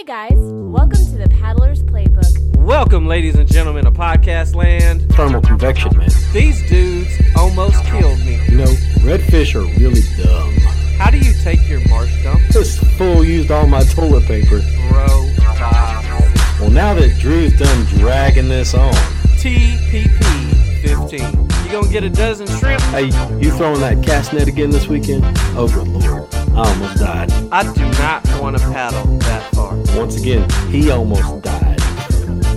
Hey guys, welcome to the Paddler's Playbook. Welcome, ladies and gentlemen, to podcast land. Thermal convection, man. These dudes almost killed me. You know, redfish are really dumb. How do you take your marsh dump? This fool used all my toilet paper. Bro, vibes. Well, now that Drew's done dragging this on, TPP 15. You gonna get a dozen shrimp? hey, you throwing that cast net again this weekend? Oh, good lord. I almost died. I do not want to paddle that far. Once again, he almost died.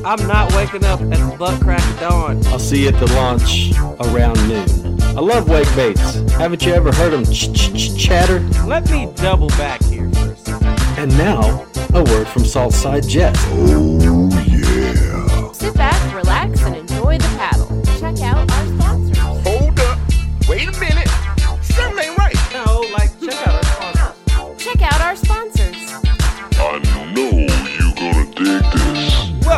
I'm not waking up at the butt crack of dawn. I'll see you at the launch around noon. I love wake baits. Haven't you ever heard them ch ch ch chatter? Let me double back here for a second. And now, a word from Saltside Jess. Oh, Sit back, relax, and enjoy the paddle. Check out our sponsors. Hold up. Wait a minute.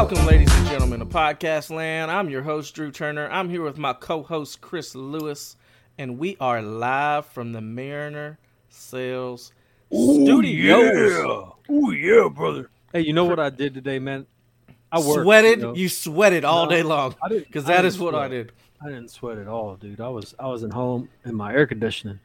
Welcome, ladies and gentlemen, to Podcast Land. I'm your host, Drew Turner. I'm here with my co host, Chris Lewis, and we are live from the Mariner Sales Studios. Oh, yeah, brother. Hey, you know what I did today, man? I worked. Sweated? you know. You sweated all No, day long. Because that is that didn't what I did. I didn't sweat at all, dude. I was I was at home in my air conditioning.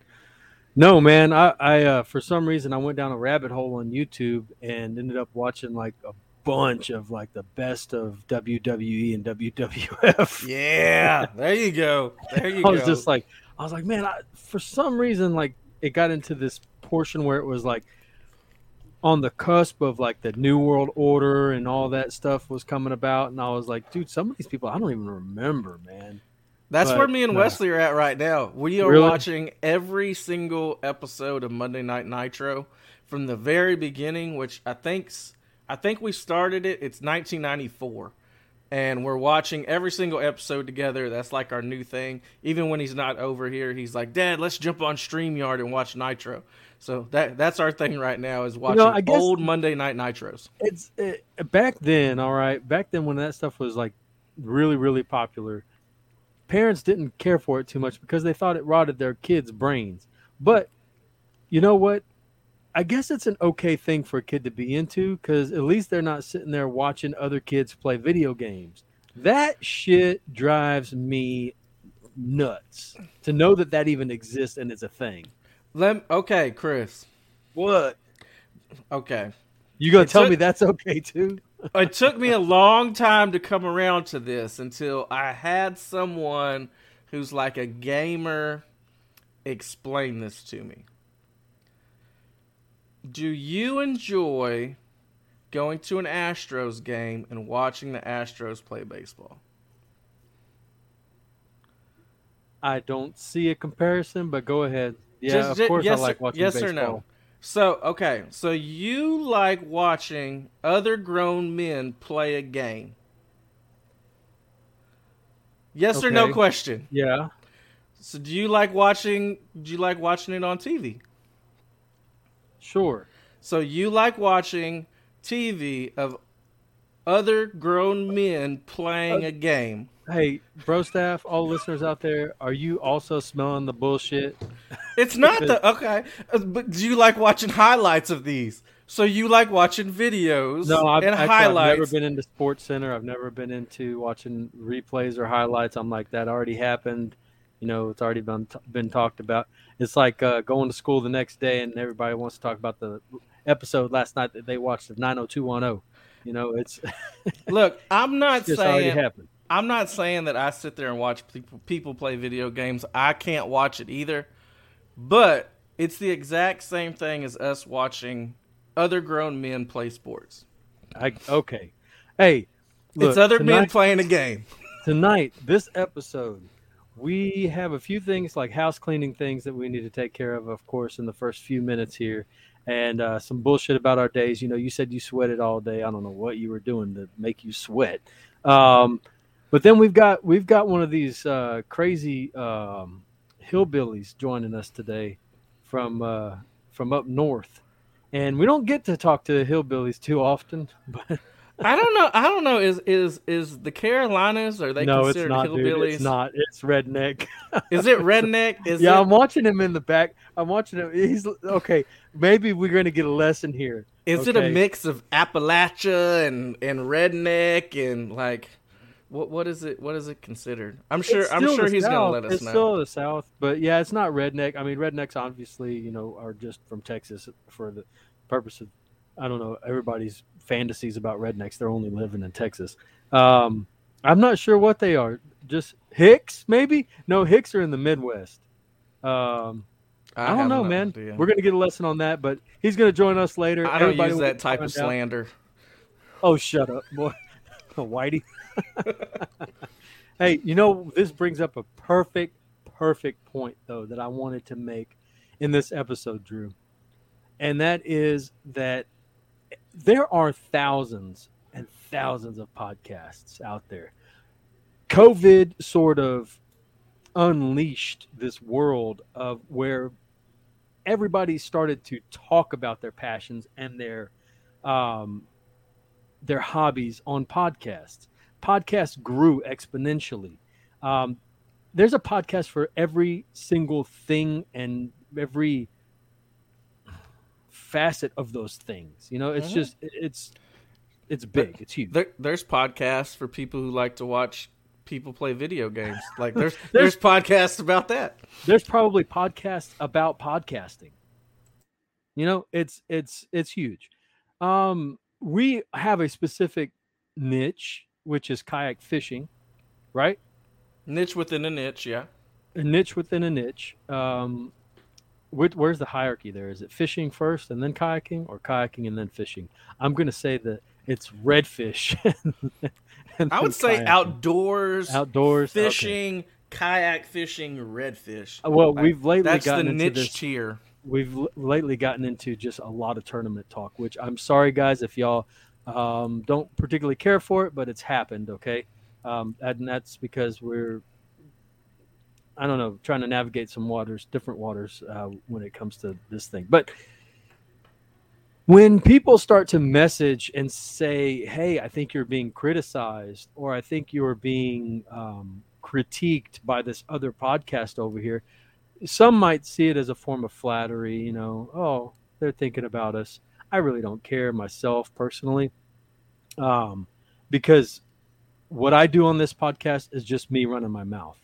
No, man. I I uh, for some reason I went down a rabbit hole on YouTube and ended up watching like a bunch of like the best of WWE and WWF. Yeah, there you go. There you I go. was just like, I was like, man. I, for some reason, like it got into this portion where it was like on the cusp of like the New World Order and all that stuff was coming about, and I was like, dude, some of these people I don't even remember, man. That's but, where me and Wesley are at right now. We are Really? watching every single episode of Monday Night Nitro from the very beginning, which I think's I think we started it. It's 1994, and we're watching every single episode together. That's like our new thing. Even when he's not over here, he's like, "Dad, let's jump on Streamyard and watch Nitro." So that that's our thing right now is watching I guess- old Monday Night Nitros. it's it, back then all right back then when that stuff was like really really popular parents didn't care for it too much because they thought it rotted their kids brains but you know what i guess it's an okay thing for a kid to be into because at least they're not sitting there watching other kids play video games that shit drives me nuts to know that that even exists and is a thing Let okay, Chris. what Okay. you gonna It tell took- me that's okay too it took me a long time to come around to this until I had someone who's like a gamer explain this to me. Do you enjoy going to an Astros game and watching the Astros play baseball? I don't see a comparison, but go ahead. Yeah, Just- of ju- course yes, I like watching yes baseball. or no? So, okay, so you like watching other grown men play a game? Yes or no question. Yeah, So do you like watching do you like watching it on TV? Sure. So you like watching TV of other grown men playing a game. Hey, bro, staff, all listeners out there, are you also smelling the bullshit? It's not the okay, uh, but do you like watching highlights of these? So you like watching videos No, I've, and actually, I've never been into Sports Center. I've never been into watching replays or highlights. I'm like, that already happened. You know, it's already been been talked about. It's like uh, going to school the next day and everybody wants to talk about the episode last night that they watched of 90210. You know, it's Look, I'm not saying. I'm not saying that I sit there and watch people people play video games. I can't watch it either. But it's the exact same thing as us watching other grown men play sports. I okay. Hey, look, it's other men playing a game. tonight, this episode, we have a few things like house cleaning things that we need to take care of, of course, in the first few minutes here, and uh, some bullshit about our days. You know, you said you sweated all day. I don't know what you were doing to make you sweat. Um, but then we've got we've got one of these uh, crazy um, hillbillies joining us today from uh, from up north, and we don't get to talk to hillbillies too often, but. I don't know. I don't know. Is is is the Carolinas are they no, it's considered not, dude. hillbillies? It's not. It's redneck. Is it redneck? Is yeah, it, I'm watching him in the back. I'm watching him. He's okay. Maybe we're going to get a lesson here. Is it a mix of Appalachia and and redneck and like what what is it what is it considered? I'm sure I'm sure he's gonna let us it's know. still the South, but yeah, it's not redneck. I mean, rednecks obviously, you know, are just from Texas for the purpose of, I don't know, everybody's fantasies about rednecks. They're only living in Texas. Um, I'm not sure what they are. Just Hicks, maybe? No, Hicks are in the Midwest. Um, I, don't know, no man. idea. We're gonna get a lesson on that, but he's gonna join us later. I don't Everybody use that type of find out. slander. Oh, shut up, boy. Whitey. hey, you know, this brings up a perfect, perfect point, though, that I wanted to make in this episode, Drew. And that is that there are thousands and thousands of podcasts out there. COVID sort of unleashed this world of where everybody started to talk about their passions and their um, their hobbies on podcasts. Podcasts grew exponentially. Um, there's a podcast for every single thing and every facet of those things. You know, it's Mhm. just it's it's big. It's huge. There, there's podcasts for people who like to watch people play video games. Like there's There's- there's podcasts about that. There's probably podcasts about podcasting. You know, it's it's it's huge. Um, we have a specific niche, which is kayak fishing, right? Niche within a niche, yeah. a niche within a niche. Um, where, where's the hierarchy there? Is it fishing first and then kayaking, or kayaking and then fishing? I'm going to say that it's redfish. and I would say kayaking. outdoors, outdoors okay. fishing, kayak fishing, redfish. Uh, Well, Like, we've lately That's the gotten into niche this. tier. We've l- lately gotten into just a lot of tournament talk, which I'm sorry, guys, if y'all um, don't particularly care for it, but it's happened. Okay, um, and that's because we're I don't know, trying to navigate some waters, different waters uh, when it comes to this thing. But when people start to message and say, "Hey, I think you're being criticized," or "I think you're being um, critiqued by this other podcast over here," some might see it as a form of flattery. You know, oh, they're thinking about us. I really don't care myself personally, um, because what I do on this podcast is just me running my mouth.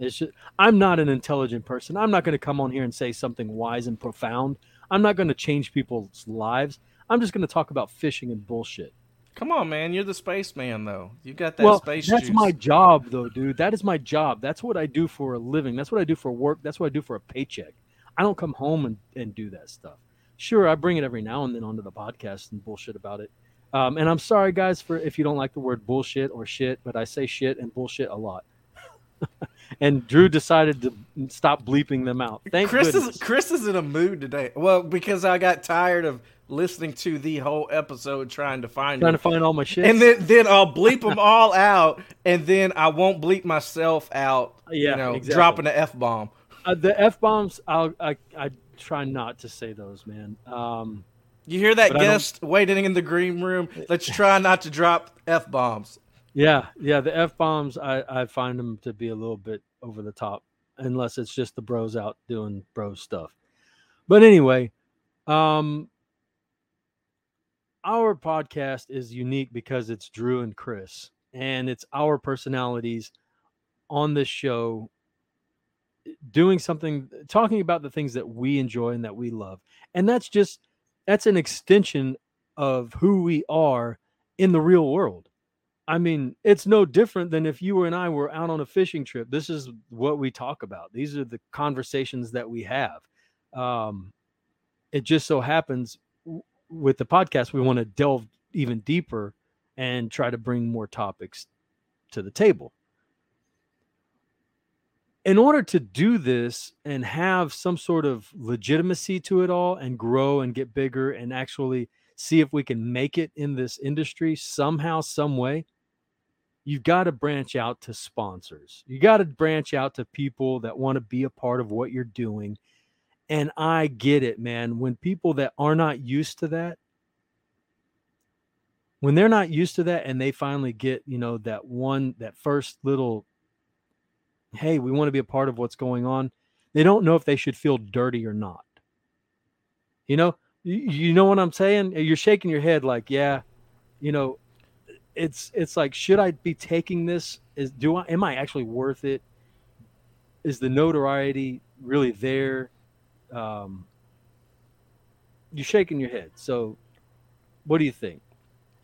It's just, I'm not an intelligent person. I'm not going to come on here and say something wise and profound. I'm not going to change people's lives. I'm just going to talk about fishing and bullshit. Come on, man. You're the spaceman, though. You got that well, space that's juice. my job, though, dude. That is my job. That's what I do for a living. That's what I do for work. That's what I do for a paycheck. I don't come home and, and do that stuff. Sure, I bring it every now and then onto the podcast and bullshit about it. Um, and I'm sorry, guys, for if you don't like the word bullshit or shit, but I say shit and bullshit a lot. and Drew decided to stop bleeping them out. Thank Chris goodness. is Chris is in a mood today. Well, because I got tired of listening to the whole episode trying to find trying to find all my shit. and then then I'll bleep them all out, and then I won't bleep myself out. Yeah, you know, exactly. dropping the f bomb. uh, the f bombs, I'll I, I try not to say those, man. Um, You hear that guest waiting in the green room? Let's try not to drop f bombs. Yeah, yeah, the f bombs I I find them to be a little bit over the top, unless it's just the bros out doing bro stuff. But anyway, um, our podcast is unique because it's Drew and Chris, and it's our personalities on this show doing something talking about the things that we enjoy and that we love and that's just that's an extension of who we are in the real world I mean, it's no different than if you and I were out on a fishing trip. This is what we talk about. These are the conversations that we have. Um, it just so happens w- with the podcast, we want to delve even deeper and try to bring more topics to the table. In order to do this and have some sort of legitimacy to it all and grow and get bigger and actually see if we can make it in this industry somehow, some way, you've got to branch out to sponsors. You got to branch out to people that want to be a part of what you're doing. And I get it, man. When people that are not used to that, when they're not used to that and they finally get, you know, that one, that first little, hey, we want to be a part of what's going on, they don't know if they should feel dirty or not. You know, You, know what I'm saying? You're shaking your head like, yeah, you know, it's it's like, should I be taking this? Is do I am I actually worth it? Is the notoriety really there? Um, you're shaking your head. So, what do you think?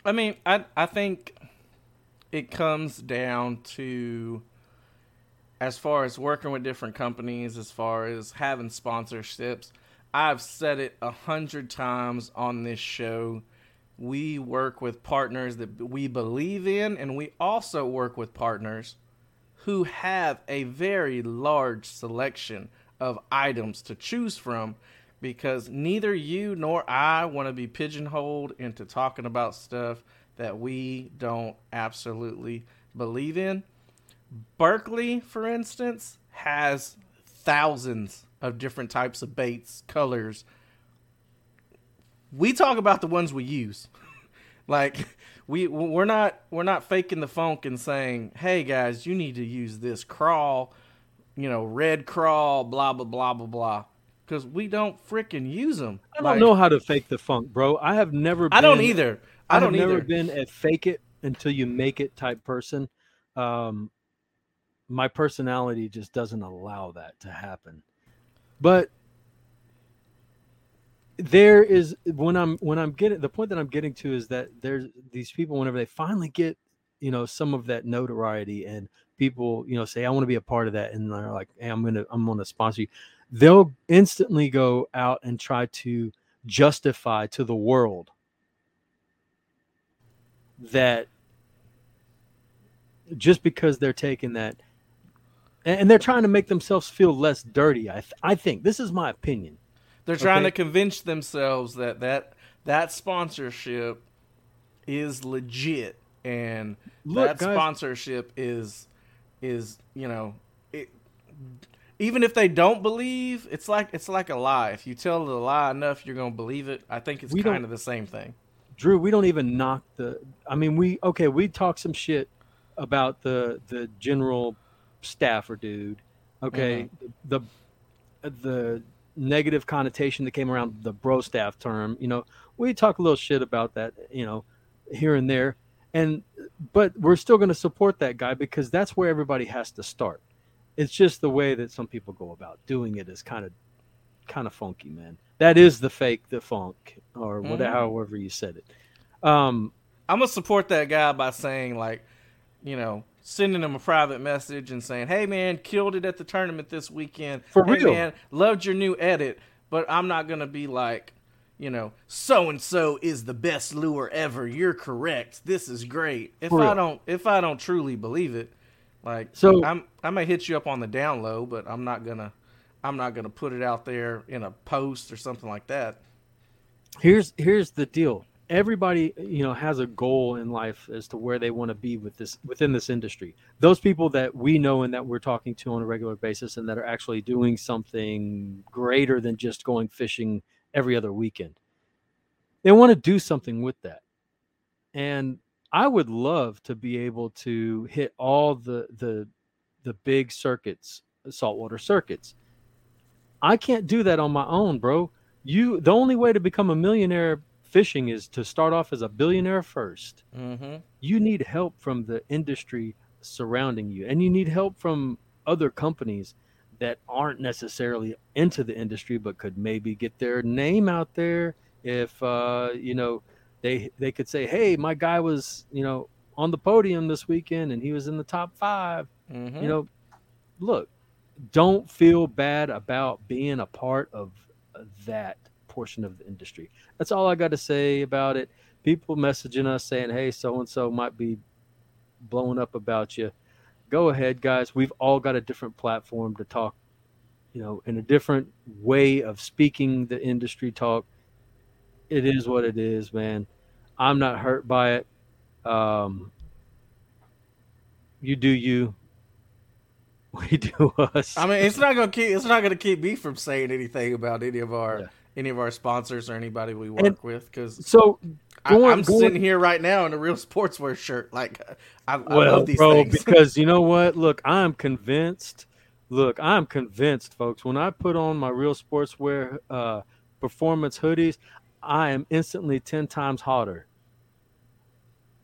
I mean, I I think it comes down to as far as working with different companies, as far as having sponsorships. I've said it a hundred times on this show. We work with partners that we believe in, and we also work with partners who have a very large selection of items to choose from because neither you nor I want to be pigeonholed into talking about stuff that we don't absolutely believe in. Berkley, for instance, has thousands of different types of baits, colors. We talk about the ones we use. like we we're not we're not faking the funk and saying, "Hey guys, you need to use this crawl, you know, red crawl, blah blah blah blah blah." Cuz we don't freaking use them. I don't know how to fake the funk, bro. I have never. Been, I don't either. I, I don't never either. been a fake it until you make it type person. Um, my personality just doesn't allow that to happen. But there is when I'm when I'm getting the point that I'm getting to is that there's these people whenever they finally get you know some of that notoriety and people you know say I want to be a part of that and they're like hey I'm gonna I'm gonna sponsor you they'll instantly go out and try to justify to the world that just because they're taking that and they're trying to make themselves feel less dirty. I th- I think this is my opinion. They're trying Okay. to convince themselves that that that sponsorship is legit and Look, that guys- sponsorship is is you know it, even if they don't believe it's like it's like a lie if you tell the lie enough you're going to believe it i think it's kind of the same thing Drew, we don't even knock the. I mean, we okay. We talk some shit about the the general staffer dude. Okay, mm-hmm. the the negative connotation that came around the bro staff term. You know, we talk a little shit about that. You know, here and there, and but we're still going to support that guy because that's where everybody has to start. It's just the way that some people go about doing it is kind of kind of funky, man. That is the fake, the funk, or whatever, Mhm. however you said it. Um, i'm going to support that guy by saying like you know sending him a private message and saying hey man killed it at the tournament this weekend For hey real. man loved your new edit but i'm not going to be like you know, so and so is the best lure ever. You're correct. This is great. If For I real. don't, if I don't truly believe it, like, So- I'm, I may hit you up on the down low, but I'm not gonna, I'm not gonna put it out there in a post or something like that. here's here's the deal everybody you know has a goal in life as to where they want to be with this within this industry. Those people that we know and that we're talking to on a regular basis and that are actually doing something greater than just going fishing every other weekend they want to do something with that. And i would love to be able to hit all the the the big circuits saltwater circuits. I can't do that on my own bro. You the only way to become a millionaire fishing is to start off as a billionaire first Mm-hmm. you need help from the industry surrounding you and you need help from other companies that aren't necessarily into the industry but could maybe get their name out there if uh you know they they could say hey my guy was you know on the podium this weekend and he was in the top 5 Mm-hmm. you know look don't feel bad about being a part of that portion of the industry. That's all i got to say about it. People messaging us saying hey so and so might be blowing up about you. Go ahead guys. We've all got a different platform to talk you know in a different way of speaking the industry talk. It is what it is man. I'm not hurt by it. Um you do you. We do us. I mean, it's not gonna keep, it's not gonna keep me from saying anything about any of our, Yeah. Any of our sponsors or anybody we work And- with because so going- I'm going- sitting here right now in a real sportswear shirt. Like, I, I well, love these bro, things. because you know what? Look, I'm convinced. Look, I'm convinced, folks. When I put on my real sportswear uh, performance hoodies, I am instantly 10 times hotter.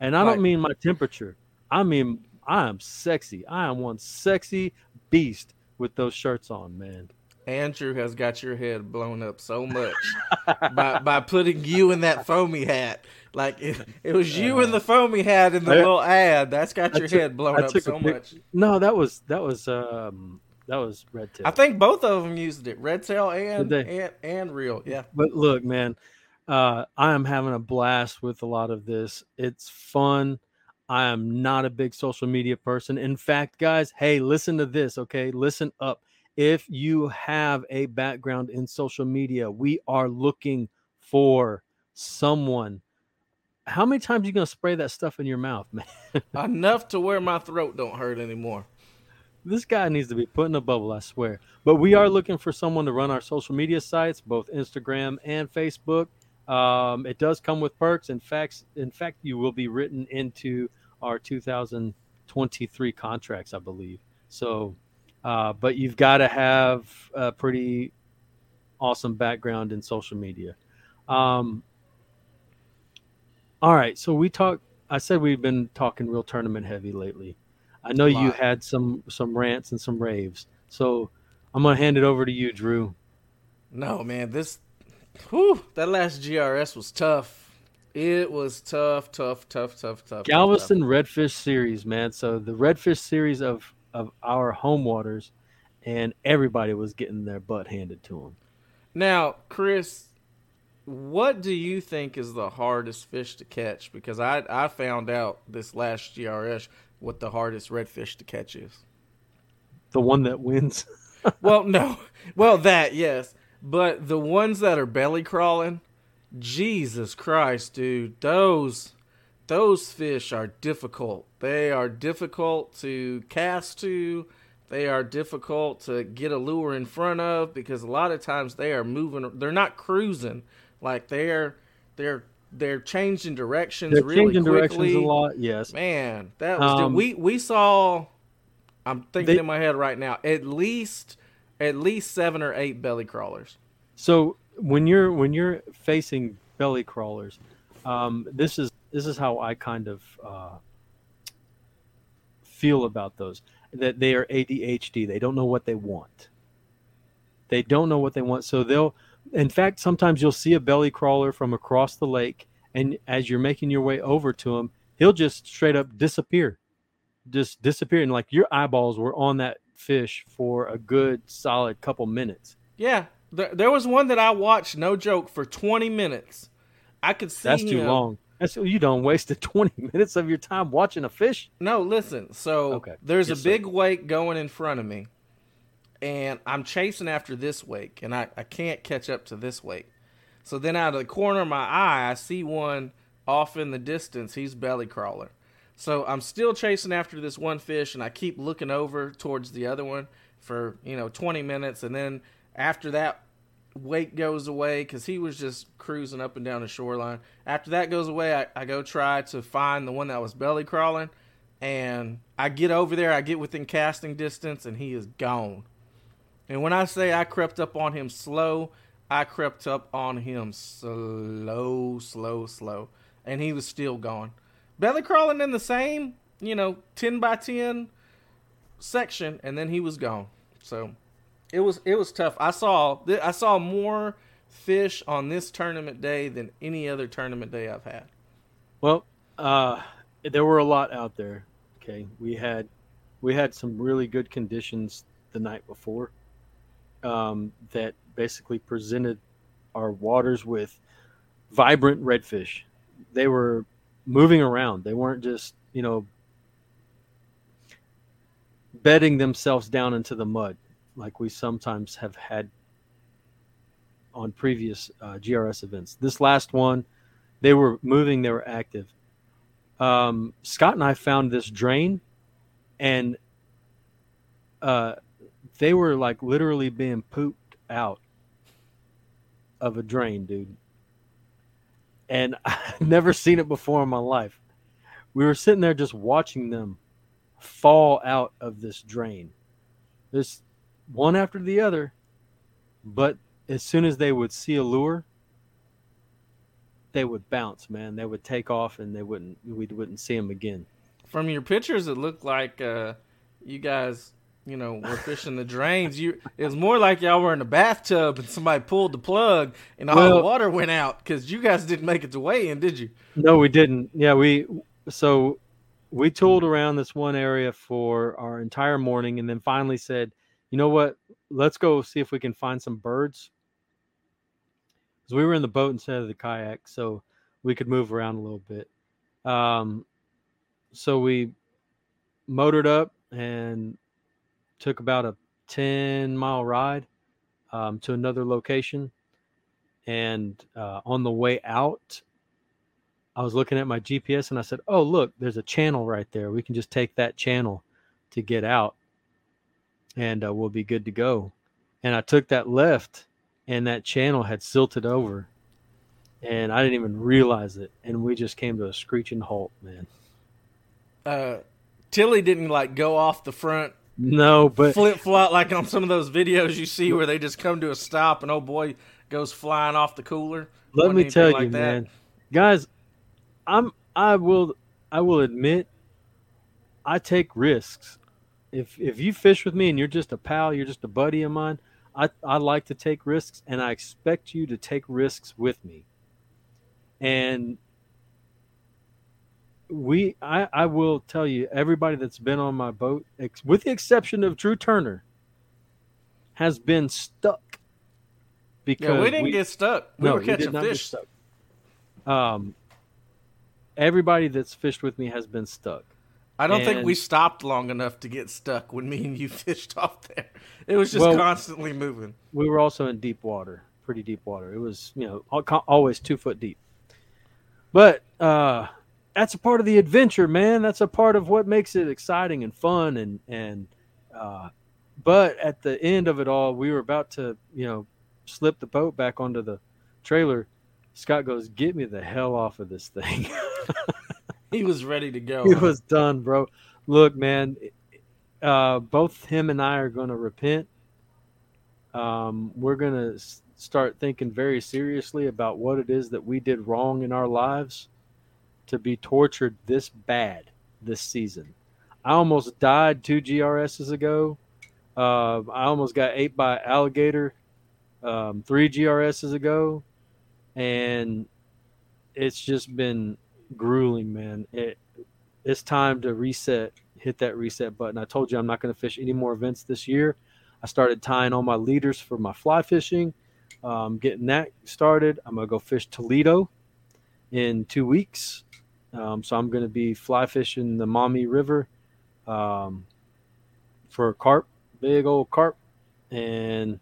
And I don't mean my temperature. I mean I am sexy. I am one sexy beast with those shirts on, man. Andrew has got your head blown up so much by by putting you in that foamy hat. Like it, it was you in the foamy hat in the I- little ad. That's got I your took- head blown up so much. No, that was that was um that was red tail. I think both of them used it, red tail and and, and real. Yeah. But look, man, uh, I am having a blast with a lot of this. It's fun. I am not a big social media person. In fact, guys, hey, listen to this, okay? Listen up. If you have a background in social media, we are looking for someone. How many times you gonna spray that stuff in your mouth, man? Enough to where my throat don't hurt anymore. this guy needs to be put in a bubble, I swear. But we are looking for someone to run our social media sites, both Instagram and Facebook. Um, it does come with perks. In fact, in fact, you will be written into our 2023 contracts, I believe. So, uh, but you've got to have a pretty awesome background in social media. Um, all right, so we talked. I said we've been talking real tournament heavy lately. I know you had some some rants and some raves. So I'm gonna hand it over to you, Drew. No, man, this whew, that last GRS was tough. It was tough, tough, tough, tough, tough. Galveston tough. Redfish Series, man. So the Redfish Series of of our home waters, and everybody was getting their butt handed to them. Now, Chris, what do you think is the hardest fish to catch? Because I I found out this last GRS what the hardest redfish to catch is. The one that wins. well, no. Well, that, yes. But the ones that are belly crawling, Jesus Christ, dude, those those fish are difficult. They are difficult to cast to. They are difficult to get a lure in front of because a lot of times they are moving. They're not cruising like they're they're they're changing directions They're really changing quickly. directions a lot. Yes. Man, that was Um, we we saw. I'm thinking They- in my head right now. At least at least seven or eight belly crawlers. So when you're when you're facing belly crawlers, um, this is this is how I kind of uh, feel about those. That they are ADHD. They don't know what they want. They don't know what they want. So they'll, in fact, sometimes you'll see a belly crawler from across the lake, and as you're making your way over to him, he'll just straight up disappear, just disappear, and like your eyeballs were on that fish for a good solid couple minutes. Yeah, there, there was one that I watched. No joke, for 20 minutes. I could see. That's too him- long. That's you don't wasted twenty minutes of your time watching a fish. No, listen. So Okay. there's Yes, a sir. big wake going in front of me, and I'm chasing after this wake, and I, I can't catch up to this wake. So then out of the corner of my eye, I see one off in the distance. He's belly crawler. So I'm still chasing after this one fish, and I keep looking over towards the other one for you know 20 minutes, and then after that wake goes away because he was just cruising up and down the shoreline. After that goes away, I, I go try to find the one that was belly crawling, and I get over there. I get within casting distance, and he is gone. And when I say I crept up on him slow, I crept up on him slow, slow, slow, and he was still gone. Belly crawling in the same, you know, ten by ten section, and then he was gone. So it was it was tough. I saw I saw more fish on this tournament day than any other tournament day I've had. Well, uh, there were a lot out there. Okay, we had we had some really good conditions the night before um, that basically presented our waters with vibrant redfish. They were moving around. They weren't just you know bedding themselves down into the mud like we sometimes have had on previous uh, GRS events. This last one, they were moving, they were active. Um, Scott and I found this drain, and uh, they were like literally being pooped out of a drain, dude. And I've never seen it before in my life. We were sitting there just watching them fall out of this drain. This one after the other, but as soon as they would see a lure, they would bounce, man. They would take off, and they wouldn't we wouldn't see them again. From your pictures, it looked like uh, you guys, you know, were fishing the drains. You, it was more like y'all were in a bathtub and somebody pulled the plug and all the water went out because you guys didn't make it to weigh in, did you? No, we didn't. Yeah, we so we tooled around this one area for our entire morning, and then finally said, "You know what? Let's go see if we can find some birds." Because we were in the boat instead of the kayak, so we could move around a little bit. Um, so we motored up and took about a ten mile ride um, to another location, and uh, on the way out, I was looking at my GPS and I said, "Oh, look, there's a channel right there. We can just take that channel to get out, and uh, we'll be good to go." And I took that left, and that channel had silted over, and I didn't even realize it. And we just came to a screeching halt, man. Uh, Tilly didn't like go off the front No, but flip flop like on some of those videos you see where they just come to a stop and oh boy goes flying off the cooler. let me tell like you, that. man, guys, I'm I will I will admit I take risks. If if you fish with me and you're just a pal, you're just a buddy of mine, I I like to take risks and I expect you to take risks with me. And we I I will tell you everybody that's been on my boat ex- with the exception of Drew Turner has been stuck because Yeah, we didn't get stuck. We no, were we did catching get fish. stuck. Um, everybody that's fished with me has been stuck. I don't think we stopped long enough to get stuck when me and you fished off there. It was just Well- constantly moving. We were also in deep water, pretty deep water. It was, you know, always two foot deep. But uh, that's a part of the adventure, man. That's a part of what makes it exciting and fun. And and uh, but at the end of it all, we were about to, you know, slip the boat back onto the trailer. Scott goes, "Get me the hell off of this thing." He was ready to go. He was done, bro. Look, man, uh, both him and I are going to repent. Um, we're going to s- start thinking very seriously about what it is that we did wrong in our lives to be tortured this bad this season. I almost died two GRSs ago. Uh, I almost got ate by alligator um, three GRSs ago, and it's just been grueling, man. It it's time to reset, hit that reset button. I told you I'm not going to fish any more events this year. I started tying all my leaders for my fly fishing, um, getting that started. I'm gonna go fish Toledo in two weeks, um, so I'm gonna be fly fishing the Maumee River um, for carp, big old carp, and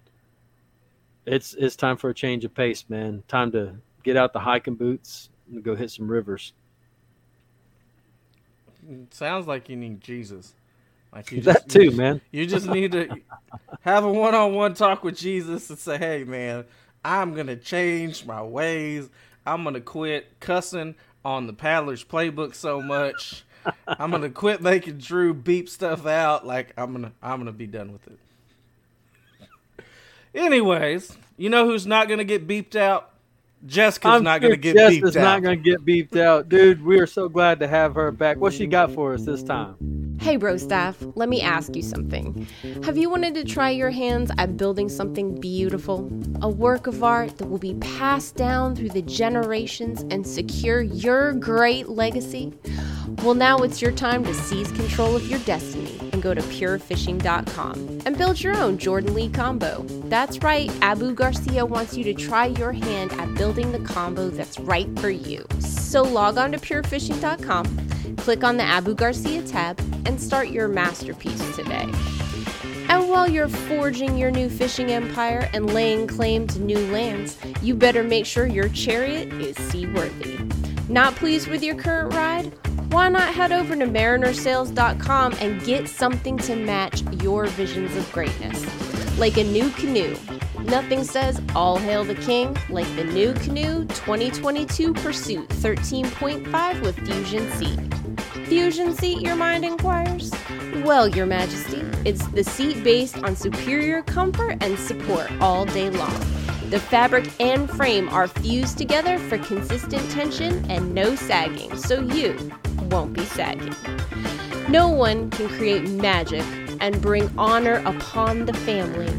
it's it's time for a change of pace, man. Time to get out the hiking boots and go hit some rivers. Sounds like you need Jesus. Like you That just, too, you, man. You just need to have a one-on-one talk with Jesus and say, "Hey, man, I'm gonna change my ways. I'm gonna quit cussing on the paddler's playbook so much. I'm gonna quit making Drew beep stuff out. Like I'm gonna, I'm gonna be done with it." Anyways, you know who's not gonna get beeped out? Jessica's I'm not gonna get Jess beeped out. not going to get beeped out, dude. We are so glad to have her back. What she got for us this time? Hey, bro staff, let me ask you something. Have you wanted to try your hands at building something beautiful? A work of art that will be passed down through the generations and secure your great legacy? Well, now it's your time to seize control of your destiny and go to purefishing.com and build your own Jordan Lee combo. That's right, Abu Garcia wants you to try your hand at building the combo that's right for you. So log on to purefishing.com, click on the Abu Garcia tab, and start your masterpiece today. And while you're forging your new fishing empire and laying claim to new lands, you better make sure your chariot is seaworthy. Not pleased with your current ride? Why not head over to marinersales.com and get something to match your visions of greatness? Like a new canoe. Nothing says all hail the king like the NuCanoe 2022 Pursuit 13.5 with Fusion Seat. Fusion seat, your mind inquires? Well, Your Majesty, it's the seat based on superior comfort and support all day long. The fabric and frame are fused together for consistent tension and no sagging, so you won't be sagging. No one can create magic and bring honor upon the family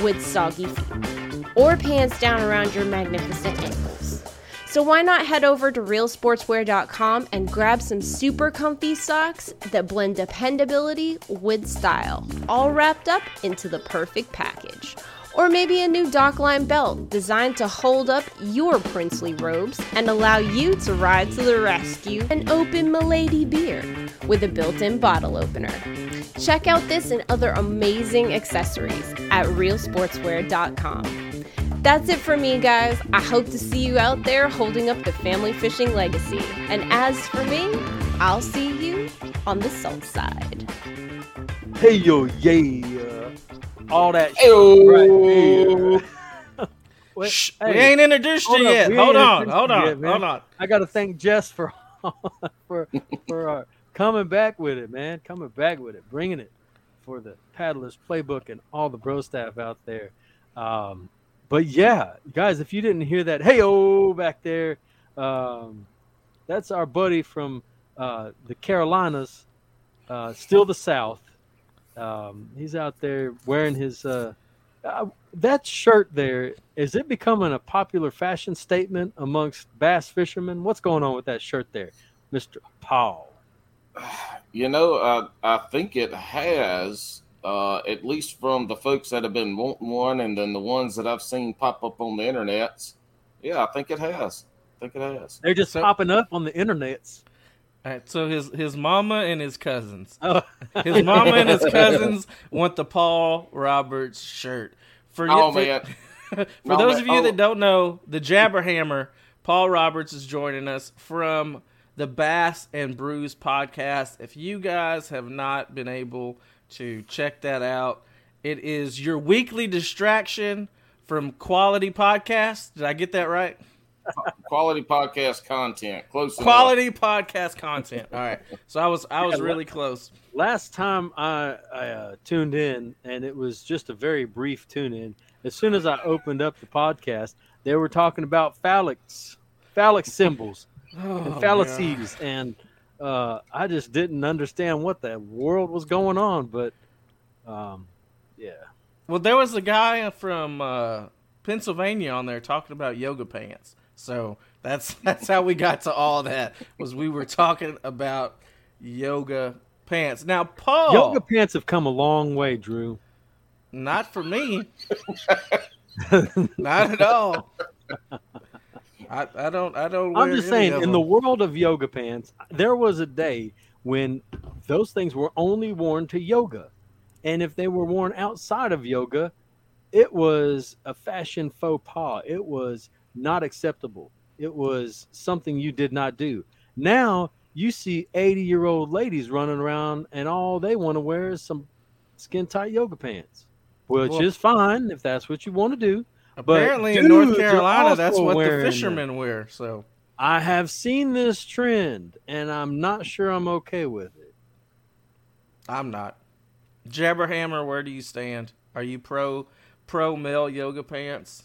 with soggy feet or pants down around your magnificent ankles. So why not head over to realsportswear.com and grab some super comfy socks that blend dependability with style, all wrapped up into the perfect package. Or maybe a new Dockline belt designed to hold up your princely robes and allow you to ride to the rescue and open Milady beer with a built in bottle opener. Check out this and other amazing accessories at realsportswear.com. That's it for me, guys. I hope to see you out there holding up the family fishing legacy. And as for me, I'll see you on the salt side. Hey yo, yeah, all that shit Ayo. right there. Wait, Shh, hey, we ain't introduced you yet. we Hold on, hold on, yet, man. hold on. I got to thank Jess for for for uh, coming back with it, man. Coming back with it, bringing it for the paddlers playbook and all the bro staff out there. Um, but yeah, guys, if you didn't hear that, hey oh back there, um, that's our buddy from uh, the Carolinas, uh, still the South. Um, he's out there wearing his uh, uh, that shirt there. Is it becoming a popular fashion statement amongst bass fishermen? What's going on with that shirt there, Mister Paul? You know, I I think it has, uh, at least from the folks that have been wanting one, and then the ones that I've seen pop up on the internets. Yeah, I think it has. I think it has. They're just So- popping up on the internets. All right, so his his mama and his cousins. Oh. His mama and his cousins want the Paul Roberts shirt. For, Oh for, man, for No, those man. of you Oh. that don't know, the Jabberhammer, Paul Roberts is joining us from the Bass and Brews podcast. If you guys have not been able to check that out, it is your weekly distraction from quality podcasts. Did I get that right? quality podcast content. Close enough. Quality podcast content. All right. So I was I was really close. Last time I, I uh, tuned in, and it was just a very brief tune in. As soon as I opened up the podcast, they were talking about phallics, phallic symbols, Oh, and God. fallacies, and uh, I just didn't understand what the world was going on. But um, yeah, Well, there was a guy from uh, Pennsylvania on there talking about yoga pants. So that's that's how we got to all that. Was we were talking about yoga pants. Now, Paul, yoga pants have come a long way, Drew. not for me, not at all. I, I don't I don't. I'm just saying, in the world of yoga pants, there was a day when those things were only worn to yoga. And if they were worn outside of yoga, it was a fashion faux pas. It was not acceptable. It was something you did not do. Now you see 80 year old ladies running around and all they want to wear is some skin tight yoga pants, which Well- is fine if that's what you want to do. But apparently in North Carolina, that's what the wearing them. fishermen wear. So I have seen this trend, and I'm not sure I'm okay with it. I'm not. Jabberhammer, where do you stand? Are you pro pro male yoga pants?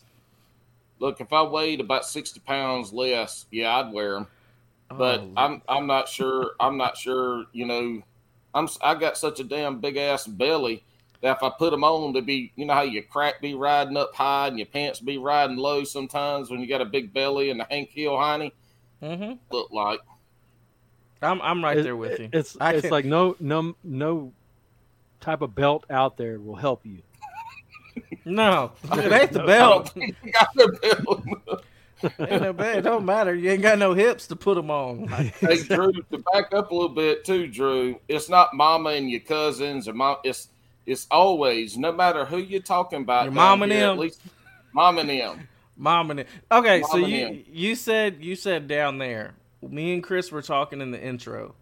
Look, if I weighed about sixty pounds less, yeah, I'd wear them. Oh, but Oh, I'm I'm not sure. I'm not sure. You know, I'm I got such a damn big ass belly that if I put them on, to be you know how your crack be riding up high and your pants be riding low sometimes when you got a big belly and a Hank Hill hiney hmm look like. I'm I'm right It- there with you. It's I it's can- like no no no type of belt out there will help you. no, it ain't the belt. don't got the belly. ain't no belt. It don't matter. You ain't got no hips to put them on. hey Drew, to back up a little bit too, Drew. It's not mama and your cousins or mom. It's it's always no matter who you're talking about. Your mom and here, them. At least mom and them. Mom and it. Okay, so Mom and you him. you said you said down there. Me and Chris were talking in the intro.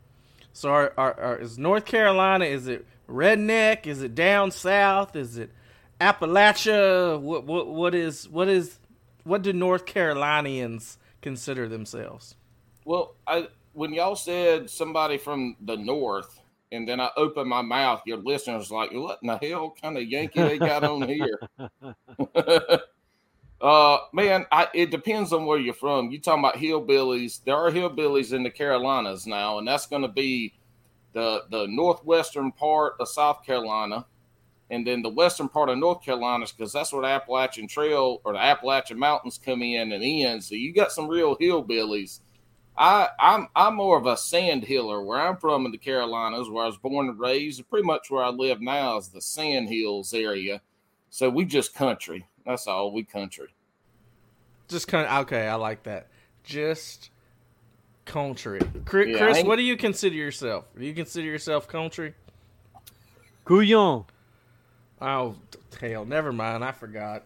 So are, are, are is North Carolina? Is it redneck? Is it down south? Is it Appalachia? What what what is what is what do North Carolinians consider themselves? Well, I when y'all said somebody from the north, and then I open my mouth, your listeners like, what in the hell kind of Yankee they got on here? Uh, man, I, it depends on where you're from. You talking about hillbillies? There are hillbillies in the Carolinas now, and that's going to be the the northwestern part of South Carolina, and then the western part of North Carolina, because that's where the Appalachian Trail or the Appalachian Mountains come in and end. So you got some real hillbillies. I, I'm I'm more of a sand hiller. Where I'm from in the Carolinas, where I was born and raised, pretty much where I live now is the Sand Hills area. So we just country. That's all. We country. Just kind of okay. I like that. Just country. Chris, Yeah, Chris what do you consider yourself? Do you consider yourself country? Couillon. Oh hell, never mind. I forgot.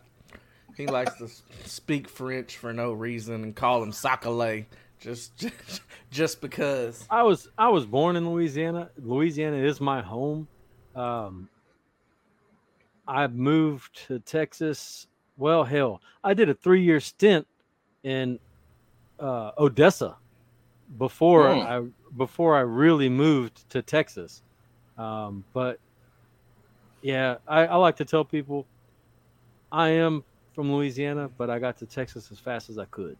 He likes to speak French for no reason and call him sac-a-lait just, just just because. I was I was born in Louisiana. Louisiana is my home. Um, I moved to Texas. Well, hell, I did a three year stint in uh, Odessa before Hmm. I before I really moved to Texas. Um, but yeah, I, I like to tell people I am from Louisiana, but I got to Texas as fast as I could.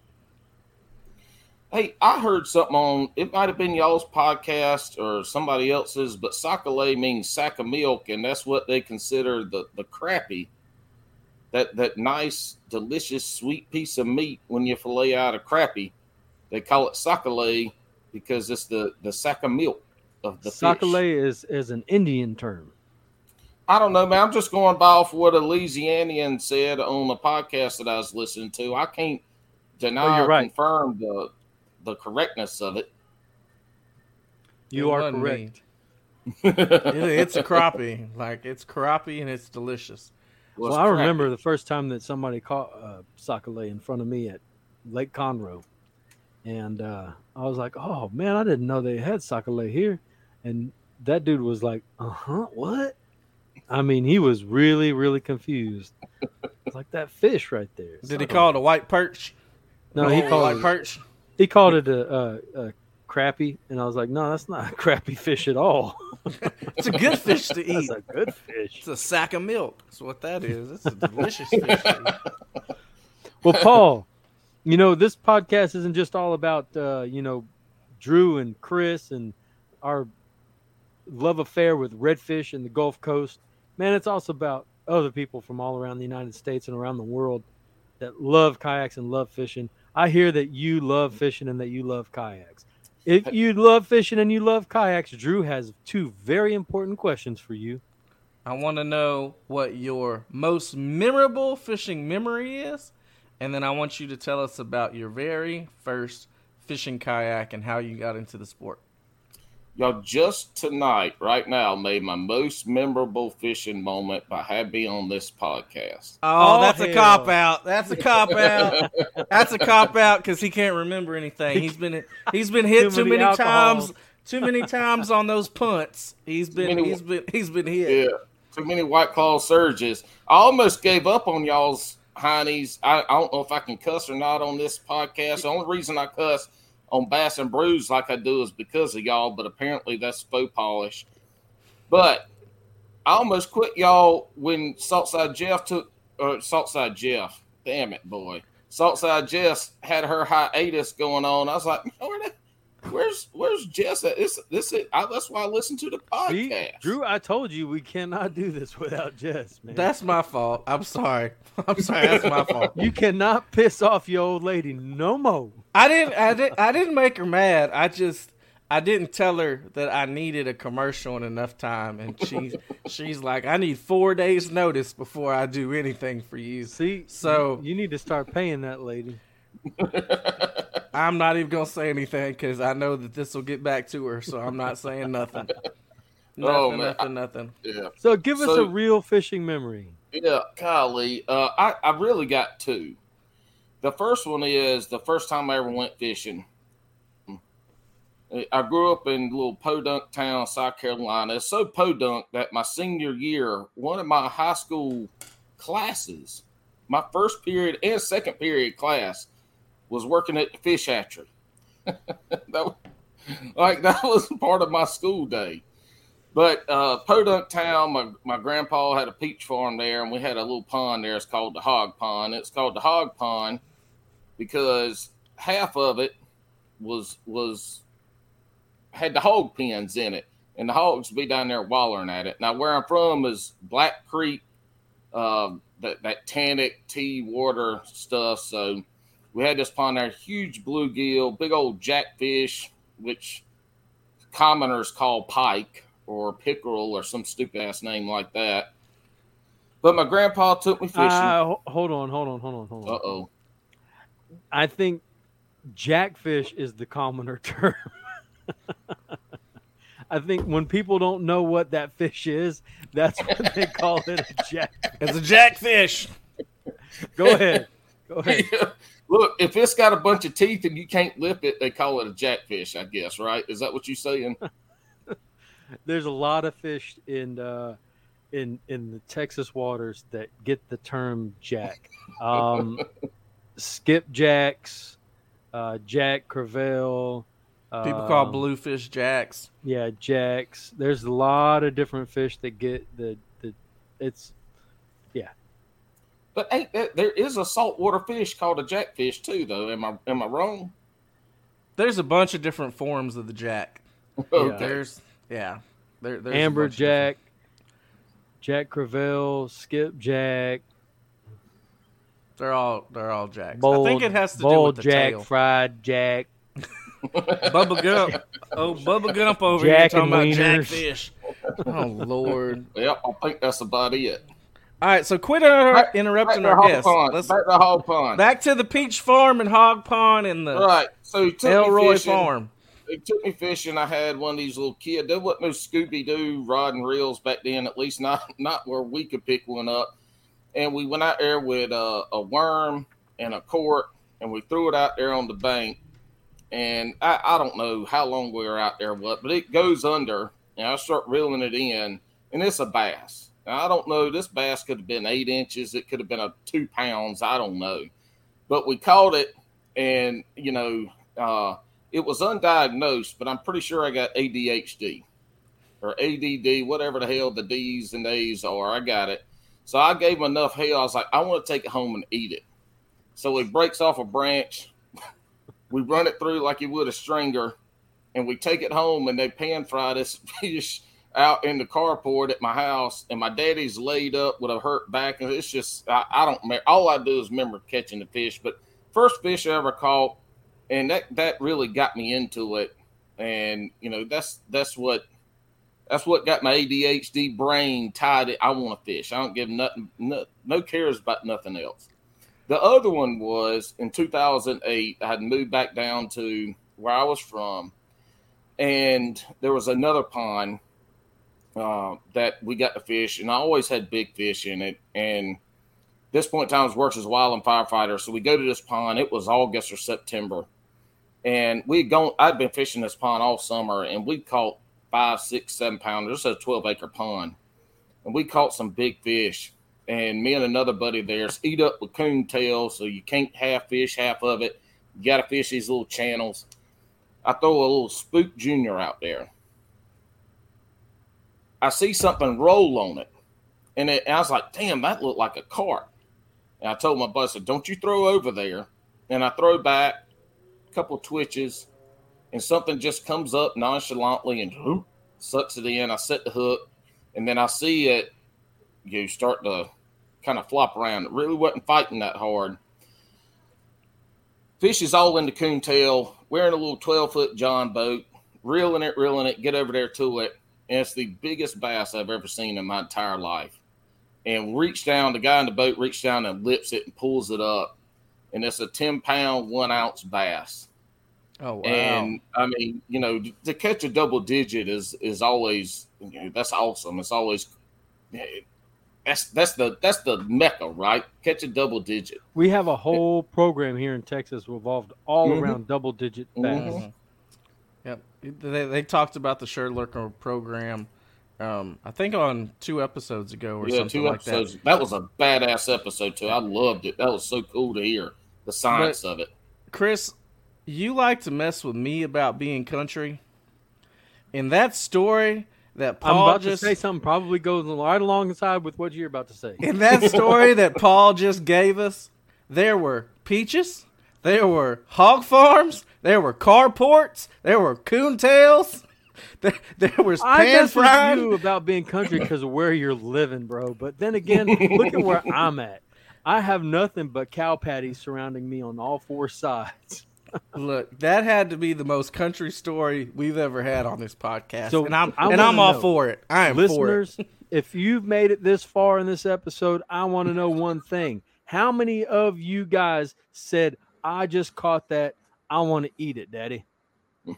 Hey, I heard something on it might have been y'all's podcast or somebody else's, but sac-a-lait means sack of milk, and that's what they consider the the crappy. That that nice, delicious, sweet piece of meat when you fillet out a crappie. They call it sac-a-lait because it's the the sack of milk of the fish. sac-a-lait is is an Indian term. I don't know, man. I'm just going by off what a Louisianian said on the podcast that I was listening to. I can't deny Oh, you're or right. confirm the the correctness of it. You It are correct. It- it's a crappie. Like it's crappie and it's delicious. Was Well, I crappy. remember the first time that somebody caught uh, sac-a-lait in front of me at Lake Conroe, and uh, I was like, "Oh man, I didn't know they had sac-a-lait here." And that dude was like, "Uh huh, what?" I mean, he was really, really confused. It's like that fish right there. Did he call it a white perch? No, he called white it. perch. He called it a, a, a crappie, and I was like, "No, that's not a crappy fish at all. It's a good fish to eat. It's a good fish." It's a sack of milk. That's what that is. It's a delicious fish. Well, Paul, you know, this podcast isn't just all about, uh, you know, Drew and Chris and our love affair with redfish and the Gulf Coast. Man, it's also about other people from all around the United States and around the world that love kayaks and love fishing. I hear that you love mm-hmm. fishing and that you love kayaks. If you love fishing and you love kayaks, Drew has two very important questions for you. I want to know what your most memorable fishing memory is, and then I want you to tell us about your very first fishing kayak and how you got into the sport. Y'all just tonight, right now, made my most memorable fishing moment by having me on this podcast. Oh, Oh, that's a cop out. That's a cop out. that's a cop out because he can't remember anything. He's been he's been hit Too too, many many, times. Too many times on those punts. He's been many- he's been he's been hit. Yeah, too many white claw surges. I almost gave up on y'all's heinies. I, I don't know if I can cuss or not on this podcast. The only reason I cuss on Bass and Brews like I do is because of y'all, but apparently that's faux polish. But I almost quit y'all when Saltside Jeff took or Saltside Jeff. Damn it, boy. Saltside Jess had her hiatus going on. I was like, "Man, where's where's Jess at? This this it. I, that's why I listen to the See, podcast. Drew, I told you we cannot do this without Jess, man. That's my fault. I'm sorry. I'm sorry. That's my fault. You cannot piss off your old lady no more. I didn't. I didn't. I didn't make her mad. I just. I didn't tell her that I needed a commercial in enough time, and she's she's like, I need four days notice before I do anything for you. See, So- you need to start paying that lady. I'm not even gonna say anything because I know that this will get back to her, so I'm not saying nothing. Nothing, Oh, man. nothing, nothing. yeah. So give us So- a real fishing memory. Yeah, Kylie, Uh, I, I really got two. The first one is the first time I ever went fishing. I grew up in a little podunk town, South Carolina. It's so podunk that my senior year, one of my high school classes, my first period and second period class, was working at the fish hatchery. that like that was part of my school day. But uh, Podunk Town, my, my grandpa had a peach farm there, and we had a little pond there. It's called the Hog Pond. It's called the Hog Pond because half of it was was had the hog pens in it, and the hogs would be down there wallering at it. Now, where I'm from is Black Creek, uh, that that tannic tea water stuff. So we had this pond there, huge bluegill, big old jackfish, which commoners call pike or pickerel or some stupid ass name like that. But my grandpa took me fishing. Uh, hold on, hold on, hold on, hold on. Uh oh. I think jackfish is the commoner term. I think when people don't know what that fish is, that's what they call it a jack. It's a jackfish. Go ahead. Go ahead. Look, if it's got a bunch of teeth and you can't lip it, they call it a jackfish, I guess, right? Is that what you're saying? There's a lot of fish in uh, in in the Texas waters that get the term jack. Um, skipjacks, uh, jack crevalle. People call um, bluefish jacks. Yeah, jacks. There's a lot of different fish that get the the. It's But ain't that, there is a saltwater fish called a jackfish too, though. Am I am I wrong? There's a bunch of different forms of the jack. Okay. There's yeah. There, there's a amber bunch of different- jack, jack crevalle, skipjack, They're all they're all jacks. bold, I think it has to do bold with the jack, tail. fried jack. Bubba Gump. Oh, Bubba Gump over Jack here talking about wieners. jackfish. Oh Lord. Yep, I think that's about it. All right, so quit inter- Back- interrupting back our guests. pond. Let's back to hog pond. back to the peach farm and hog pond and the right. So he took me Elroy fishing. farm. He took me fishing. I had one of these little kids. There wasn't no Scooby Doo rod and reels back then. At least not not where we could pick one up. And we went out there with uh, a worm and a cork, and we threw it out there on the bank. And I, I don't know how long we were out there, what, but it goes under, and I start reeling it in, and it's a bass. I don't know. This bass could have been eight inches. It could have been a two pounds. I don't know. But we caught it, and you know, uh, it was undiagnosed, but I'm pretty sure I got ADHD or ADD, whatever the hell the D's and A's are. I got it. So I gave him enough hell. I was like, I want to take it home and eat it. So he breaks off a branch. We run it through like you would a stringer, and we take it home and they pan fry this fish out in the carport at my house. And my daddy's laid up with a hurt back, and it's just I, I don't. All I do is remember catching the fish. But first fish I ever caught, and that that really got me into it. And you know that's that's what that's what got my ADHD brain tied. It. I want to fish. I don't give nothing, no, no cares about nothing else. The other one was in 2008. I had moved back down to where I was from, and there was another pond uh, that we got the fish, and I always had big fish in it. And this point in time, I was working as wildland firefighter, so we go to this pond. It was August or September, and we gone. I'd been fishing this pond all summer, and we caught five, six, seven pounders. It's a twelve acre pond, and we caught some big fish. And me and another buddy there's eat up with coon tail, so you can't half fish half of it. You got to fish these little channels. I throw a little spook junior out there. I see something roll on it, and, it, and I was like, "Damn, that looked like a carp." And I told my buddy, I said, "Don't you throw over there?" And I throw back, a couple twitches, and something just comes up nonchalantly and whoop, sucks it in. I set the hook, and then I see it, you start to kind of flop around. It really wasn't fighting that hard. Fish is all in the coontail, wearing a little 12 foot John boat, reeling it, reeling it, get over there to it. And it's the biggest bass I've ever seen in my entire life. And reach down, the guy in the boat reaches down and lips it and pulls it up. And it's a 10 pound, one ounce bass. Oh wow. And I mean, you know, to catch a double digit is is always you know, that's awesome. It's always that's that's the that's the mecca, right? Catch a double digit. We have a whole program here in Texas revolved all Mhm. around double digit bass. Mhm. Yep. They, they talked about the ShareLunker program, um, I think on two episodes ago or Yeah, something two like episodes. That. was a badass episode too. I loved it. That was so cool to hear the science of it. Chris, you like to mess with me about being country. In that story, that I'm Paul about just to say something probably goes right alongside with what you're about to say. in that story that Paul just gave us, there were peaches, there were hog farms, there were carports, there were coontails, there, there was I pan with fried. you about being country because of where you're living, bro. But then again, look at where I'm at. I have nothing but cow patties surrounding me on all four sides. Look, that had to be the most country story we've ever had on this podcast, So, and I'm I and I'm all know, for it. I am for it. Listeners, if you've made it this far in this episode, I want to know one thing. How many of you guys said, I just caught that. I want to eat it, daddy?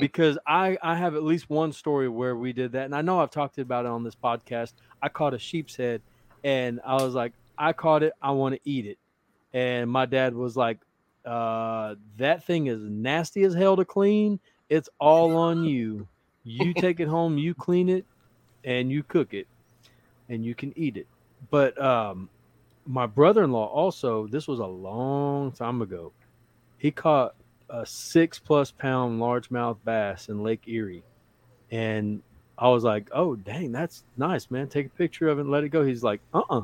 Because I, I have at least one story where we did that. And I know I've talked about it on this podcast. I caught a sheep's head and I was like, I caught it. I want to eat it. And my dad was like, uh, that thing is nasty as hell to clean. It's all on you. You take it home, you clean it, and you cook it, and you can eat it. But um, my brother in law also, this was a long time ago, he caught a six plus pound largemouth bass in Lake Erie. And I was like, oh, dang, that's nice, man. Take a picture of it and let it go. He's like, uh uh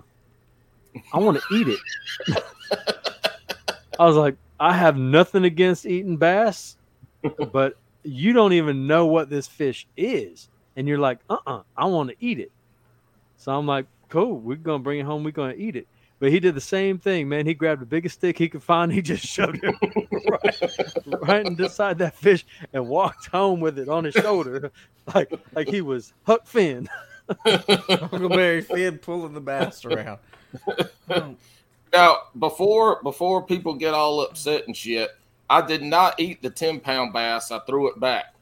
I want to eat it. I was like, I have nothing against eating bass, but you don't even know what this fish is. And you're like, uh uh I want to eat it. So I'm like, cool, we're going to bring it home. We're going to eat it. But he did the same thing, man. He grabbed the biggest stick he could find. He just shoved it right, right inside that fish and walked home with it on his shoulder, like like he was Huck Finn. Huckleberry Finn pulling the bass around. Now, before before people get all upset and shit, I did not eat the ten pound bass. I threw it back.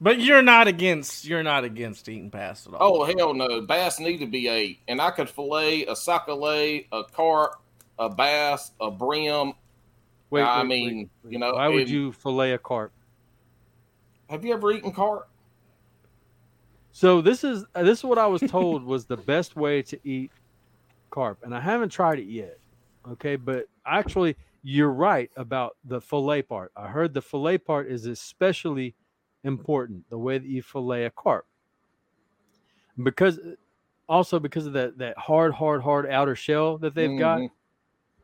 But you're not against you're not against eating bass at all. Oh hell no, bass need to be ate, and I could fillet a sac-a-lait, carp, a bass, a brim. Wait, I wait, mean, wait, wait. you know, why would and- you fillet a carp? Have you ever eaten carp? So this is uh, this is what I was told was the best way to eat carp, and I haven't tried it yet. Okay, but actually, you're right about the fillet part. I heard the fillet part is especially important. The way that you fillet a carp, because also because of that that hard, hard, hard outer shell that they've got, Mhm.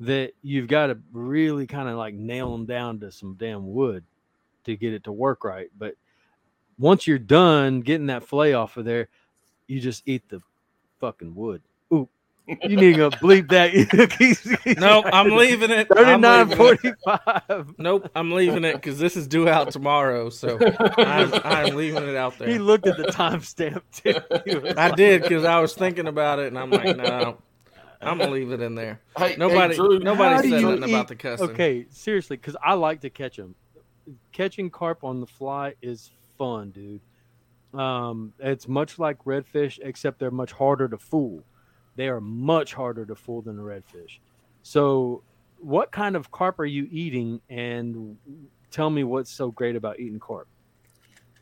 that you've got to really kind of like nail them down to some damn wood to get it to work right. But once you're done getting that fillet off of there, you just eat the fucking wood. Ooh, you need to bleep that. No, I'm leaving it. I'm Thirty-nine leaving it. forty-five. Nope, I'm leaving it because this is due out tomorrow. So I'm, I'm leaving it out there. He looked at the timestamp too. I like, did because I was thinking about it, and I'm like, no, I'm gonna leave it in there. Hey, Nobody, hey, Drew, nobody said you nothing about the cussing. Okay, seriously, because I like to catch them. Catching carp on the fly is fun, dude. Um, it's much like redfish, except they're much harder to fool. They are much harder to fool than the redfish. So, what kind of carp are you eating? And tell me what's so great about eating carp.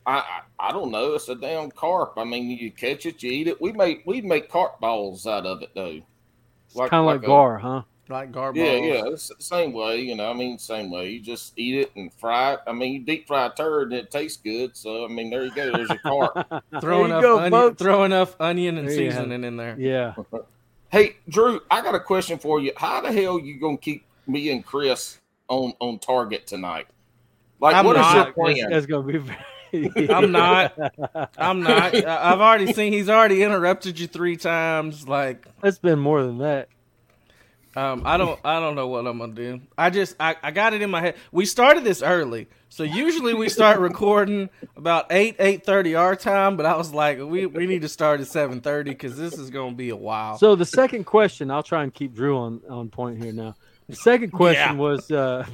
I, I I don't know. It's a damn carp. I mean, you catch it, you eat it. We make we make carp balls out of it though. It's kind of like, a- gar, huh? Like garballs. Yeah, yeah, it's the same way. You know, I mean, same way. You just eat it and fry it. I mean, you deep fry a turd and it tastes good. So I mean, there you go. There's your carp. Throw There you enough, go, onion, folks. throw enough onion and There seasoning in there. Yeah. hey, Drew, I got a question for you. How the hell you gonna keep me and Chris on on target tonight? Like, I'm what is not. your That's, plan? that's gonna be. Very... I'm not. I'm not. I've already seen he's already interrupted you three times. Like, It's been more than that. Um, I don't, I don't know what I'm gonna do. I just, I, I got it in my head. We started this early, so usually we start recording about eight, eight thirty our time. But I was like, we, we need to start at seven thirty because this is gonna be a while. So the second question, I'll try and keep Drew on, on point here now. The second question Yeah. was uh,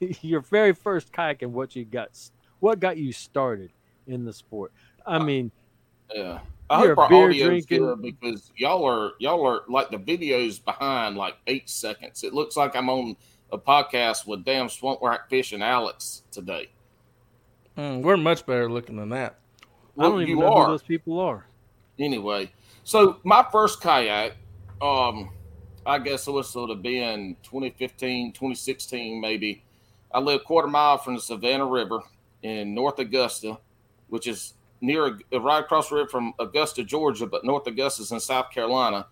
your very first kayak and what you got, what got you started in the sport. I mean, Yeah. I You're hope our a beer audio's good because y'all are y'all are like the videos behind like eight seconds. It looks like I'm on a podcast with damn Swamp Rat Fish and Alex today. Mm, we're much better looking than that. I don't even you know are who those people are. anyway. So my first kayak, um, I guess it was sort of been 2015, 2016, maybe. I live a quarter mile from the Savannah River in North Augusta, which is near right across the river from Augusta, Georgia, but North Augusta's in South Carolina.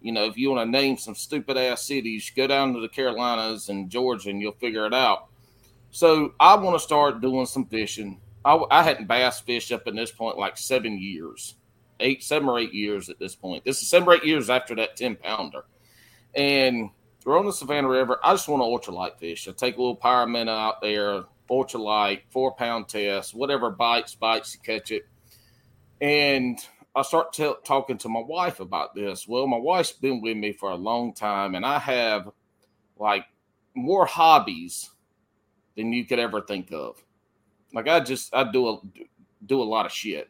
You know, if you want to name some stupid ass cities, go down to the Carolinas and Georgia, and you'll figure it out. So I want to start doing some fishing. I, I hadn't bass fished up in this point like seven years, eight, seven or eight years at this point. This is seven or eight years after that ten pounder, and we're on the Savannah River. I just want to ultralight fish. I take a little pyramid out there, ultralight, four pound test, whatever bites, bites, you catch it. And I start t- talking to my wife about this. Well, my wife's been with me for a long time, and I have like more hobbies than you could ever think of. Like I just I do a do a lot of shit.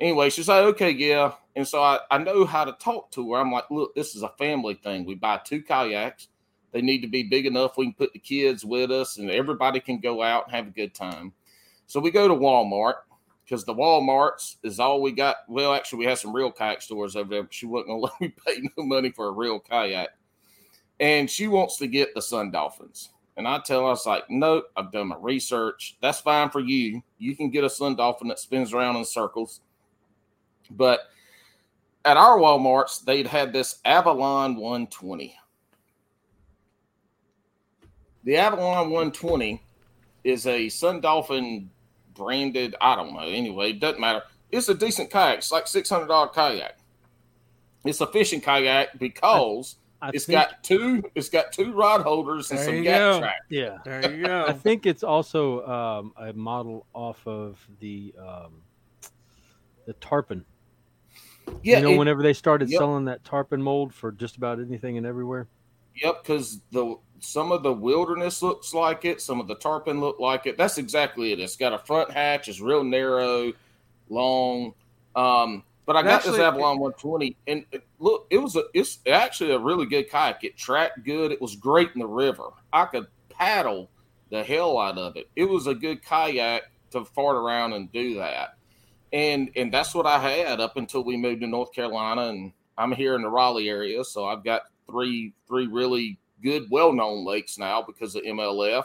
Anyway, she's like, okay, yeah. And so I, I know how to talk to her. I'm like, look, this is a family thing. We buy two kayaks. They need to be big enough we can put the kids with us and everybody can go out and have a good time. So we go to Walmart because the Walmarts is all we got. Well, actually, we have some real kayak stores over there, but she wasn't to let me pay no money for a real kayak. And she wants to get the Sun Dolphins. And I tell her, I was like, nope, I've done my research. That's fine for you. You can get a Sun Dolphin that spins around in circles. But at our Walmarts, they'd had this Avalon 120. The Avalon 120 is a Sun Dolphin branded, I don't know. Anyway, it doesn't matter. It's a decent kayak. It's like $600 kayak. It's a fishing kayak because I it's think, got two it's got two rod holders and some you gap go. track. yeah. There you go. I think it's also um, a model off of the um, the tarpon. Yeah, you know, it- whenever they started yep. selling that tarpon mold for just about anything and everywhere. Yep, because the some of the wilderness looks like it, some of the tarpon look like it. That's exactly it. It's got a front hatch, it's real narrow, long. Um, but I got this Actually, Avalon 120, and it, look, it was a, it's actually a really good kayak. It tracked good. It was great in the river. I could paddle the hell out of it. It was a good kayak to fart around and do that. And and that's what I had up until we moved to North Carolina, and I'm here in the Raleigh area, so I've got three three really good, well known lakes now because of MLF,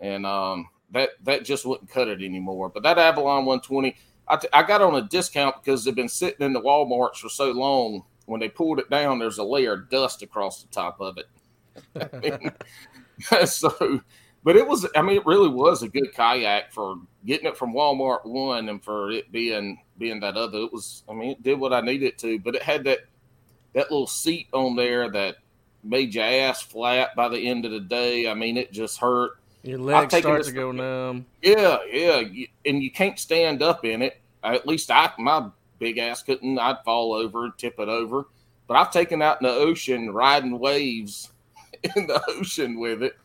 and um, that that just wouldn't cut it anymore. But that Avalon 120, I, t- I got on a discount because they've been sitting in the WalMarts for so long. When they pulled it down, there's a layer of dust across the top of it. So, but it was, I mean, it really was a good kayak for getting it from Walmart one and for it being being that other. It was, I mean, it did what I needed to, but it had that that little seat on there that made your ass flat by the end of the day. I mean, it just hurt. Your legs start to go numb. Yeah, yeah, and you can't stand up in it. At least I, my big ass couldn't. I'd fall over, tip it over. But I've taken out in the ocean, riding waves in the ocean with it.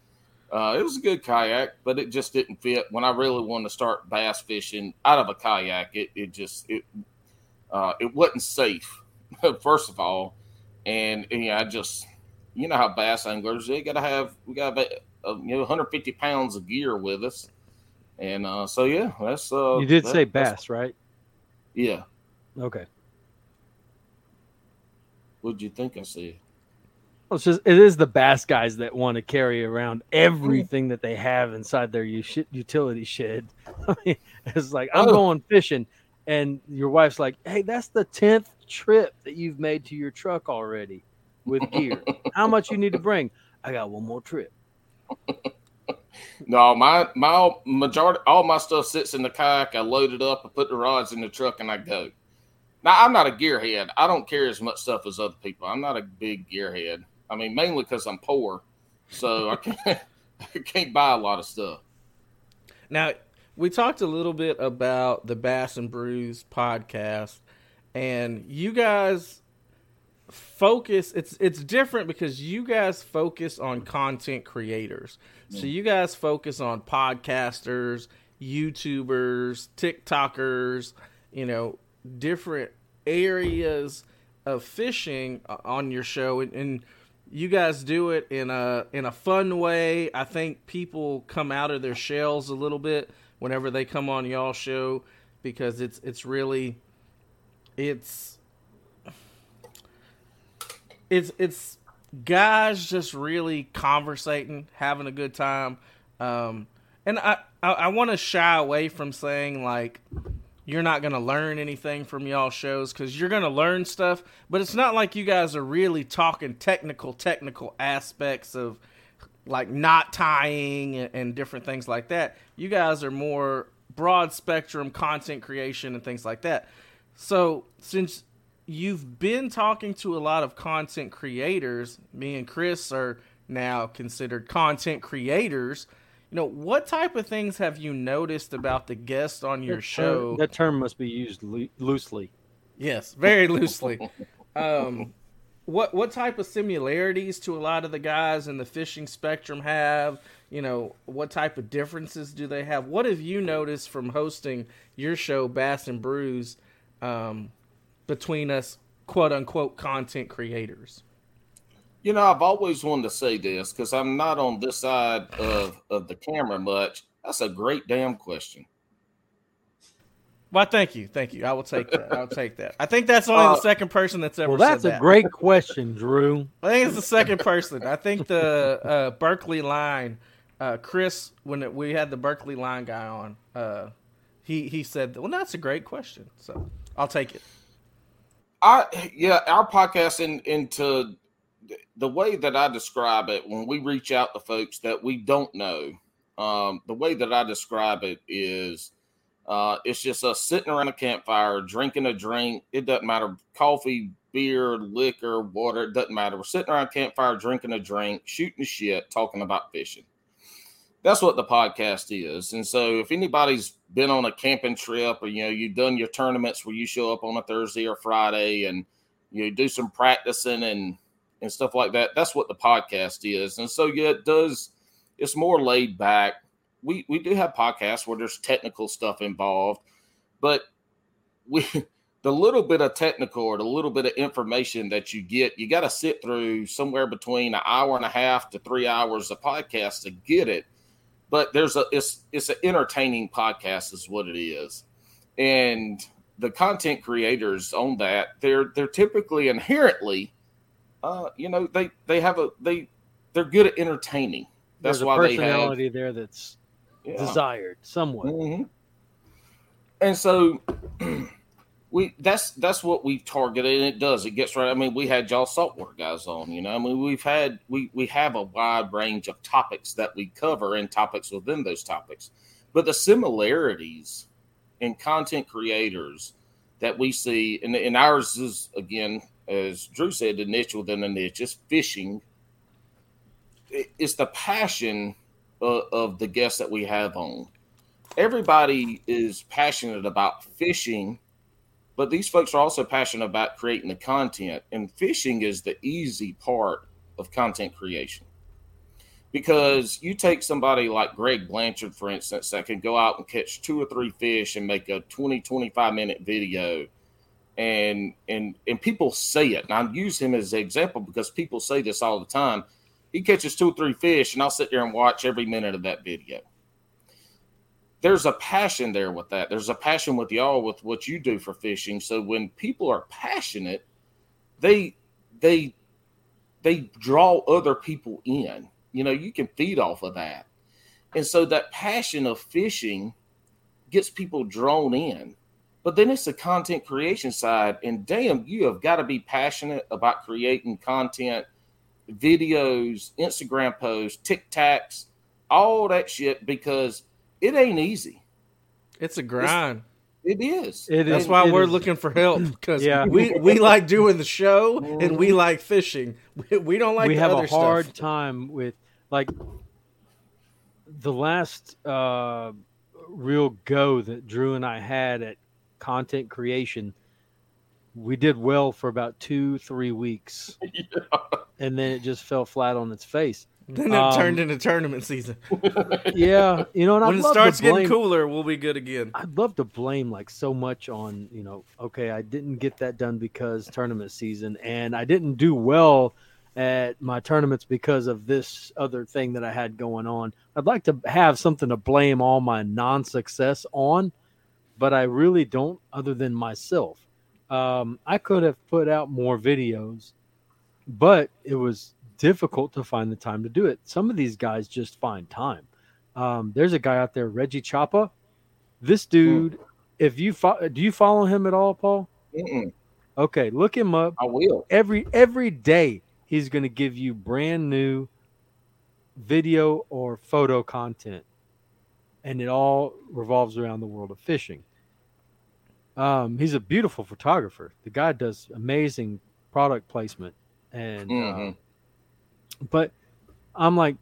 Uh, it was a good kayak, but it just didn't fit. When I really wanted to start bass fishing out of a kayak, it it just it uh, it wasn't safe. First of all, and, and yeah, I just you know how bass anglers they got to have we got to uh, you know 150 pounds of gear with us, and uh, so yeah, that's uh, you did that- say bass, right? Yeah, Okay. what'd you think I said? Well, it's just it is the bass guys that want to carry around everything that they have inside their utility shed. I mean, it's like I'm Oh. going fishing, and your wife's like, "Hey, that's the tenth trip that you've made to your truck already with gear. How much you need to bring? I got one more trip. No, my my majority, all my stuff sits in the kayak. I load it up, I put the rods in the truck, and I go. Now I'm not a gearhead. I don't carry as much stuff as other people. I'm not a big gearhead. I mean, mainly because I'm poor, so I can't I can't buy a lot of stuff. Now, we talked a little bit about the Bass and Brews podcast, and you guys focus it's it's different because you guys focus on content creators. So you guys focus on podcasters, YouTubers, TikTokers, you know, different areas of fishing uh, on your show and, and you guys do it in a in a fun way. I think people come out of their shells a little bit whenever they come on y'all show because it's it's really it's it's it's guys just really conversating, having a good time. Um and I I, I want to shy away from saying like you're not going to learn anything from y'all shows because you're going to learn stuff, but it's not like you guys are really talking technical, technical aspects of like knot tying and different things like that. You guys are more broad spectrum content creation and things like that. So since you've been talking to a lot of content creators, me and Chris are now considered content creators you know, what type of things have you noticed about the guests on your that show? Term, that term must be used lo- loosely. Yes, very loosely. um, what what type of similarities to a lot of the guys in the fishing spectrum have? You know, what type of differences do they have? What have you noticed from hosting your show, Bass and Brews, um, between us, quote unquote, content creators? You know, I've always wanted to say this because I'm not on this side of, of the camera much. That's a great damn question. Well, thank you, thank you. I will take that. I'll take that. I think that's only Uh, the second person that's ever. Well, that's said a great question, Drew. I think it's the second person. I think the uh, Berkley line, uh, Chris, when it, we had the Berkley line guy on, uh, he he said, "Well, that's a great question." So I'll take it. I yeah, our podcast in, into the way that I describe it when we reach out to folks that we don't know, um, the way that I describe it is uh, it's just us sitting around a campfire, drinking a drink. It doesn't matter coffee, beer, liquor, water, it doesn't matter. We're sitting around a campfire, drinking a drink, shooting shit, talking about fishing. That's what the podcast is. And so if anybody's been on a camping trip or you know, you've done your tournaments where you show up on a Thursday or Friday and you do some practicing and and stuff like that. That's what the podcast is. And so yeah, it does it's more laid back. We we do have podcasts where there's technical stuff involved, but we the little bit of technical or the little bit of information that you get, you got to sit through somewhere between an hour and a half to three hours of podcast to get it. But there's a it's it's an entertaining podcast is what it is. And the content creators on that, they're they're typically inherently uh, you know, they they have a they they're good at entertaining. That's There's why they have personality there that's yeah. desired somewhat. Mhm. And so we that's that's what we've targeted, and it does. It gets right. I mean, we had y'all saltwater guys on. You know, I mean, we've had we we have a wide range of topics that we cover and topics within those topics, but the similarities in content creators that we see, and, and ours is again, as Drew said, the niche within the niche is fishing. It- It's the passion of, of the guests that we have on everybody is passionate about fishing, but these folks are also passionate about creating the content. And fishing is the easy part of content creation. Because you take somebody like Greg Blanchard, for instance, that can go out and catch two or three fish and make a 20, 25 minute video. And and and people say it. And I use him as an example because people say this all the time. He catches two or three fish, and I'll sit there and watch every minute of that video there's a passion there with that. There's a passion with y'all with what you do for fishing. So when people are passionate, they they they draw other people in. You know, you can feed off of that. And so that passion of fishing gets people drawn in. But then it's the content creation side. And damn, you have got to be passionate about creating content, videos, Instagram posts, TikToks, all that shit because it ain't easy. It's a grind. It is. It That's is- why it we're is- looking for help because Yeah. we, we like doing the show and we like fishing. We, we don't like we the have other a hard stuff. time with like the last uh, real go that Drew and I had at content creation. We did well for about two, three weeks, and then it just fell flat on its face. Then it Um, turned into tournament season. Yeah, you know, and when I'd it starts to getting cooler, we'll be good again. I'd love to blame like so much on, you know, okay, I didn't get that done because tournament season and I didn't do well at my tournaments because of this other thing that I had going on. I'd like to have something to blame all my non-success on, but I really don't other than myself. Um, I could have put out more videos, but it was difficult to find the time to do it. Some of these guys just find time. Um, there's a guy out there, Reggie Choppa. This dude if you fo- do you follow him at all, Paul? Mm-mm. Okay, look him up. I will. Every every day he's going to give you brand new video or photo content, and it all revolves around the world of fishing. Um, he's a beautiful photographer. The guy does amazing product placement, and uh, Mhm. But I'm like,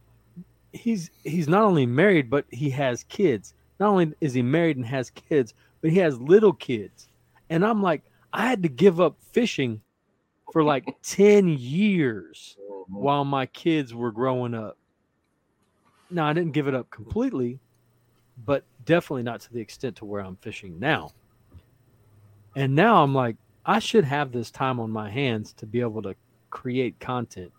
he's he's not only married, but he has kids. Not only is he married and has kids, but he has little kids. And I'm like, I had to give up fishing for like 10 years uh-huh. while my kids were growing up. Now, I didn't give it up completely, but definitely not to the extent to where I'm fishing now. And now I'm like, I should have this time on my hands to be able to create content.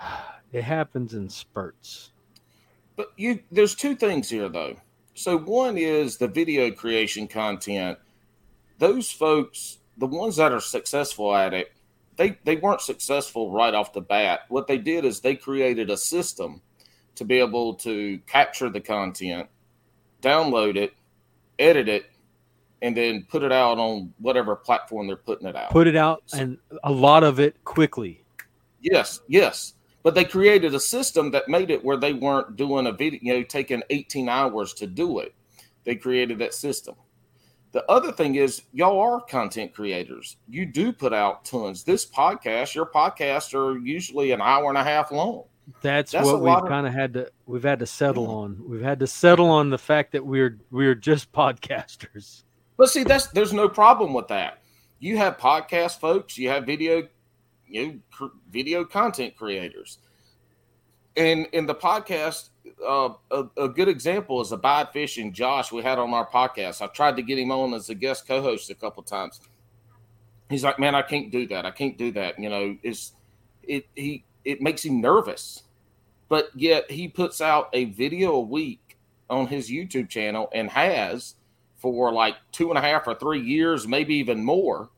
It happens in spurts. But you, there's two things here though. So one is the video creation content. Those folks, the ones that are successful at it, they they weren't successful right off the bat. What they did is they created a system to be able to capture the content, download it, edit it, and then put it out on whatever platform they're putting it out. Put it out and a lot of it quickly. Yes, yes. But they created a system that made it where they weren't doing a video, you know, taking 18 hours to do it. They created that system. The other thing is, y'all are content creators. You do put out tons. This podcast, your podcasts are usually an hour and a half long. That's, That's what we've kind of had to we've had to settle on. We've had to settle on the fact that we're we're just podcasters. But see, that's there's no problem with that. You have podcast folks, you have video, you know, cr- video content creators, and in the podcast, uh, a, a good example is Abide Fish and Josh we had on our podcast. I tried to get him on as a guest co-host a couple times. He's like, "Man, I can't do that. I can't do that." You know, it's it he it makes him nervous, but yet he puts out a video a week on his YouTube channel and has for like two and a half or three years, maybe even more.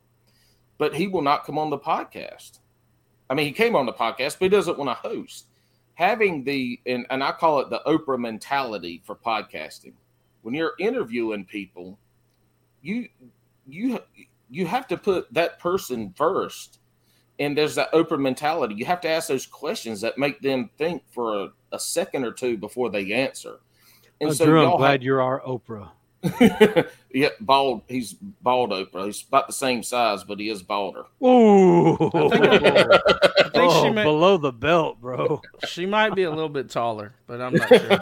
But he will not come on the podcast. I mean, he came on the podcast, but he doesn't want to host. Having the and, and I call it the Oprah mentality for podcasting. When you're interviewing people, you you you have to put that person first. And there's that Oprah mentality. You have to ask those questions that make them think for a, a second or two before they answer. And Oh, Drew, I'm glad have- you're our Oprah. yeah, bald. He's bald Oprah. He's about the same size, but he is balder. Ooh, I think, I think oh, she, may, below the belt, bro. she might be a little bit taller, but I'm not sure.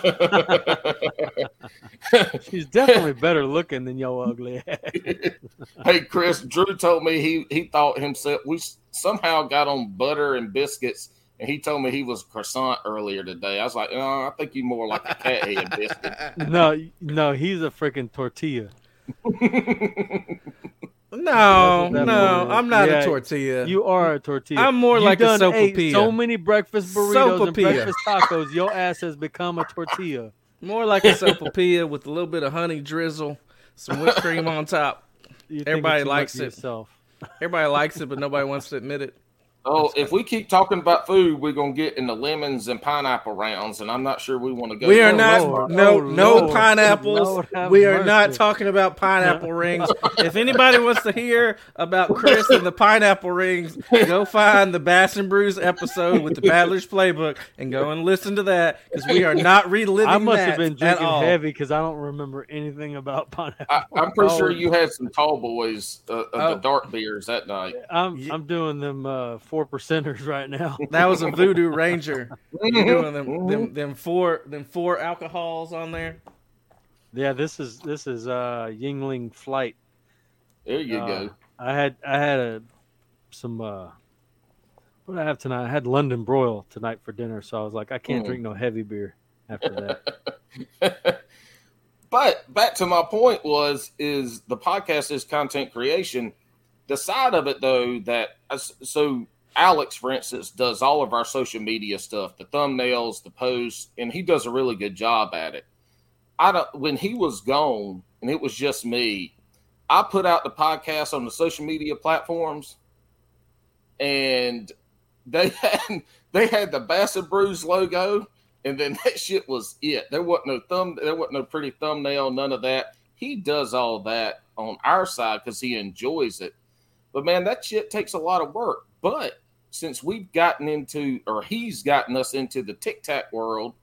She's definitely better looking than yo ugly ass. hey, Chris, Drew told me he he thought himself. We somehow got on butter and biscuits, and he told me he was croissant earlier today. I was like, oh, I think you're more like a cat head biscuit. No, no, he's a freaking tortilla. No, That's what that no. I'm not Yeah, a tortilla. You are a tortilla. I'm more You like a done ate sopapilla. So many breakfast burritos and Sopapilla. breakfast tacos, your ass has become a tortilla. More like a sopapilla with a little bit of honey drizzle, some whipped cream on top. You think Everybody likes it. Yourself. Everybody likes it, but nobody wants to admit it. Oh, if we keep talking about food, we're gonna get in the lemons and pineapple rounds, and I'm not sure we want to go. We are Oh, not Lord. no Oh, no Lord. pineapples. Lord we are not talking about pineapple rings. If anybody wants to hear about Chris and the pineapple rings, go find the Bass and Brews episode with the Paddlers Playbook and go and listen to that because we are not reliving I must that have been drinking heavy because I don't remember anything about pineapple. I, I'm pretty Oh. sure you had some tall boys uh, of Oh. the dark beers that night. I'm I'm doing them uh, four percenters right now. That was a Voodoo Ranger. Doing them, Mm-hmm. them them four them four alcohols on there. yeah, this is this is uh Yuengling Flight. There you Uh, go. I had I had a some uh what did I have tonight? I had London broil tonight for dinner, so I was like, I can't Mm. drink no heavy beer after that. but back to my point was is the podcast is content creation. The side of it though that so Alex, for instance, does all of our social media stuff, the thumbnails, the posts, and he does a really good job at it. I don't when he was gone and it was just me, I put out the podcast on the social media platforms and they had they had the Bass and Brews logo, and then that shit was it. There wasn't no thumb, there wasn't no pretty thumbnail, none of that. he does all that on our side because he enjoys it. But man, that shit takes a lot of work. But since we've gotten into, or he's gotten us into the TikTok world,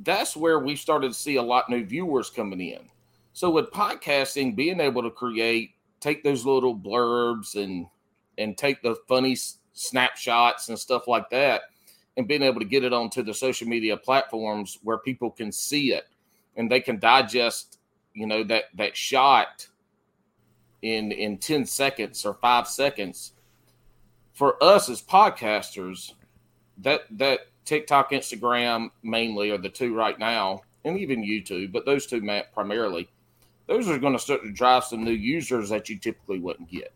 that's where we started to see a lot new viewers coming in. So with podcasting, being able to create, take those little blurbs and and take the funny snapshots and stuff like that, and being able to get it onto the social media platforms where people can see it and they can digest, you know, that that shot in in 10 seconds or 5 seconds for us as podcasters that that TikTok, Instagram mainly are the two right now, and even YouTube, but those two ma- primarily. Those are going to start to drive some new users that you typically wouldn't get.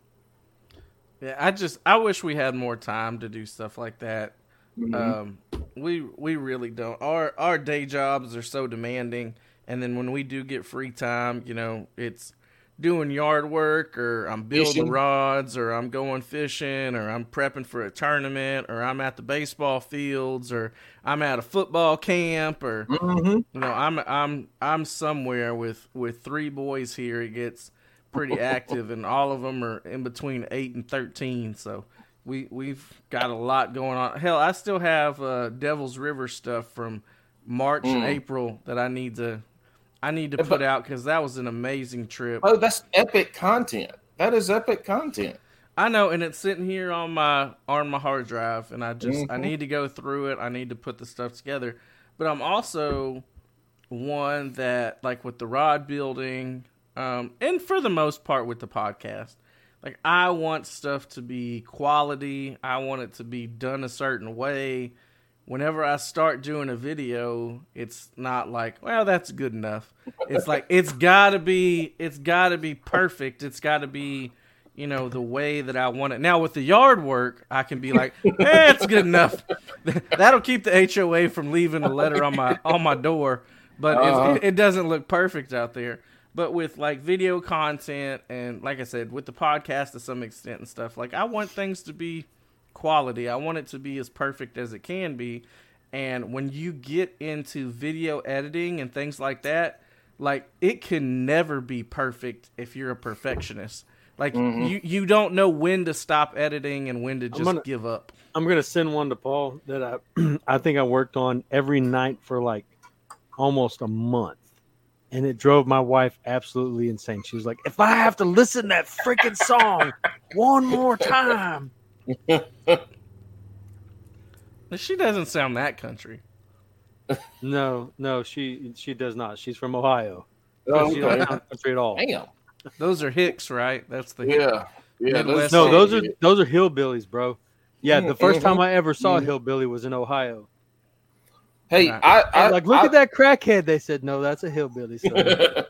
Yeah, I just I wish we had more time to do stuff like that. Mm-hmm. Um, we we really don't. Our our day jobs are so demanding, and then when we do get free time, you know, it's doing yard work or I'm building Fishing. rods or I'm going fishing or I'm prepping for a tournament or I'm at the baseball fields or I'm at a football camp or Mm-hmm. you know I'm I'm I'm somewhere with with three boys here. It gets pretty active, and all of them are in between eight and thirteen. So we we've got a lot going on. Hell, I still have uh, Devil's River stuff from March and Mm. April that I need to I need to put but- out because that was an amazing trip. Oh, that's epic content. That is epic content. I know, and it's sitting here on my on my hard drive, and I just I Mhm. need to go through it. I need to put the stuff together. But I'm also one that like with the rod building, um, and for the most part with the podcast, like I want stuff to be quality. I want it to be done a certain way. Whenever I start doing a video, it's not like, well, that's good enough. It's like it's gotta be, it's gotta be perfect. It's gotta be you know, the way that I want it. Now with the yard work, I can be like, eh, it's good enough. That'll keep the HOA from leaving a letter on my on my door, but Uh-huh. it, it doesn't look perfect out there. But with like video content and like I said, with the podcast to some extent and stuff, like I want things to be quality. I want it to be as perfect as it can be. And when you get into video editing and things like that, like it can never be perfect if you're a perfectionist. Like mm-hmm. you, you don't know when to stop editing and when to just gonna- give up. I'm gonna send one to Paul that I I think I worked on every night for like almost a month. And it drove my wife absolutely insane. She was like, if I have to listen to that freaking song one more time. She doesn't sound that country. No, no, she she does not. She's from Ohio. Oh, She doesn't sound country at all. Damn. Those are Hicks, right? That's the Yeah. Yeah. Midwest No, those are those are hillbillies, bro. Yeah, the 1st time Mhm. I ever saw a Mhm. hillbilly was in Ohio. Hey, Right. I, I like, look I, at that crackhead. They said, no, that's a hillbilly.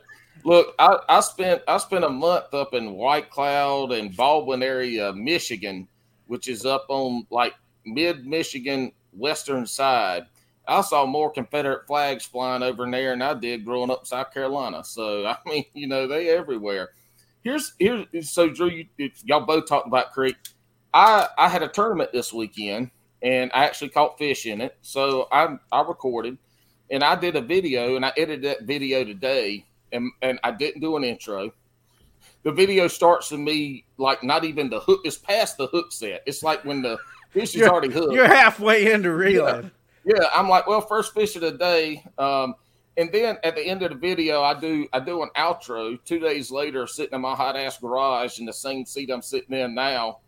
Look, I, I spent I spent a month up in White Cloud and Baldwin area, Michigan, which is up on like mid Michigan western side. I saw more Confederate flags flying over there than I did growing up South Carolina. So I mean, you know, they everywhere. Here's here's so Drew, you, y'all both talked about creek. I I had a tournament this weekend and I actually caught fish in it. So I I recorded and I did a video and I edited that video today and, and I didn't do an intro. The video starts with me like not even the hook is past the hook set. It's like when the fish is already hooked. You're halfway into reeling. Yeah, I'm like, well, first fish of the day. Um, and then at the end of the video, I do I do an outro. Two days later, sitting in my hot ass garage in the same seat I'm sitting in now,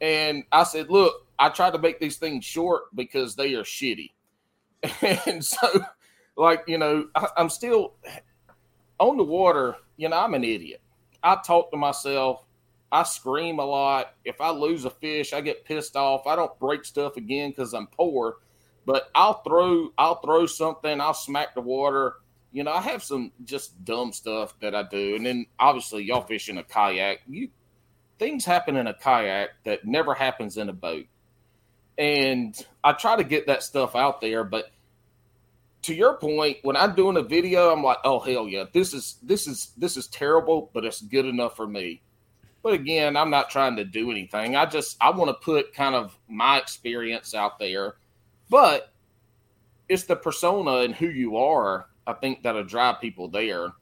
and I said, look, I tried to make these things short because they are shitty, and so, like you know, I, I'm still on the water. You know, I'm an idiot. I talk to myself. I scream a lot. If I lose a fish, I get pissed off. I don't break stuff again because I'm poor but I'll throw I'll throw something, I'll smack the water. You know, I have some just dumb stuff that I do. And then obviously y'all fish in a kayak. You things happen in a kayak that never happens in a boat. And I try to get that stuff out there, but to your point, when I'm doing a video, I'm like, oh hell yeah, this is this is this is terrible, but it's good enough for me. But again, I'm not trying to do anything. I just I want to put kind of my experience out there but it's the persona and who you are, I think, that'll drive people there.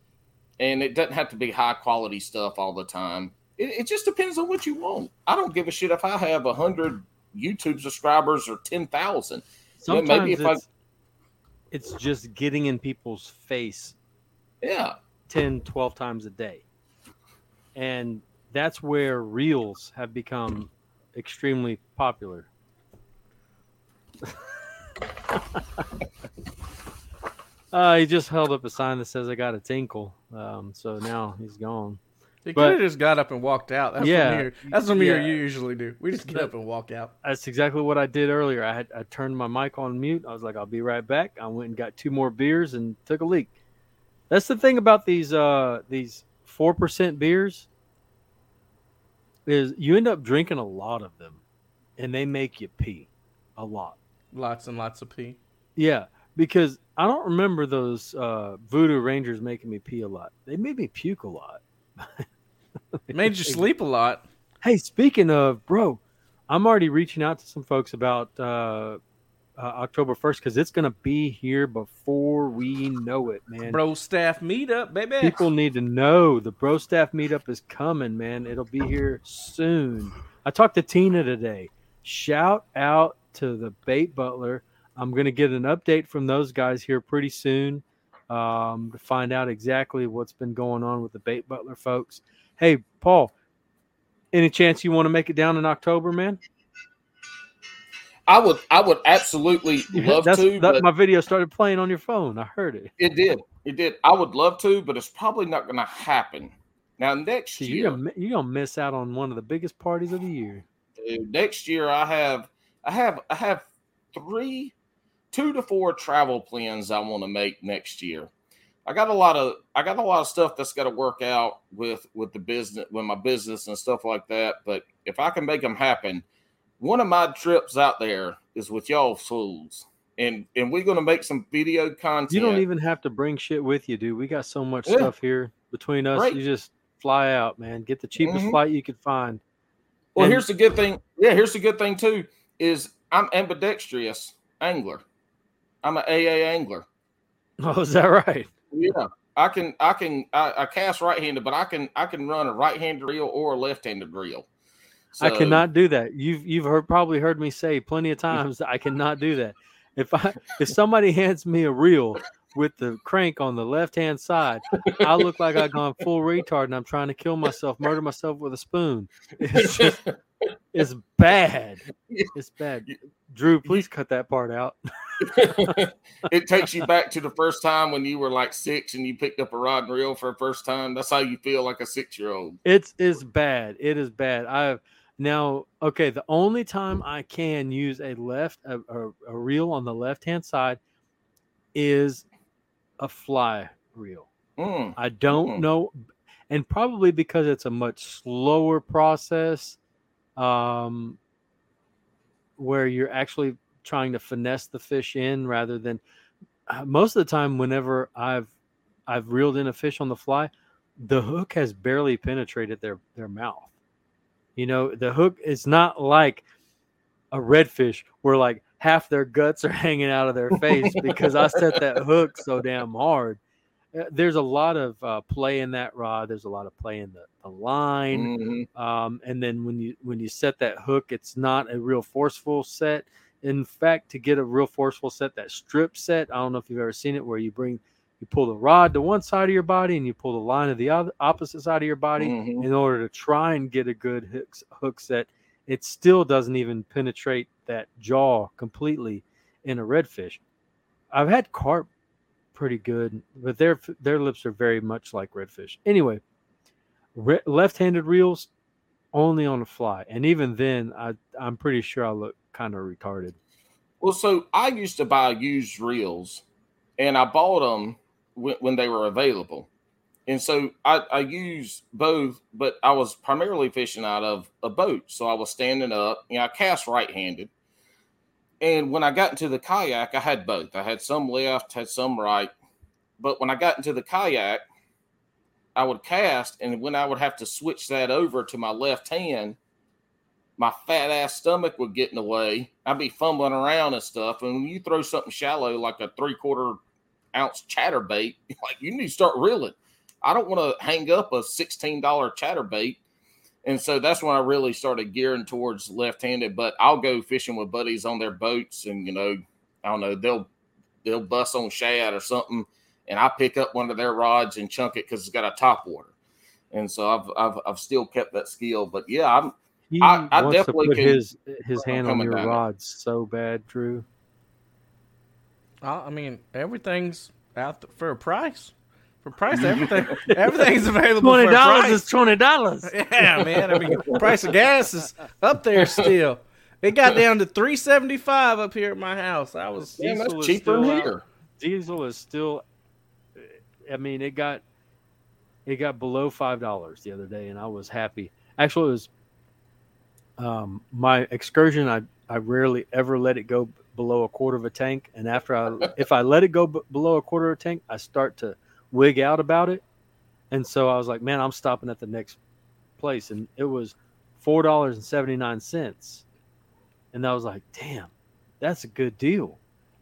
and it doesn't have to be high quality stuff all the time. It, it just depends on what you want. I don't give a shit if I have a hundred YouTube subscribers or ten thousand. Sometimes maybe if I- it's, just getting in people's face Yeah, 10, 12 times a day. And that's where reels have become extremely popular. uh, he just held up a sign that says I got a tinkle. Um, so now he's gone. He could have just got up and walked out. That's Yeah, what me, or- that's what me or you usually do. We just get up and walk out. That's exactly what I did earlier. I had I turned my mic on mute. I was like, I'll be right back. I went and got two more beers and took a leak. That's the thing about these uh these four percent beers is you end up drinking a lot of them, and they make you pee a lot. Lots and lots of pee. Yeah, because I don't remember those uh, Voodoo Rangers making me pee a lot. They made me puke a lot. Made you sleep a lot. Hey, speaking of, bro, I'm already reaching out to some folks about uh, uh, October 1st because it's going to be here before we know it, man. Bro staff meetup, baby. People need to know the Bro Staff meetup is coming, man. It'll be here soon. I talked to Tina today. Shout out to the Bait Butler. I'm going to get an update from those guys here pretty soon um, to find out exactly what's been going on with the Bait Butler folks. Hey, Paul, any chance you want to make it down in October, man? I would. I would absolutely love That's, to. that, my video started playing on your phone. I heard it. it did. It did. I would love to, but it's probably not going to happen. Now next year, you're gonna, you're gonna miss out on one of the biggest parties of the year. dude, next year I have I have I have three two to four travel plans I want to make next year. I got a lot of I got a lot of stuff that's got to work out with with the business with my business and stuff like that, but if I can make them happen, one of my trips out there is with y'all fools. And and we're going to make some video content. You don't even have to bring shit with you, dude. We got so much Yeah. stuff here between us. Right. You just fly out, man. Get the cheapest Mhm. flight you could find. Well, And- here's the good thing. Yeah, here's the good thing too is I'm ambidextrous angler. I'm an AA angler. Oh, is that right? Yeah, I can I can I, I cast right-handed, but I can I can run a right-handed reel or a left-handed reel. I cannot do that. You've you've heard probably heard me say plenty of times that I cannot do that. If I if somebody hands me a reel with the crank on the left hand side, I look like I've gone full retard and I'm trying to kill myself, murder myself with a spoon. It's just it's bad. It's bad. Drew, please cut that part out. it takes you back to the first time when you were like six and you picked up a rod and reel for the first time. That's how you feel like a six-year-old. It's is bad. It is bad. I've now okay. The only time I can use a left a, a, a reel on the left hand side is a fly reel. Mm, I don't Mm. know, and probably because it's a much slower process, um, where you're actually trying to finesse the fish in rather than uh, most of the time. Whenever I've I've reeled in a fish on the fly, the hook has barely penetrated their their mouth. You know, the hook is not like a redfish where like half their guts are hanging out of their face because I set that hook so damn hard. Uh, There's a lot of uh, play in that rod. There's a lot of play in the, the line, mhm. um, and then when you when you set that hook, it's not a real forceful set. In fact, to get a real forceful set, that strip set, I don't know if you've ever seen it, where you bring you pull the rod to one side of your body and you pull the line to the other opposite side of your body Mhm. in order to try and get a good hook, hook set. It still doesn't even penetrate that jaw completely in a redfish. I've had carp pretty good, but their their lips are very much like redfish. Anyway, re- left-handed reels only on a fly, and even then, I I'm pretty sure I look kind of retarded. Well, so I used to buy used reels, and I bought them when, when they were available, and so I, I used both, but I was primarily fishing out of a boat, so I was standing up. You know, I cast right-handed, and when I got into the kayak, I had both. I had some left, had some right, but when I got into the kayak, I would cast, and when I would have to switch that over to my left hand, my fat ass stomach would get in the way. I'd be fumbling around and stuff. And when you throw something shallow like a three quarter ounce chatterbait, like you need to start reeling. I don't want to hang up a $16 chatterbait. And so that's when I really started gearing towards left-handed. But I'll go fishing with buddies on their boats, and you know, I don't know, they'll they'll bust on shad or something, and I pick up one of their rods and chunk it because it's got a top water. And so I've, I've I've still kept that skill. But yeah, I'm He I- I wants definitely to put can- his his hand on your down rods so bad, Drew. I I mean, everything's out th- for a price. For price, everything everything's available for twenty dollars. is twenty dollars. Yeah, man. I mean, price of gas is up there still. It got down to three seventy five up here at my house. I was Damn, that's Diesel is cheaper than here. Diesel is still. I mean, it got it got below five dollars the other day, and I was happy. Actually, it was um, my excursion. I I rarely ever let it go below a quarter of a tank, and after I if I let it go b- below a quarter of a tank, I start to wig out about it, and so I was like, man, I'm stopping at the next place, and it was four dollars and seventy nine cents, and I was like, damn, that's a good deal,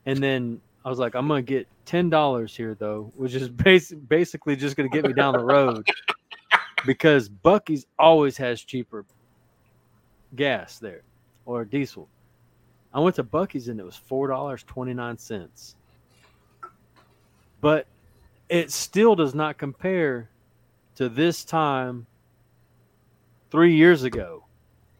and then I was like, I'm gonna get ten dollars here though, which is bas- basically just gonna get me down the road. Because Buc-ee's always has cheaper gas there or diesel. I went to Buc-ee's and it was four dollars twenty nine cents, but it still does not compare to this time three years ago.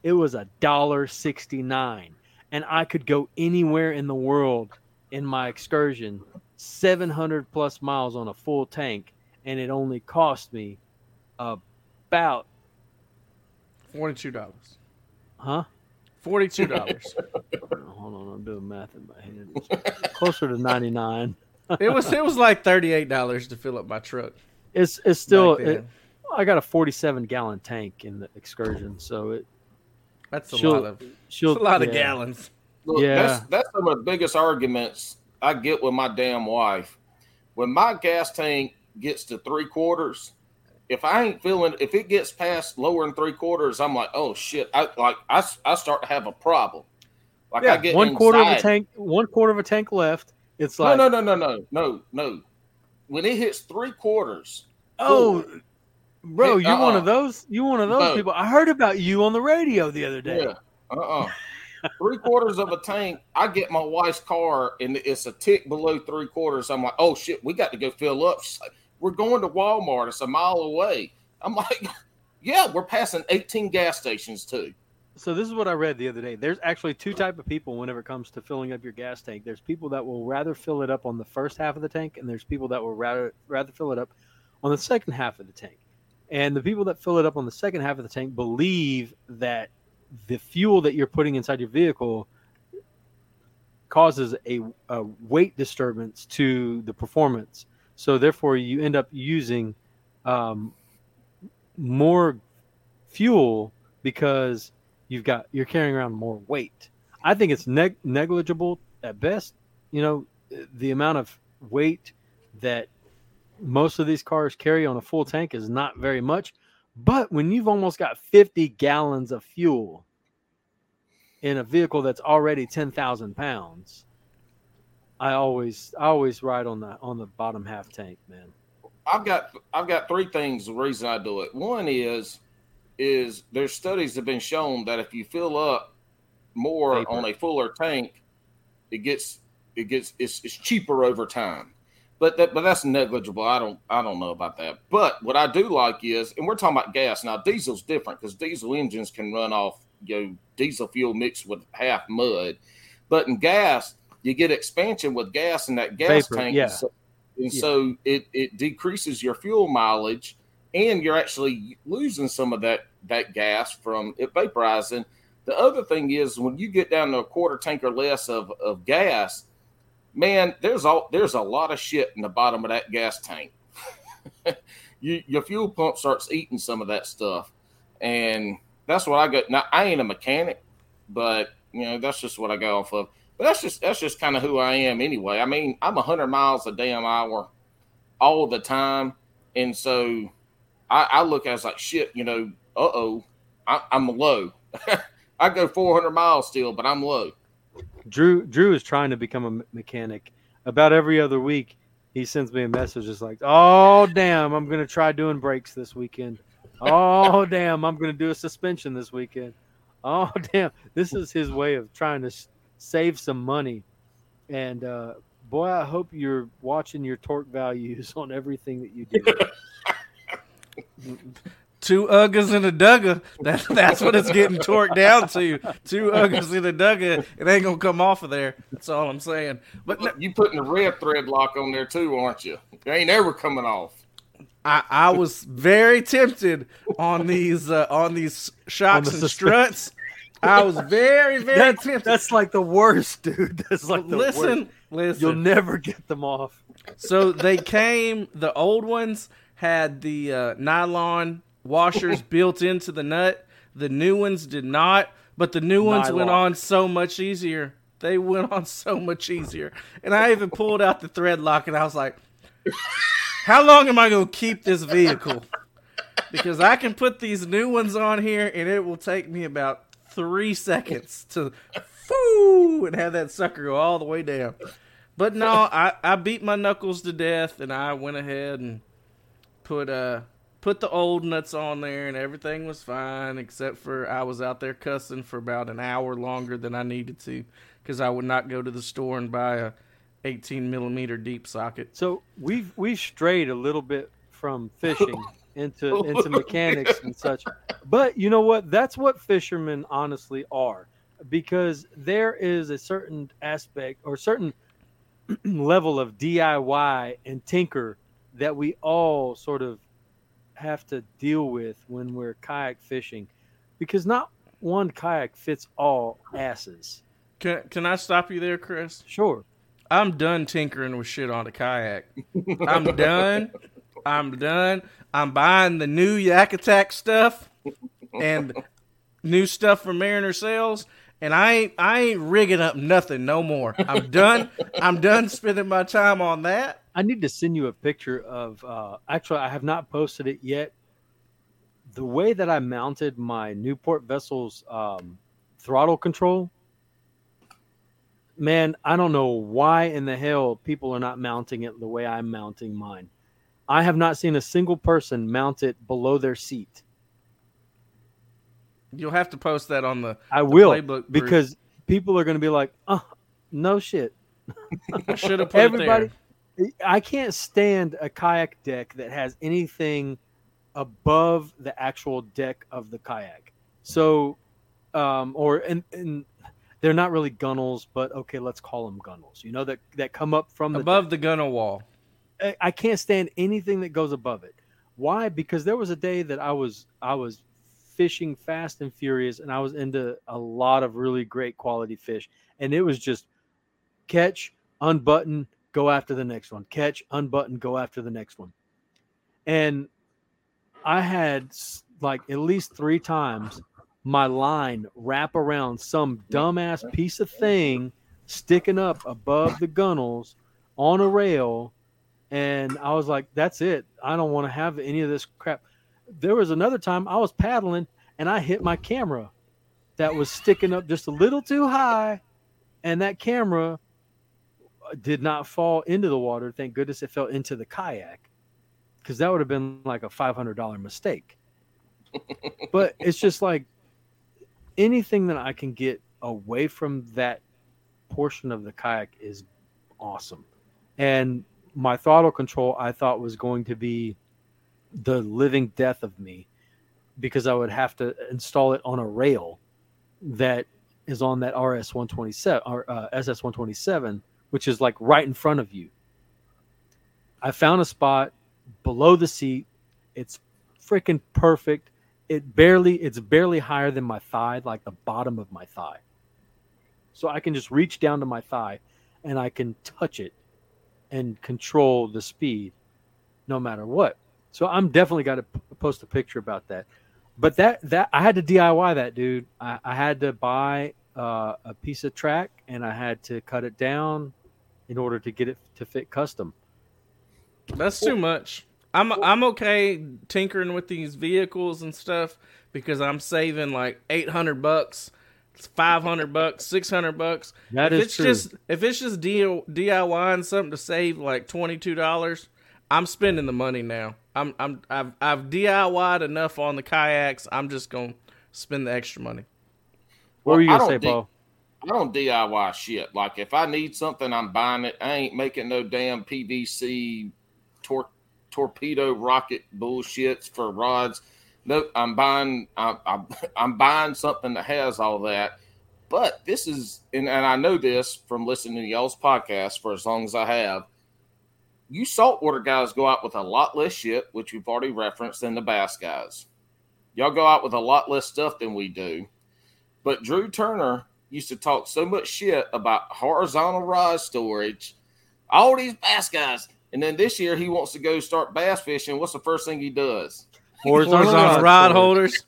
It was a dollar sixty nine, and I could go anywhere in the world in my excursion 700 plus miles on a full tank and it only cost me about forty two dollars. huh Forty two dollars. hold on i'm doing math in my head It's closer to 99 it was it was like thirty eight dollars to fill up my truck. it's it's still it, i got a 47 gallon tank in the excursion so it That's a lot of she'll that's a lot of gallons. Look, Yeah. that's that's some of the biggest arguments I get with my damn wife. When my gas tank gets to three quarters, if I ain't feeling, if it gets past lower than three quarters, I'm like, oh shit, I like I, I start to have a problem. Like I get one quarter of a tank one quarter of a tank left it's No, like no, no, no, no, no, no. When it hits three quarters, oh bro Hey, you one uh-uh. of those You're one of those No. people i heard about you on the radio the other day Yeah. Uh uh three quarters of a tank. I get my wife's car and it's a tick below three quarters. I'm like, oh shit, we got to go fill up. She's like, we're going to Walmart. It's a mile away. I'm like, yeah, we're passing 18 gas stations too. So this is what I read the other day. There's actually two type of people whenever it comes to filling up your gas tank. There's people that will rather fill it up on the first half of the tank, and there's people that will rather rather fill it up on the second half of the tank. And the people that fill it up on the second half of the tank believe that the fuel that you're putting inside your vehicle causes a, a weight disturbance to the performance. So therefore, you end up using um, more fuel because you've got you're carrying around more weight. I think it's neg- negligible at best. You know, the amount of weight that most of these cars carry on a full tank is not very much. But when you've almost got 50 gallons of fuel in a vehicle that's already 10,000 pounds, I always I always ride on the on the bottom half tank, man. I've got I've got three things the reason I do it. One is is there's studies have been shown that if you fill up more Vapor. on a fuller tank, it gets it gets it's, it's cheaper over time. But that but that's negligible. I don't I don't know about that. But what I do like is, and we're talking about gas now. Diesel's different because diesel engines can run off you know diesel fuel mixed with half mud. But in gas, you get expansion with gas in that gas Vapor, tank. yeah. So, and Yeah. so it, it decreases your fuel mileage and you're actually losing some of that that gas from it vaporizing. The other thing is when you get down to a quarter tank or less of, of gas, man, there's all there's a lot of shit in the bottom of that gas tank. you, your fuel pump starts eating some of that stuff, and that's what I got. Now I ain't a mechanic, but you know that's just what I go off of. But that's just that's just kind of who I am anyway. I mean, I'm hundred miles a damn hour all the time, and so I, I look at it as like shit. You know, uh oh, I'm low. I go 400 miles still, but I'm low. Drew Drew is trying to become a mechanic. About every other week, he sends me a message just like, "Oh damn, I'm gonna try doing brakes this weekend. Oh damn, I'm gonna do a suspension this weekend. Oh damn, this is his way of trying to s- save some money. And uh, boy, I hope you're watching your torque values on everything that you do. Two Uggas and a Dugga. That, that's what it's getting torqued down to. Two Uggas and a Dugga. It ain't gonna come off of there. That's all I'm saying. But no, You putting the red thread lock on there too, aren't you? It ain't ever coming off. I, I was very tempted on these uh, on these shocks the and struts. I was very very that's, tempted. that's like the worst, dude. That's like the listen, worst. listen. You'll never get them off. So they came. The old ones had the uh, nylon washers built into the nut. The new ones did not, but the new ones went on so much easier. They went on so much easier. And I even pulled out the thread lock, and I was like, "How long am I going to keep this vehicle?" Because I can put these new ones on here, and it will take me about three seconds to foo and have that sucker go all the way down. But no, I, I beat my knuckles to death, and I went ahead and put uh put the old nuts on there, and everything was fine except for I was out there cussing for about an hour longer than I needed to because I would not go to the store and buy a 18 millimeter deep socket. So we've we've strayed a little bit from fishing into into mechanics and such. But you know what? That's what fishermen honestly are. Because there is a certain aspect or certain level of DIY and tinker that we all sort of have to deal with when we're kayak fishing. Because not one kayak fits all asses. Can can I stop you there, Chris? Sure. I'm done tinkering with shit on a kayak. I'm done. I'm done. I'm buying the new Yak Attack stuff and new stuff from Mariner Sales, and I ain't I ain't rigging up nothing no more. I'm done. I'm done spending my time on that. I need to send you a picture of. Uh, actually, I have not posted it yet. The way that I mounted my Newport vessel's um, throttle control, man, I don't know why in the hell people are not mounting it the way I'm mounting mine. I have not seen a single person mount it below their seat. You'll have to post that on the. I will playbook group. because people are going to be like, "Oh, no shit." I should have put everybody i can't stand a kayak deck that has anything above the actual deck of the kayak so um or and, and they're not really gunnels but okay let's call them gunnels you know that that come up from the above the gunner wall. I- I can't stand anything that goes above it. Why? Because there was a day that I was I was fishing fast and furious, and I was into a lot of really great quality fish, and it was just catch, unbutton, go after the next one, catch, unbutton, go after the next one, and I had like at least three times my line wrap around some dumbass piece of thing sticking up above the gunnels on a rail and I was like, "That's it. I don't want to have any of this crap." There was another time I was paddling and I hit my camera that was sticking up just a little too high, and that camera did not fall into the water. Thank goodness it fell into the kayak, because that would have been like a five hundred dollar mistake. but it's just like anything that I can get away from that portion of the kayak is awesome. And my throttle control I thought was going to be the living death of me because I would have to install it on a rail that is on that RS 127 or uh, SS 127, which is like right in front of you. I found a spot below the seat. It's freaking perfect. It barely it's barely higher than my thigh, like the bottom of my thigh. So I can just reach down to my thigh and I can touch it and control the speed no matter what. So I'm definitely got to p- post a picture about that. But that that I had to DIY that, dude. I, I had to buy uh, a piece of track and I had to cut it down in order to get it to fit custom. That's too much. I'm I'm okay tinkering with these vehicles and stuff because I'm saving like 800 bucks five hundred bucks, six hundred bucks. That if is it's true. just if it's just DIY and something to save like twenty two dollars, I'm spending the money now. I'm I'm I've I've DIY'd enough on the kayaks. I'm just gonna spend the extra money. what were you gonna say, don't Paul? I don't DIY shit. Like if I need something, I'm buying it. I ain't making no damn PVC tor- torpedo rocket bullshits for rods. No, I'm buying. I'm, I'm, I'm buying something that has all that. But this is, and, and I know this from listening to y'all's podcast for as long as I have. You saltwater guys go out with a lot less shit, which we've already referenced, than the bass guys. Y'all go out with a lot less stuff than we do. But Drew Turner used to talk so much shit about horizontal rod storage, all these bass guys. And then this year he wants to go start bass fishing. What's the first thing he does? Horizontal, Horizontal rod rod holders.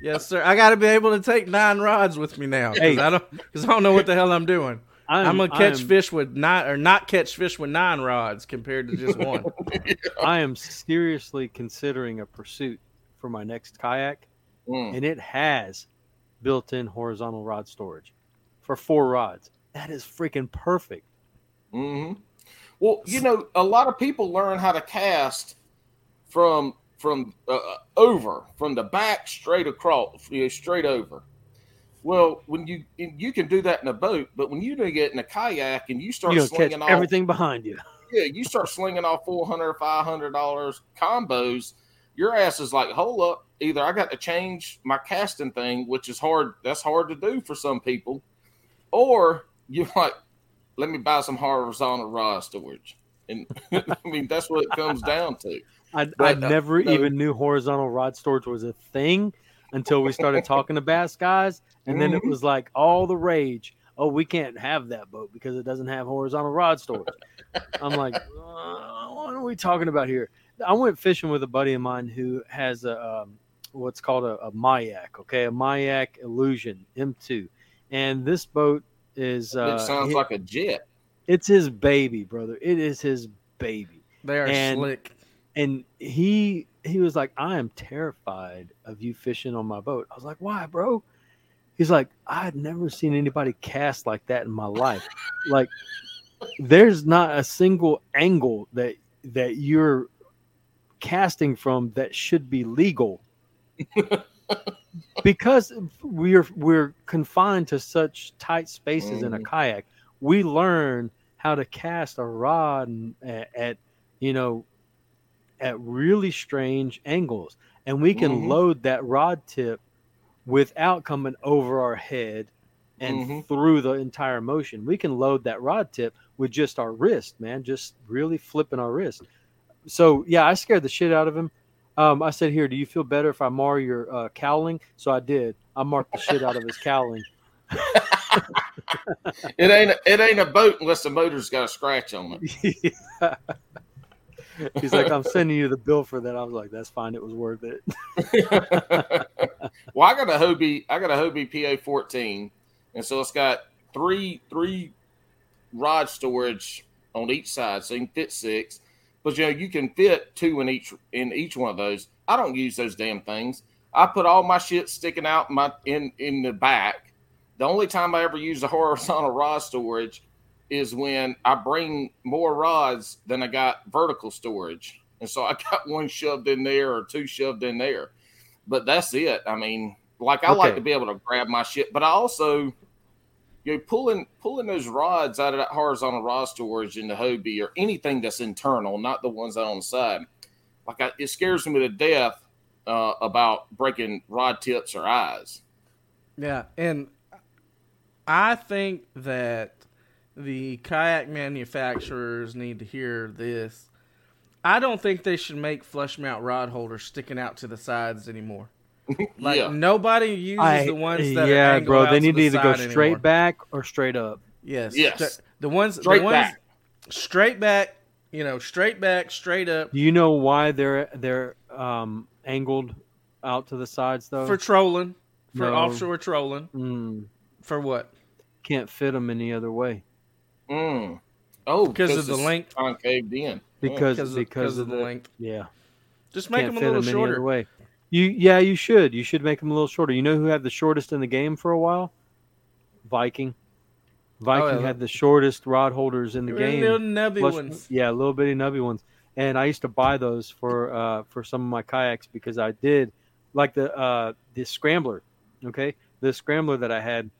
yes, sir. I got to be able to take nine rods with me now Hey. I don't because I don't know what the hell I'm doing. I'm, I'm gonna catch I'm- fish with nine or not catch fish with nine rods compared to just one. I am seriously considering a pursuit for my next kayak, Mm. and it has built-in horizontal rod storage for four rods. That is freaking perfect. hmm Well, you know, a lot of people learn how to cast from from uh, over, from the back straight across, you know, straight over. Well, when you you can do that in a boat, but when you do get in a kayak and you start catch slinging off everything behind you. yeah, you start slinging off 400 500 dollars combos, your ass is like, hold up, either I got to change my casting thing, which is hard. That's hard to do for some people, or you're like, let me buy some horizontal rod storage. And I mean, that's what it comes down to. I, I But, uh, never no. even knew horizontal rod storage was a thing until we started talking to bass guys, and then it Mhm. was like all the rage. Oh, we can't have that boat because it doesn't have horizontal rod storage. I'm like, uh, what are we talking about here? I went fishing with a buddy of mine who has a um, what's called a, a Mayak, okay, a Mayak Illusion M2, and this boat is uh, it sounds it- like a jet. it's his baby, brother. It is his baby They are And- slick. and he he was like, "I am terrified of you fishing on my boat." I was like, "Why, bro?" He's like, "I had never seen anybody cast like that in my life. like, there's not a single angle that that you're casting from that should be legal." because we're we're confined to such tight spaces in a Mhm. kayak, we learn how to cast a rod and, at, at you know at really strange angles, and we can Mhm. load that rod tip without coming over our head and Mhm. through the entire motion. We can load that rod tip with just our wrist, man, just really flipping our wrist. So yeah, I scared the shit out of him. Um, I said, "Here, do you feel better if I mar your uh, cowling?" So I did. I marked the shit out of his cowling. It ain't a, it ain't a boat unless the motor's got a scratch on it. He's like, "I'm sending you the bill for that." I was like, "That's fine. It was worth it." well, I got a Hobie. I got a Hobie PA fourteen, and so it's got three three rod storage on each side, so you can fit six. But you know, you can fit two in each in each one of those. I don't use those damn things. I put all my shit sticking out my in in the back. The only time I ever use a horizontal rod storage is when I bring more rods than I got vertical storage, and so I got one shoved in there or two shoved in there but that's it. I mean, like I like to be able to grab my shit, but I also, you know, pulling pulling those rods out of that horizontal rod storage in the Hobie or anything that's internal, not the ones out on the side. Like I, it scares me to death uh, about breaking rod tips or eyes. Yeah, and I think that the kayak manufacturers need to hear this. I don't think they should make flush mount rod holders sticking out to the sides anymore. Like yeah, nobody uses the ones that yeah, angled bro. out They to need the to either go straight anymore. back or straight up. Yes, Yes. the ones straight the ones, back. straight back. You know, straight back, straight up Do you know why they're they're um, angled out to the sides though? for trolling, for No. offshore trolling. mm, For what? can't fit them any other way Mm. Oh, Because of the length. concaved in. because Because of, because of of the the length. yeah Just make can't them a little them shorter. way. You yeah, you should. You should make them a little shorter. You know who had the shortest in the game for a while? Viking. Viking Oh, yeah. had the shortest rod holders in the game. Little nubby Plus- ones. Yeah, little bitty nubby ones. And I used to buy those for uh, for some of my kayaks because I did like the uh, the scrambler. Okay, the scrambler that I had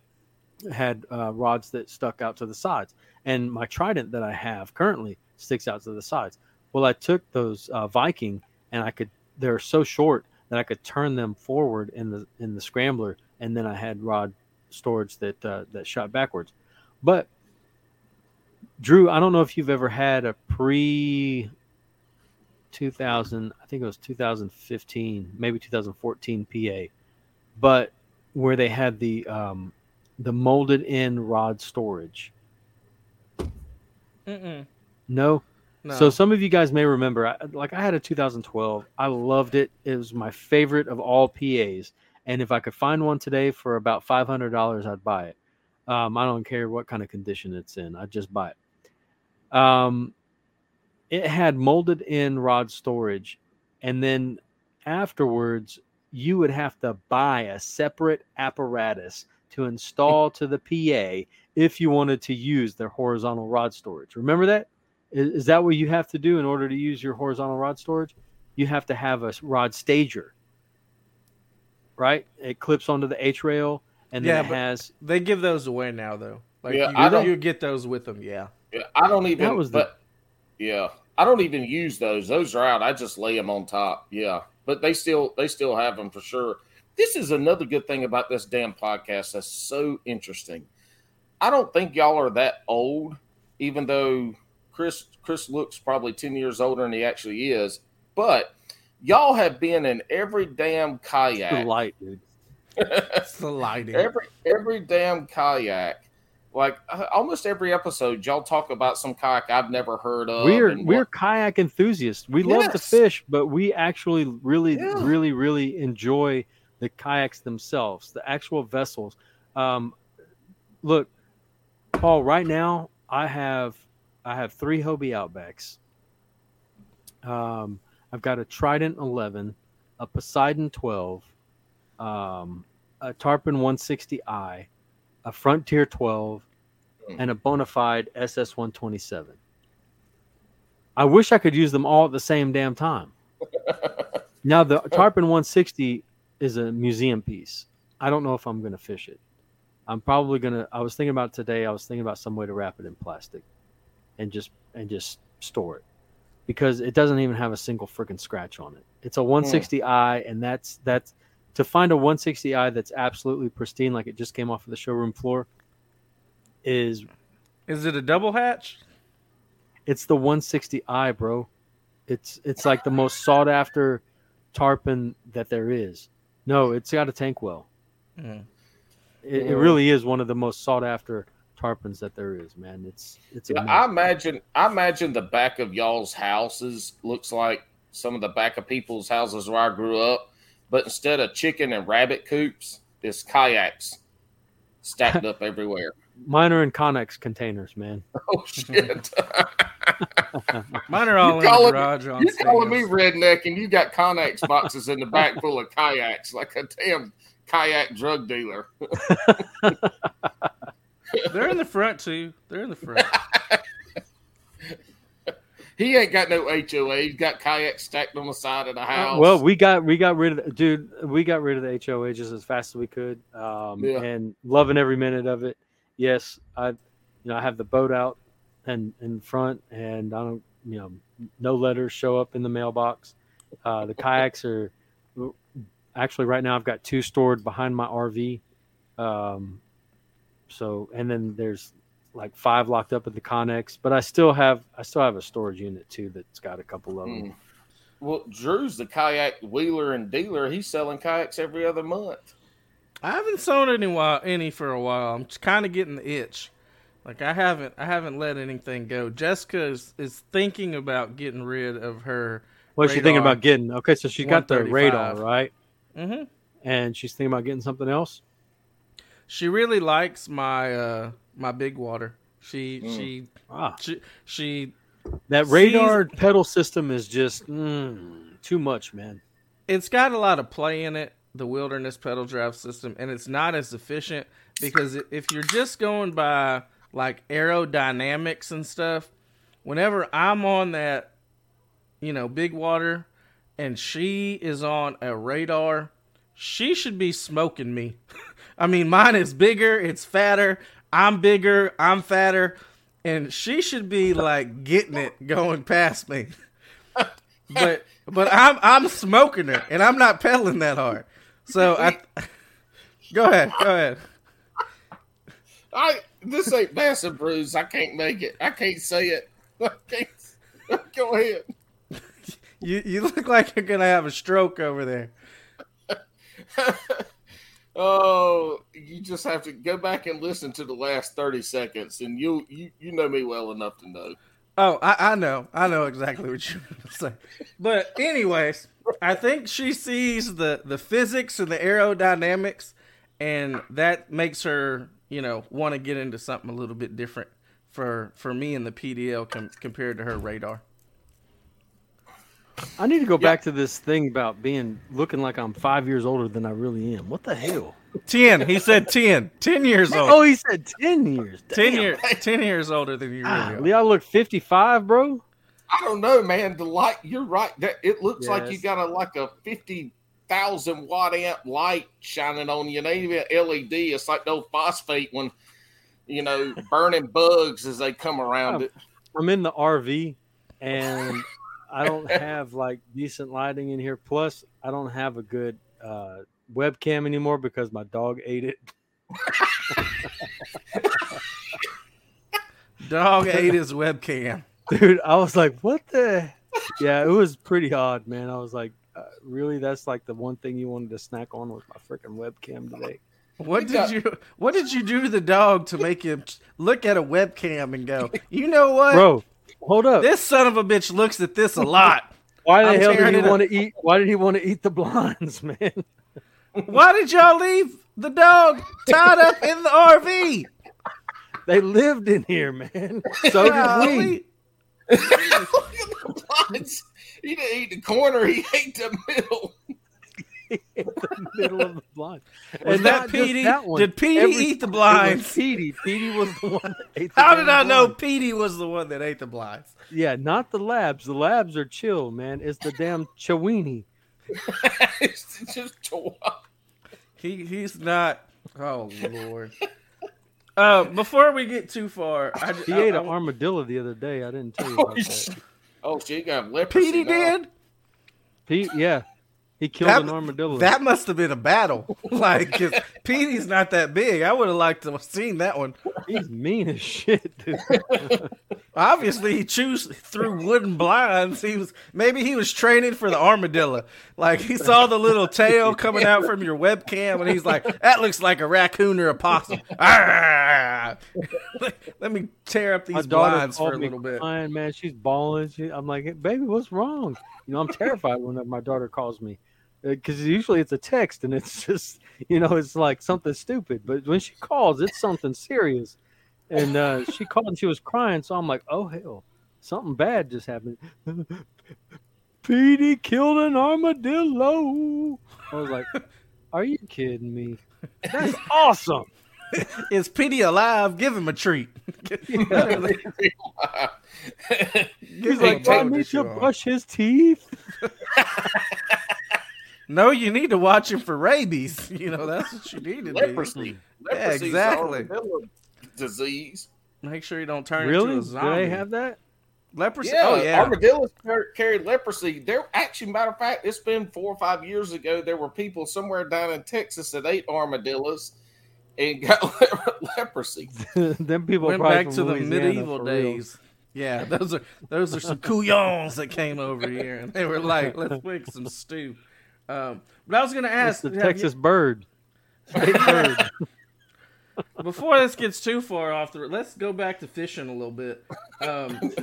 had uh, rods that stuck out to the sides, and my trident that I have currently sticks out to the sides. Well, I took those uh, Viking and I could they're so short that I could turn them forward in the in the scrambler, and then I had rod storage that uh, that shot backwards. But Drew, I don't know if you've ever had a pre 2000, I think it was 2015, maybe 2014 PA, but where they had the um, the molded in rod storage. Mm-mm. No, No. so some of you guys may remember, I, like I had a 2012. I loved it. It was my favorite of all PAs. And if I could find one today for about $500, I'd buy it. Um, I don't care what kind of condition it's in. I'd just buy it. Um, it had molded in rod storage. And then afterwards, you would have to buy a separate apparatus to install to the PA if you wanted to use their horizontal rod storage. Remember that? Is, is that what you have to do in order to use your horizontal rod storage? You have to have a rod stager, right? It clips onto the H rail, and then Yeah, it has. they give those away now though. Like Yeah, you, I don't- you get those with them. Yeah. Yeah, I don't even. That was the- but yeah, I don't even use those. Those are out. I just lay them on top. Yeah, but they still they still have them for sure. This is another good thing about this damn podcast that's so interesting. I don't think y'all are that old, even though Chris Chris looks probably ten years older than he actually is. But y'all have been in every damn The kayak, light, dude. It's the lighting. every every damn kayak. Like uh, almost every episode, y'all talk about some kayak I've never heard of. we're we're what- kayak enthusiasts. We love to fish, but we actually really Yeah. really really enjoy the kayaks themselves, the actual vessels. Um, look, Paul. Right now, I have I have three Hobie Outbacks. Um, I've got a Trident 11, a Poseidon 12, um, a Tarpon 160i, a Frontier 12, and a Bonafide SS 127. I wish I could use them all at the same damn time. now the Tarpon 160 is a museum piece. I don't know if I'm going to fish it. I'm probably going to I was thinking about today. I was thinking about some way to wrap it in plastic and just and just store it. Because it doesn't even have a single freaking scratch on it. It's a hmm. 160i and that's that's to find a 160i that's absolutely pristine like it just came off of the showroom floor is Is it a double hatch? it's the 160i, bro. It's it's like the most sought after tarpon that there is. No, it's got a tank well. Mm. It, it really is one of the most sought after tarpons that there is, man. It's it's Yeah, I imagine I imagine the back of y'all's houses looks like some of the back of people's houses where I grew up, but instead of chicken and rabbit coops, it's kayaks stacked up everywhere. Mine are in Conex containers, man. Oh shit! Mine are all in the garage on You're calling me redneck, and you got Conex boxes in the back full of kayaks, like a damn kayak drug dealer. They're in the front too. They're in the front. He ain't got no HOA. He's got kayaks stacked on the side of the house. Uh, Well, we got we got rid of the, dude. We got rid of the HOA just as fast as we could, um, Yeah. and loving every minute of it. Yes, I, you know, I have the boat out and in front, and I don't, you know, no letters show up in the mailbox. Uh, the kayaks are actually right now. I've got two stored behind my RV. Um, so, and then there's like five locked up at the Conex, but I still have I still have a storage unit too that's got a couple of them. Hmm. Well, Drew's the kayak wheeler and dealer. He's selling kayaks every other month. I haven't sold any while, any for a while. I'm kind of getting the itch. Like I haven't I haven't let anything go. Jessica is, is thinking about getting rid of her. What's she thinking about getting? Okay, so she's got the radar, 135. right? hmm And she's thinking about getting something else. She really likes my uh my big water. She Mm. she Ah, she she that Sees- radar pedal system is just mm, too much, man. it's got a lot of play in it, the wilderness pedal drive system, and it's not as efficient because if you're just going by like aerodynamics and stuff, whenever I'm on that, you know, big water and she is on a radar, she should be smoking me. I mean, mine is bigger, it's fatter, I'm bigger, I'm fatter, and she should be like getting it going past me. but but I'm I'm smoking her and I'm not pedaling that hard. So I go ahead, go ahead. I this ain't massive bruise. I can't make it. I can't say it. I can't. Go ahead. You you look like you're gonna have a stroke over there. Oh, you just have to go back and listen to the last thirty seconds, and you you you know me well enough to know. Oh, I, I know. I know exactly what you're say. But anyways, I think she sees the the physics and the aerodynamics, and that makes her, you know, want to get into something a little bit different for for me and the PDL com- compared to her radar. I need to go back to this thing about being looking like I'm five years older than I really am. What the hell? Ten. He said ten. Ten years oh, old. Oh, he said ten years. ten years. Ten years older than you really Golly, are. I look 55, bro. I don't know, man. The light, you're right. That it looks like you got a like a fifty thousand watt amp light shining on you. It ain't even LED. It's like no phosphate when you know burning bugs as they come around Oh. it. I'm in the RV and I don't have like decent lighting in here. Plus, I don't have a good uh, webcam anymore because my dog ate it. Dog ate his webcam. Dude, I was like, what the? Yeah, it was pretty odd, man. I was like, uh, really? That's like the one thing you wanted to snack on with my freaking webcam today. What did got- you What did you do to the dog to make him look at a webcam and go, you know what, Bro, hold up. This son of a bitch looks at this a lot. Why the I'm hell did tearing he want to eat? Why did he want to eat the blinds, man? Why did y'all leave the dog tied up in the RV? They lived in here, man. So did we. Look at the blinds. He didn't eat the corner. He ate the middle. the middle of the blind. Was And that not Petey? that. Did Petey Every- eat the It was blinds? Petey. Petey was the one that ate the How did I damn know blinds. Petey was the one that ate the blinds? Yeah, not the labs. The labs are chill, man. It's the damn Chiweenie. it's just chihuahua. He he's not. Oh lord. Uh, before we get too far, I, He I, ate I, an armadillo the other day. I didn't tell you about that. Oh, she got leprosy. Petey now. did. Pete, yeah, he killed That- an armadillo. That must have been a battle. Like, 'cause Petey's not that big. I would have liked to have seen that one. He's mean as shit, dude. Obviously, he chews through wooden blinds. He was maybe he was training for the armadillo. Like he saw the little tail coming out from your webcam, and he's like, "That looks like a raccoon or a possum." Ah! Let me tear up these blinds for a little bit. crying, man. She's bawling. She, I'm like, baby, what's wrong? You know, I'm terrified when my daughter calls me because usually it's a text and it's just, you know, it's like something stupid. But when she calls, it's something serious. And uh, she called and she was crying, so I'm like, oh hell, something bad just happened. Petey killed an armadillo. I was like, are you kidding me? That's awesome. Is Petey alive? Give him a treat. He's like, why him a I need treat. to brush his teeth. No, you need to watch him for rabies. You know that's what you need to leprosy. do. Yeah, Leprosy's exactly. disease. Make sure you don't turn Really? into a Do they have that? leprosy? Yeah, oh yeah. armadillos car- carried leprosy. There, actually, matter of fact, it's been four or five years ago. There were people somewhere down in Texas that ate armadillos and got le- leprosy. Them people Went back from to the medieval for real. days. Yeah, those are those are some couillons that came over here, and they were like, "Let's make some stew." Um, but I was gonna It's ask the have you- Texas bird. State bird. before this gets too far off the. Let's go back to fishing a little bit,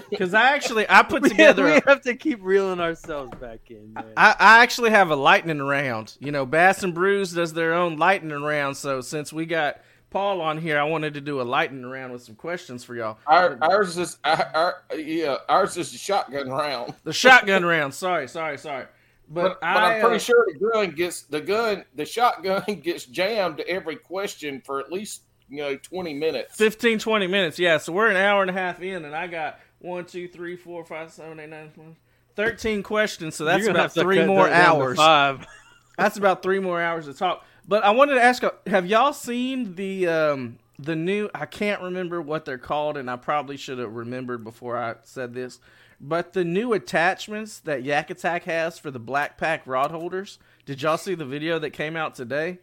because I actually I put together. we have to keep reeling ourselves back in. Man. I, I actually have a lightning round. You know, Bass and Brews does their own lightning round. So since we got Paul on here, I wanted to do a lightning round with some questions for y'all. Our, ours is our, our, yeah, ours is a shotgun round. The shotgun round. Sorry, sorry, sorry. But, But, but I, I'm pretty uh, sure the gun gets the gun, the shotgun gets jammed to every question for at least you know 20 minutes. 15, 20 minutes. Yeah, so we're an hour and a half in, and I got one, two, three, four, five, seven, eight, nine, 10, 13 questions. So that's about three more that down to hours. Five. That's about three more hours to talk. But I wanted to ask: uh, Have y'all seen the um, the new? I can't remember what they're called, and I probably should have remembered before I said this. But the new attachments that Yak Attack has for the Black Pack rod holders. Did y'all see the video that came out today?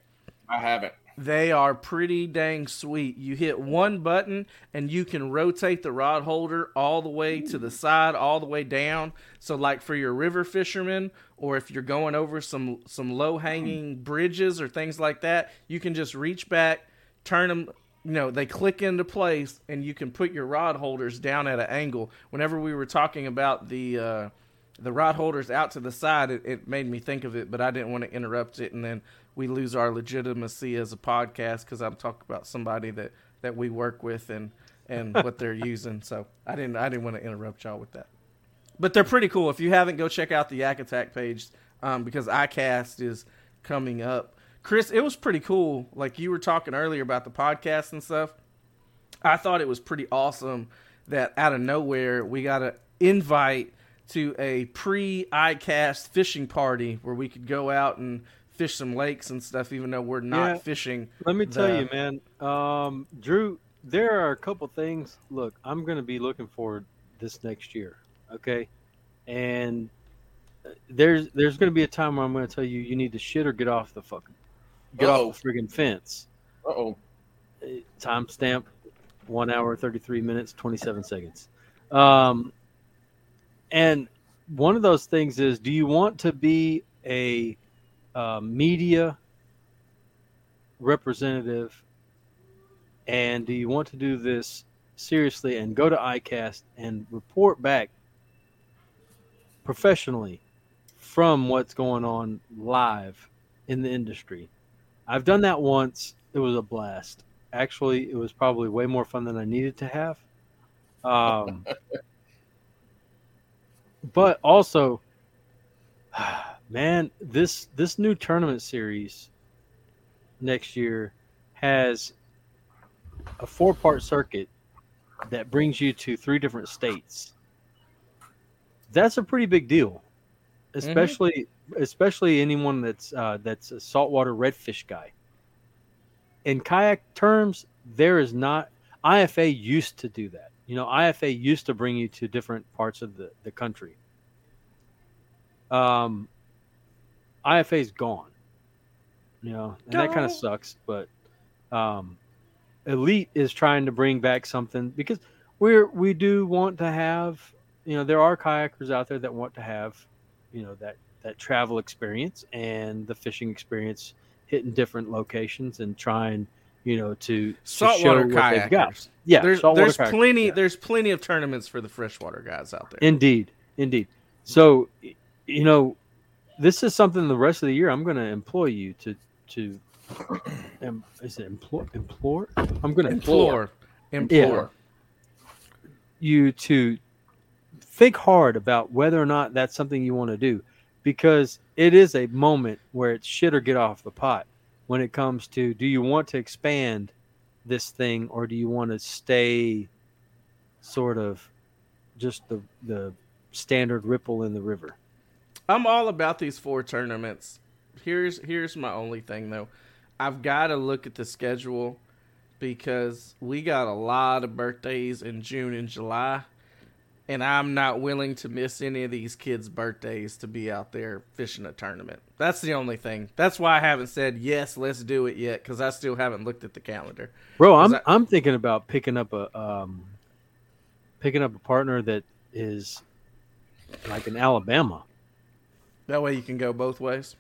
I haven't. They are pretty dang sweet. You hit one button and you can rotate the rod holder all the way to the side, all the way down. So like for your river fishermen or if you're going over some some low-hanging bridges or things like that, you can just reach back, turn them, you know, they click into place and you can put your rod holders down at an angle. Whenever we were talking about the uh the rod holders out to the side, it, it made me think of it, but I didn't want to interrupt it, and then we lose our legitimacy as a podcast because I'm talking about somebody that, that we work with and and what they're using. So I didn't I didn't want to interrupt y'all with that. But they're pretty cool. If you haven't, go check out the Yak Attack page um, because ICAST is coming up. Chris, it was pretty cool. Like you were talking earlier about the podcast and stuff. I thought it was pretty awesome that out of nowhere we got an invite to a pre ICAST fishing party where we could go out and fish some lakes and stuff, even though we're not Yeah. fishing. Let me tell you, man. Um, Drew, there are a couple things. Look, I'm going to be looking forward this next year. Okay, and uh, there's there's going to be a time where I'm going to tell you you need to shit or get off the fucking get Uh-oh. off the friggin' fence. Uh oh. Timestamp: one hour, thirty three minutes, twenty seven seconds. Um, and one of those things is, do you want to be a uh, media representative and do you want to do this seriously and go to ICAST and report back professionally from what's going on live in the industry? I've done that once. It was a blast. Actually, it was probably way more fun than I needed to have. Um, but also, man, this this new tournament series next year has a four part circuit that brings you to three different states. That's a pretty big deal, especially especially anyone that's uh, that's a saltwater redfish guy. In kayak terms, there is not IFA used to do that. You know, IFA used to bring you to different parts of the, the country. Um, IFA's gone. You know, and that kind of sucks. But um, Elite is trying to bring back something because we're we do want to have. You know, there are kayakers out there that want to have, you know, that that travel experience and the fishing experience, hitting different locations and trying, you know, to, to Saltwater kayakers. Yeah, there's there's plenty yeah. there's plenty of tournaments for the freshwater guys out there. Indeed, indeed. So, you know, this is something the rest of the year I'm going to employ you to to. Um, is it implore? Implore? I'm going to implore implore, implore. you to think hard about whether or not that's something you want to do, because it is a moment where it's shit or get off the pot. When it comes to, do you want to expand this thing or do you want to stay sort of just the the standard ripple in the river? I'm all about these four tournaments. Here's here's my only thing though. I've got to look at the schedule because we got a lot of birthdays in June and July and I'm not willing to miss any of these kids' birthdays to be out there fishing a tournament. That's the only thing. That's why I haven't said yes, let's do it yet cuz I still haven't looked at the calendar. Bro, I'm that- I'm thinking about picking up a um picking up a partner that is like in Alabama. That way you can go both ways.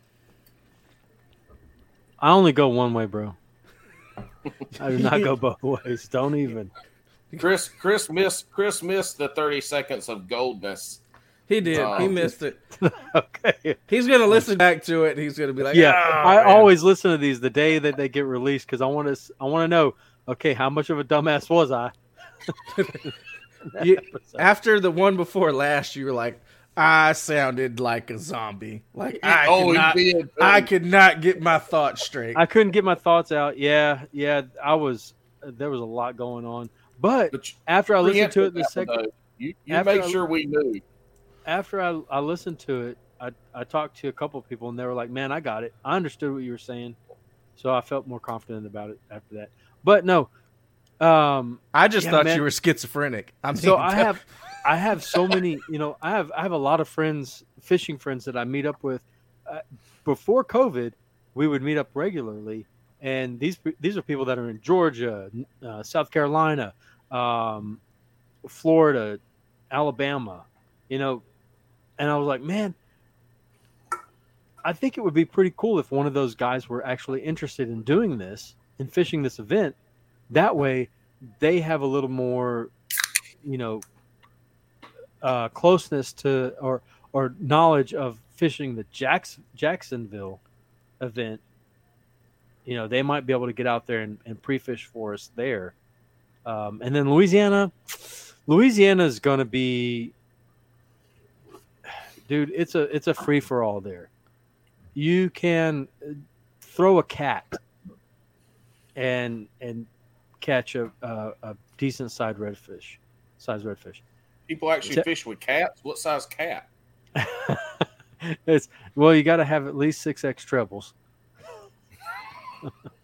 I only go one way, bro. I do not go both ways. Don't even. Chris, Chris missed, Chris missed the thirty seconds of goldness. He did. Oh. he um, missed it. okay. He's going to listen back to it. and He's going to be like, Yeah, "Oh, I man." always listen to these the day that they get released because I want to. I want to know. Okay, how much of a dumbass was I? You- after the one before last, you were like, I sounded like a zombie. Like I oh, could not, did. I could not get my thoughts straight. I couldn't get my thoughts out. Yeah, yeah, I was. There was a lot going on, but But you- after I listened to it the preempted that one, second, though. You, you after make I- sure we knew. after I, I listened to it, I, I talked to a couple of people and they were like, "Man, I got it. I understood what you were saying," so I felt more confident about it after that. But no, um, I just Yeah, thought man. you were schizophrenic. I mean, so I have I have so many. You know, I have I have a lot of friends, fishing friends that I meet up with. Uh, before COVID, we would meet up regularly, and these these are people that are in Georgia, uh, South Carolina, um, Florida, Alabama. You know, and I was like, man. I think it would be pretty cool if one of those guys were actually interested in doing this, in fishing this event. That way, they have a little more, you know, uh, closeness to or or knowledge of fishing the Jacks, Jacksonville event. You know, they might be able to get out there and, and pre-fish for us there. Um, and then Louisiana, Louisiana is going to be, dude. It's a it's a free for all there. You can throw a cat and and catch a a, a decent sized redfish, size redfish. People actually Te- fish with cats. What size cat? it's well, you got to have at least six X trebles.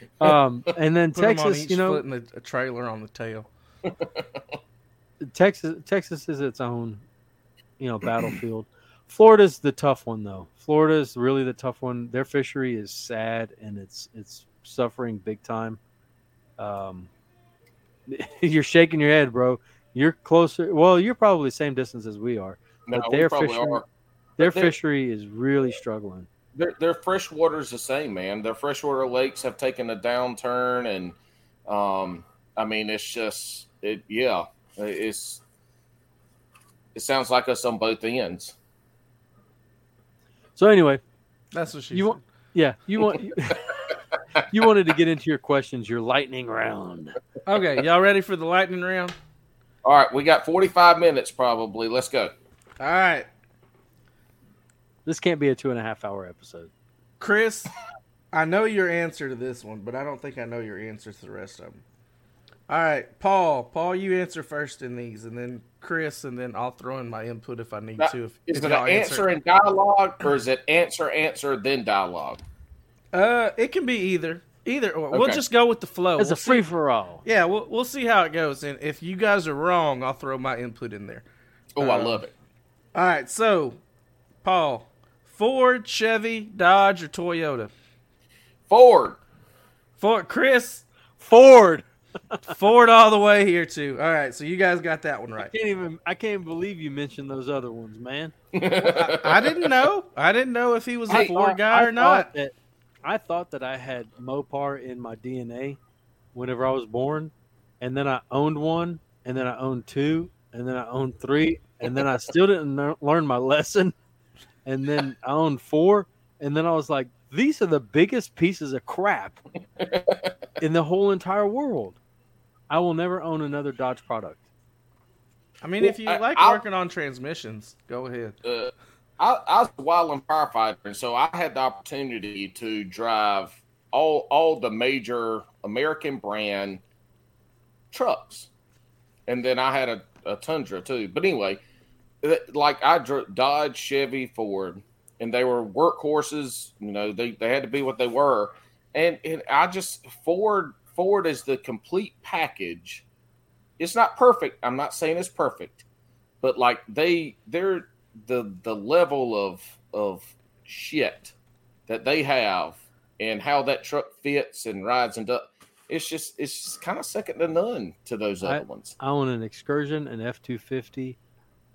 um, and then put 'em Texas, you know, foot and a, a trailer on the tail. Texas, Texas is its own, you know, battlefield. Florida's the tough one though. Florida's really the tough one. Their fishery is sad and it's it's suffering big time. Um, you're shaking your head, bro. You're closer. Well, you're probably the same distance as we are. No, But we their probably fishery- are. Their they're- fishery is really struggling. Their their freshwater is the same, man. Their freshwater lakes have taken a downturn, and um, I mean, it's just it. Yeah, it's it sounds like us on both ends. So anyway, That's what she. You said. want- yeah, you want you wanted to get into your questions, your lightning round. Okay, y'all ready for the lightning round? All right, we got forty five minutes probably. Let's go. All right, This can't be a two and a half hour episode. Chris. I know your answer to this one, but I don't think I know your answer to the rest of them. All right, Paul. Paul, you answer first in these, and then Chris, and then I'll throw in my input if I need Now, to. If, Is if it an answer in dialogue or is it answer answer then dialogue? Uh, it can be either. Either. Or. We'll just go with the flow. It's We'll a free for all. Yeah, we'll we'll see how it goes, and if you guys are wrong, I'll throw my input in there. Oh, I Um, love it. All right, so Paul, Ford, Chevy, Dodge, or Toyota? Ford. Ford, Chris, Ford. Ford all the way here too. All right, so you guys got that one right. I can't even. I can't believe you mentioned those other ones, man. I didn't know. I didn't know if he was a Ford I- guy I or not. That, I thought that I had Mopar in my DNA whenever I was born, and then I owned one, and then I owned two, and then I owned three, and then I still didn't learn my lesson, and then I owned four, and then I was like, these are the biggest pieces of crap in the whole entire world. I will never own another Dodge product. I mean, if you I- like I'll- working on transmissions, go ahead. uh, I, I was a wildland firefighter, and so I had the opportunity to drive all all the major American brand trucks, and then I had a, a Tundra too. But anyway, it- like I dr- Dodge, Chevy, Ford, and they were workhorses. You know, they they had to be what they were, and and I just Ford Ford is the complete package. It's not perfect. I'm not saying it's perfect, but like they they're the the level of of shit that they have and how that truck fits and rides and does it's just it's just kind of second to none to those I- other ones. I own an Excursion, an F two fifty,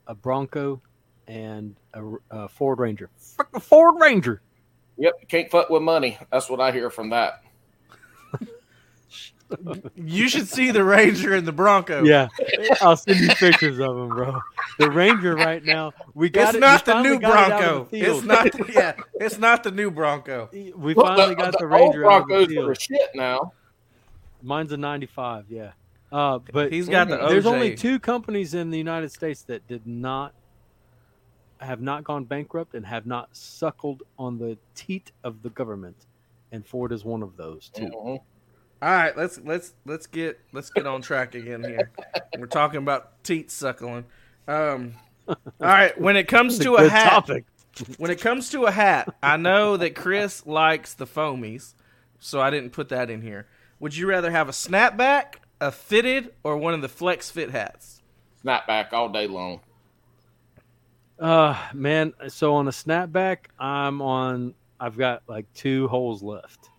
a Bronco, and a, a Ford Ranger. Frickin' Ford Ranger. Yep, you can't fuck with money. That's what I hear from that. You should see the Ranger and the Bronco. Yeah, I'll send you pictures of them, bro. The Ranger right now, we got it's it. not we the new finally got it Bronco. the. It's not. The, yeah, it's not the new Bronco. We Well, finally got the old Ranger out of the Broncos field. are shit now. Mine's a '95. Yeah, uh, but He's got the OJ. there's only two companies in the United States that did not have not gone bankrupt and have not suckled on the teat of the government, and Ford is one of those too. Mhm. All right, let's let's let's get let's get on track again here. We're talking about teat suckling. Um, all right, when it comes It's a to a hat, topic. when it comes to a hat, I know that Chris likes the foamies, so I didn't put that in here. Would you rather have a snapback, a fitted, or one of the flex fit hats? Snapback all day long. Uh, man. So on a snapback, I'm on. I've got like two holes left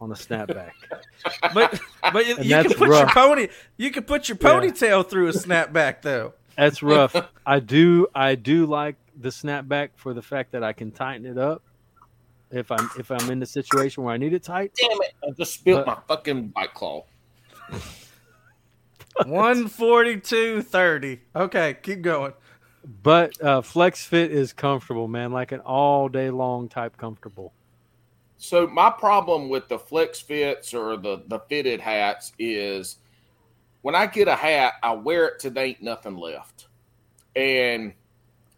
on a snapback. But but you, you can that's put your pony you can put your Yeah. ponytail through a snapback though. That's rough. I do. I do like the snapback for the fact that I can tighten it up if I'm if I'm in the situation where I need it tight. Damn it! I just spilled But- my fucking bike claw. One forty two thirty. Okay, keep going. But uh, flex fit is comfortable, man. Like an all day long type comfortable. So my problem with the flex fits or the the fitted hats is when I get a hat, I wear it till there ain't nothing left, and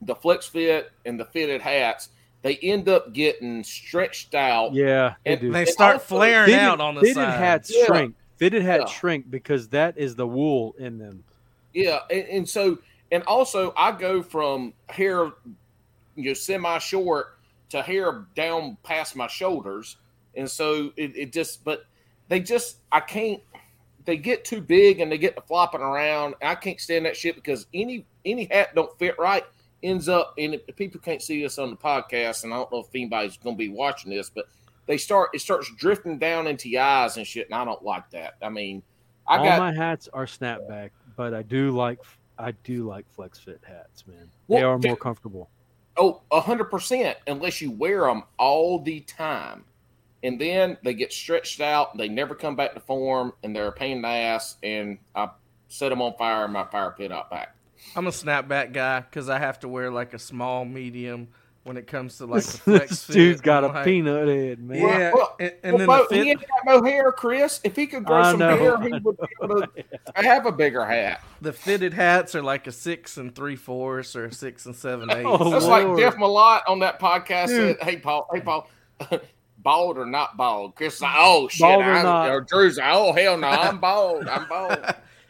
the flex fit and the fitted hats they end up getting stretched out. Yeah, they And do. They start also- flaring Fitted- out on the fitted side. hats Yeah. shrink. Fitted hats Yeah. shrink because that is the wool in them. Yeah, and, and so and also I go from hair, you know, semi short to hair down past my shoulders, and so it, it just. But they just I can't. They get too big and they get to flopping around. I can't stand that shit because any any hat don't fit right ends up and people can't see us on the podcast, and I don't know if anybody's going to be watching this, but they start it starts drifting down into your eyes and shit, and I don't like that. I mean, I All got my hats are snapback, but I do like I do like flex fit hats, man. They are more comfortable. Oh, a hundred percent. Unless you wear them all the time, and then they get stretched out. They never come back to form, and they're a pain in the ass. And I set them on fire in my fire pit out back. I'm a snapback guy because I have to wear like a small, medium when it comes to like this dude's got a I'm like, peanut head, man. Yeah, Well, and, and then well, the Bo, he fit. ain't got no hair, Chris. If he could grow I some know, hair, I he would be able to have a bigger hat. The fitted hats are like a six and three fourths or a six and seven eighths. Oh, That's Lord. like Jeff Malott on that podcast Dude. said, "Hey Paul, hey Paul." Bald or not bald? Chris, is like, oh shit, Bald or I, not. or Drew's like, oh hell no, I'm bald, I'm bald.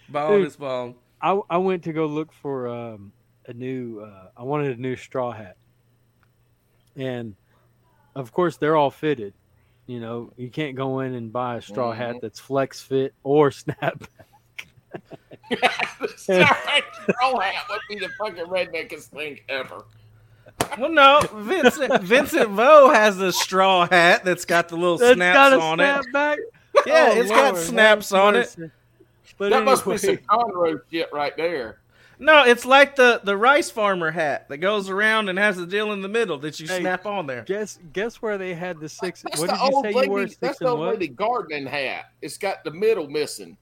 bald Dude. is bald. I I went to go look for um, a new. Uh, I wanted a new straw hat, and of course they're all fitted. You know, you can't go in and buy a straw hat mm-hmm. that's flex fit or snap. Straw hat would be the fucking redneckest thing ever. Well, no, Vincent Vincent Vo has a straw hat that's got the little That's snaps got a on snapback. it. Yeah, Oh, it's got snaps have on it. But That must be some anyway, Conroe shit right there. No, it's like the the rice farmer hat that goes around and has the deal in the middle that you Hey, snap on there. guess guess where they had the six. That's what the did you old say lady. you were? that's Six the old lady gardening hat. It's got the middle missing.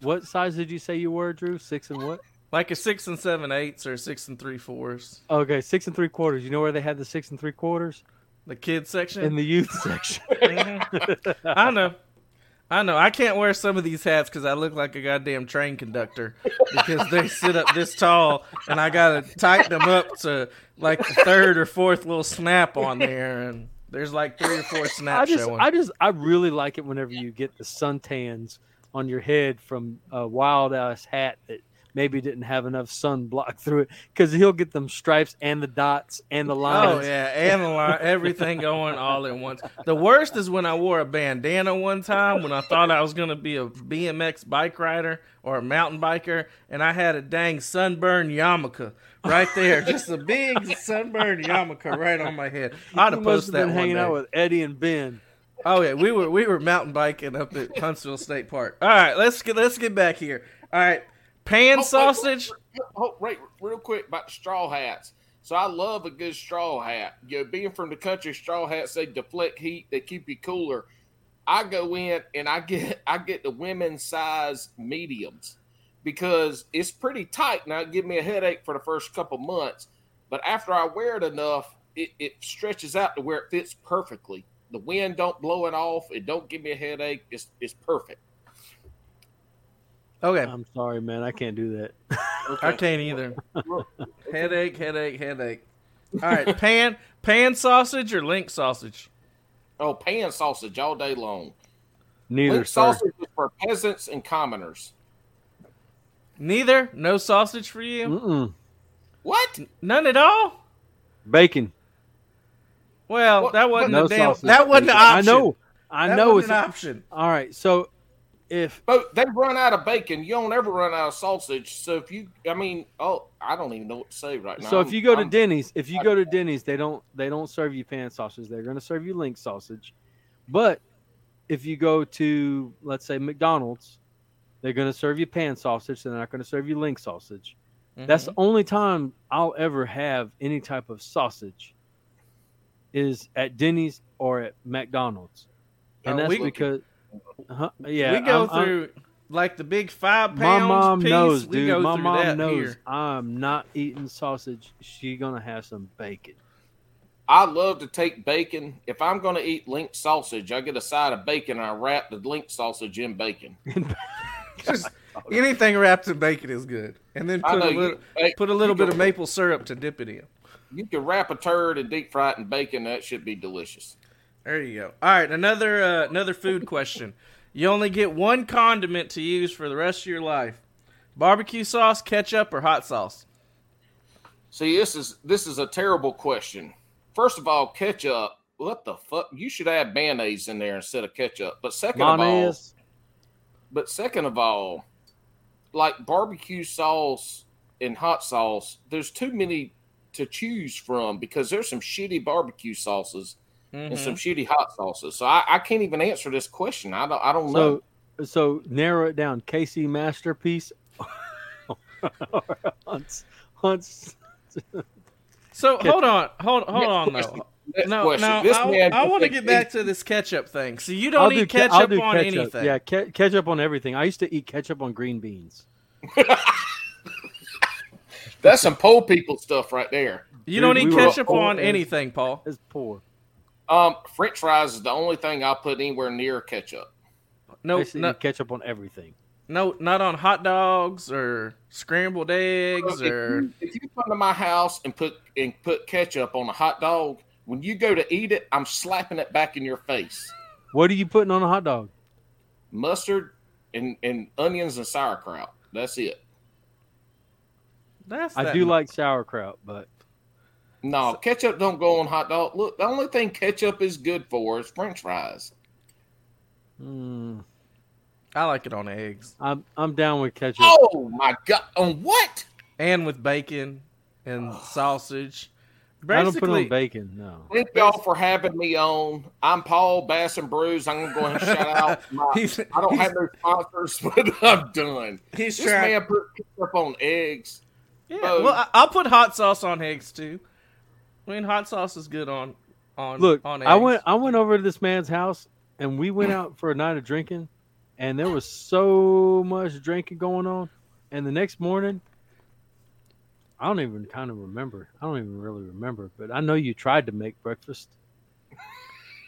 What size did you say you were, Drew? Six and what? Like a six and seven eighths or a six and three fours. Okay, six and three quarters. You know where they had the six and three quarters The kids section. in the youth section. I know. I know. I can't wear some of these hats because I look like a goddamn train conductor because they sit up this tall and I gotta tighten them up to like the third or fourth little snap on there, and there's like three or four snaps. I just, showing. I just, I really like it whenever you get the suntans on your head from a wild ass hat that maybe didn't have enough sun block through it because he'll get them stripes and the dots and the oh, lines. Oh yeah, and the line, everything going all at once. The worst is when I wore a bandana one time when I thought I was gonna be a BMX bike rider or a mountain biker, and I had a dang sunburned yarmulke right there, just a big sunburned yarmulke right on my head. I'd have posted that been one hanging day. out with Eddie and Ben. Oh yeah, we were we were mountain biking up at Huntsville State Park. All right, let's get let's get back here. All right, pan Oh, sausage. wait, wait, real quick about the straw hats. So I love a good straw hat. You know, being from the country, straw hats they deflect heat, they keep you cooler. I go in and I get I get the women's size mediums because it's pretty tight. Now it give me a headache for the first couple months, but after I wear it enough, it, it stretches out to where it fits perfectly. The wind don't blow it off. It don't give me a headache. It's it's perfect. Okay, I'm sorry, man. I can't do that. I can't either. headache, headache, headache. All right, pan pan sausage or link sausage? Oh, pan sausage all day long. Neither, Link sir. sausage is for peasants and commoners. Neither. No sausage for you. Mm-mm. What? None at all. Bacon. Well, What- that wasn't No the damn. sausage. That wasn't the option. I know. I That know wasn't it's an option. all right. So if But they run out of bacon. You don't ever run out of sausage. So if you, I mean, oh, I don't even know what to say right now. so if I'm- you go to I'm- Denny's, if you go to Denny's, they don't they don't serve you pan sausage. They're going to serve you link sausage. But if you go to let's say McDonald's, they're going to serve you pan sausage. They're not going to serve you link sausage. That's the Mm-hmm. only time I'll ever have any type of sausage is at Denny's or at McDonald's, and that's we- because, uh yeah, we go I'm- I'm- through like the big five pounds. my pounds mom piece. knows, we dude. go My mom knows here. I'm not eating sausage. She gonna have some bacon. I love to take bacon. If I'm going to eat link sausage, I get a side of bacon and I wrap the link sausage in bacon. Just anything wrapped in bacon is good, and then put know a you- little hey, put a little bit can- of maple syrup to dip it in. You can wrap a turd and deep fry it in bacon. That should be delicious. There you go. All right, another uh, another food question. You only get one condiment to use for the rest of your life: barbecue sauce, ketchup, or hot sauce. See, this is this is a terrible question. First of all, ketchup. What the fuck? You should add mayonnaise in there instead of ketchup. But second of all, Mayonnaise. but second of all, like barbecue sauce and hot sauce, there's too many to choose from because there's some shitty barbecue sauces and Mhm. some shitty hot sauces. So I, I can't even answer this question. I don't I don't know. So so narrow it down. KC Masterpiece. or Hunt's, Hunt's. So hold on, hold hold Next on question. though. Next No, question. no, This I, I want to get back to this ketchup thing. So you I'll don't eat do, ke- I'll ketchup do on ketchup. anything. Yeah, ke- ketchup on everything. I used to eat ketchup on green beans. That's some poor people stuff right there. You Dude, don't eat were ketchup on anything, Paul. It's poor. Um, French fries is the only thing I'll put anywhere near ketchup. No, used to ketchup on everything. no, not on hot dogs or scrambled eggs If or. you, if you come to my house and put and put ketchup on a hot dog, when you go to eat it, I'm slapping it back in your face. What are you putting on a hot dog? Mustard and, and onions and sauerkraut. That's it. That's I that- do like sauerkraut, but No, ketchup don't go on hot dog. Look, the only thing ketchup is good for is French fries. mm, I like it on eggs I'm I'm down with ketchup. Oh my god! On what? and with bacon and sausage. I don't put it on bacon. No. Thank y'all for having me on. I'm Paul Bass and Brews. I'm gonna go ahead and shout out. My, I don't have no sponsors, but I'm done. he's This trying. man put ketchup on eggs. Yeah, well, I'll put hot sauce on eggs too. I mean, hot sauce is good on on Look, on eggs. I went I went over to this man's house and we went out for a night of drinking, and there was so much drinking going on. And the next morning, I don't even kind of remember. I don't even really remember, but I know you tried to make breakfast.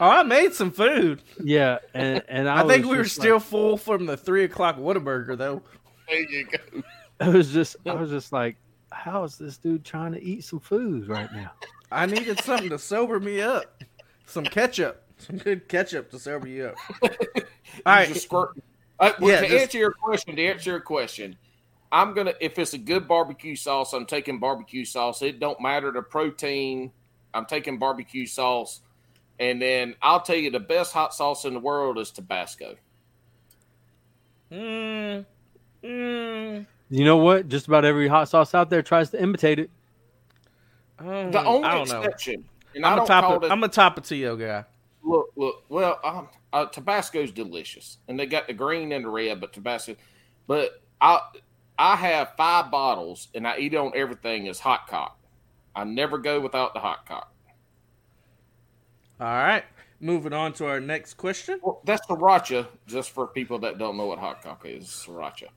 Oh, I made some food. Yeah, and and I, I, think we were still like- full from the three o'clock Whataburger though. There you go. I was just I was just like, how is this dude trying to eat some food right now? I needed something to sober me up. Some ketchup, some good ketchup to sober you up. All You right, just squirt. Uh, well, Yeah, to just- answer your question, to answer your question, I'm gonna if it's a good barbecue sauce, I'm taking barbecue sauce. It don't matter the protein. I'm taking barbecue sauce, and then I'll tell you the best hot sauce in the world is Tabasco. Mm, mm, You know what? Just about every hot sauce out there tries to imitate it. Um, The only I don't know. exception, and I I'm a don't call top. it. I'm a Tapatio guy. Look, look. Well, um, uh, Tabasco's delicious, and they got the green and the red, but Tabasco. But I, I have five bottles, and I eat on everything as hot cock. I never go without the hot cock. All right, moving on to our next question. Well, that's sriracha, just for people that don't know what hot cock is. Sriracha.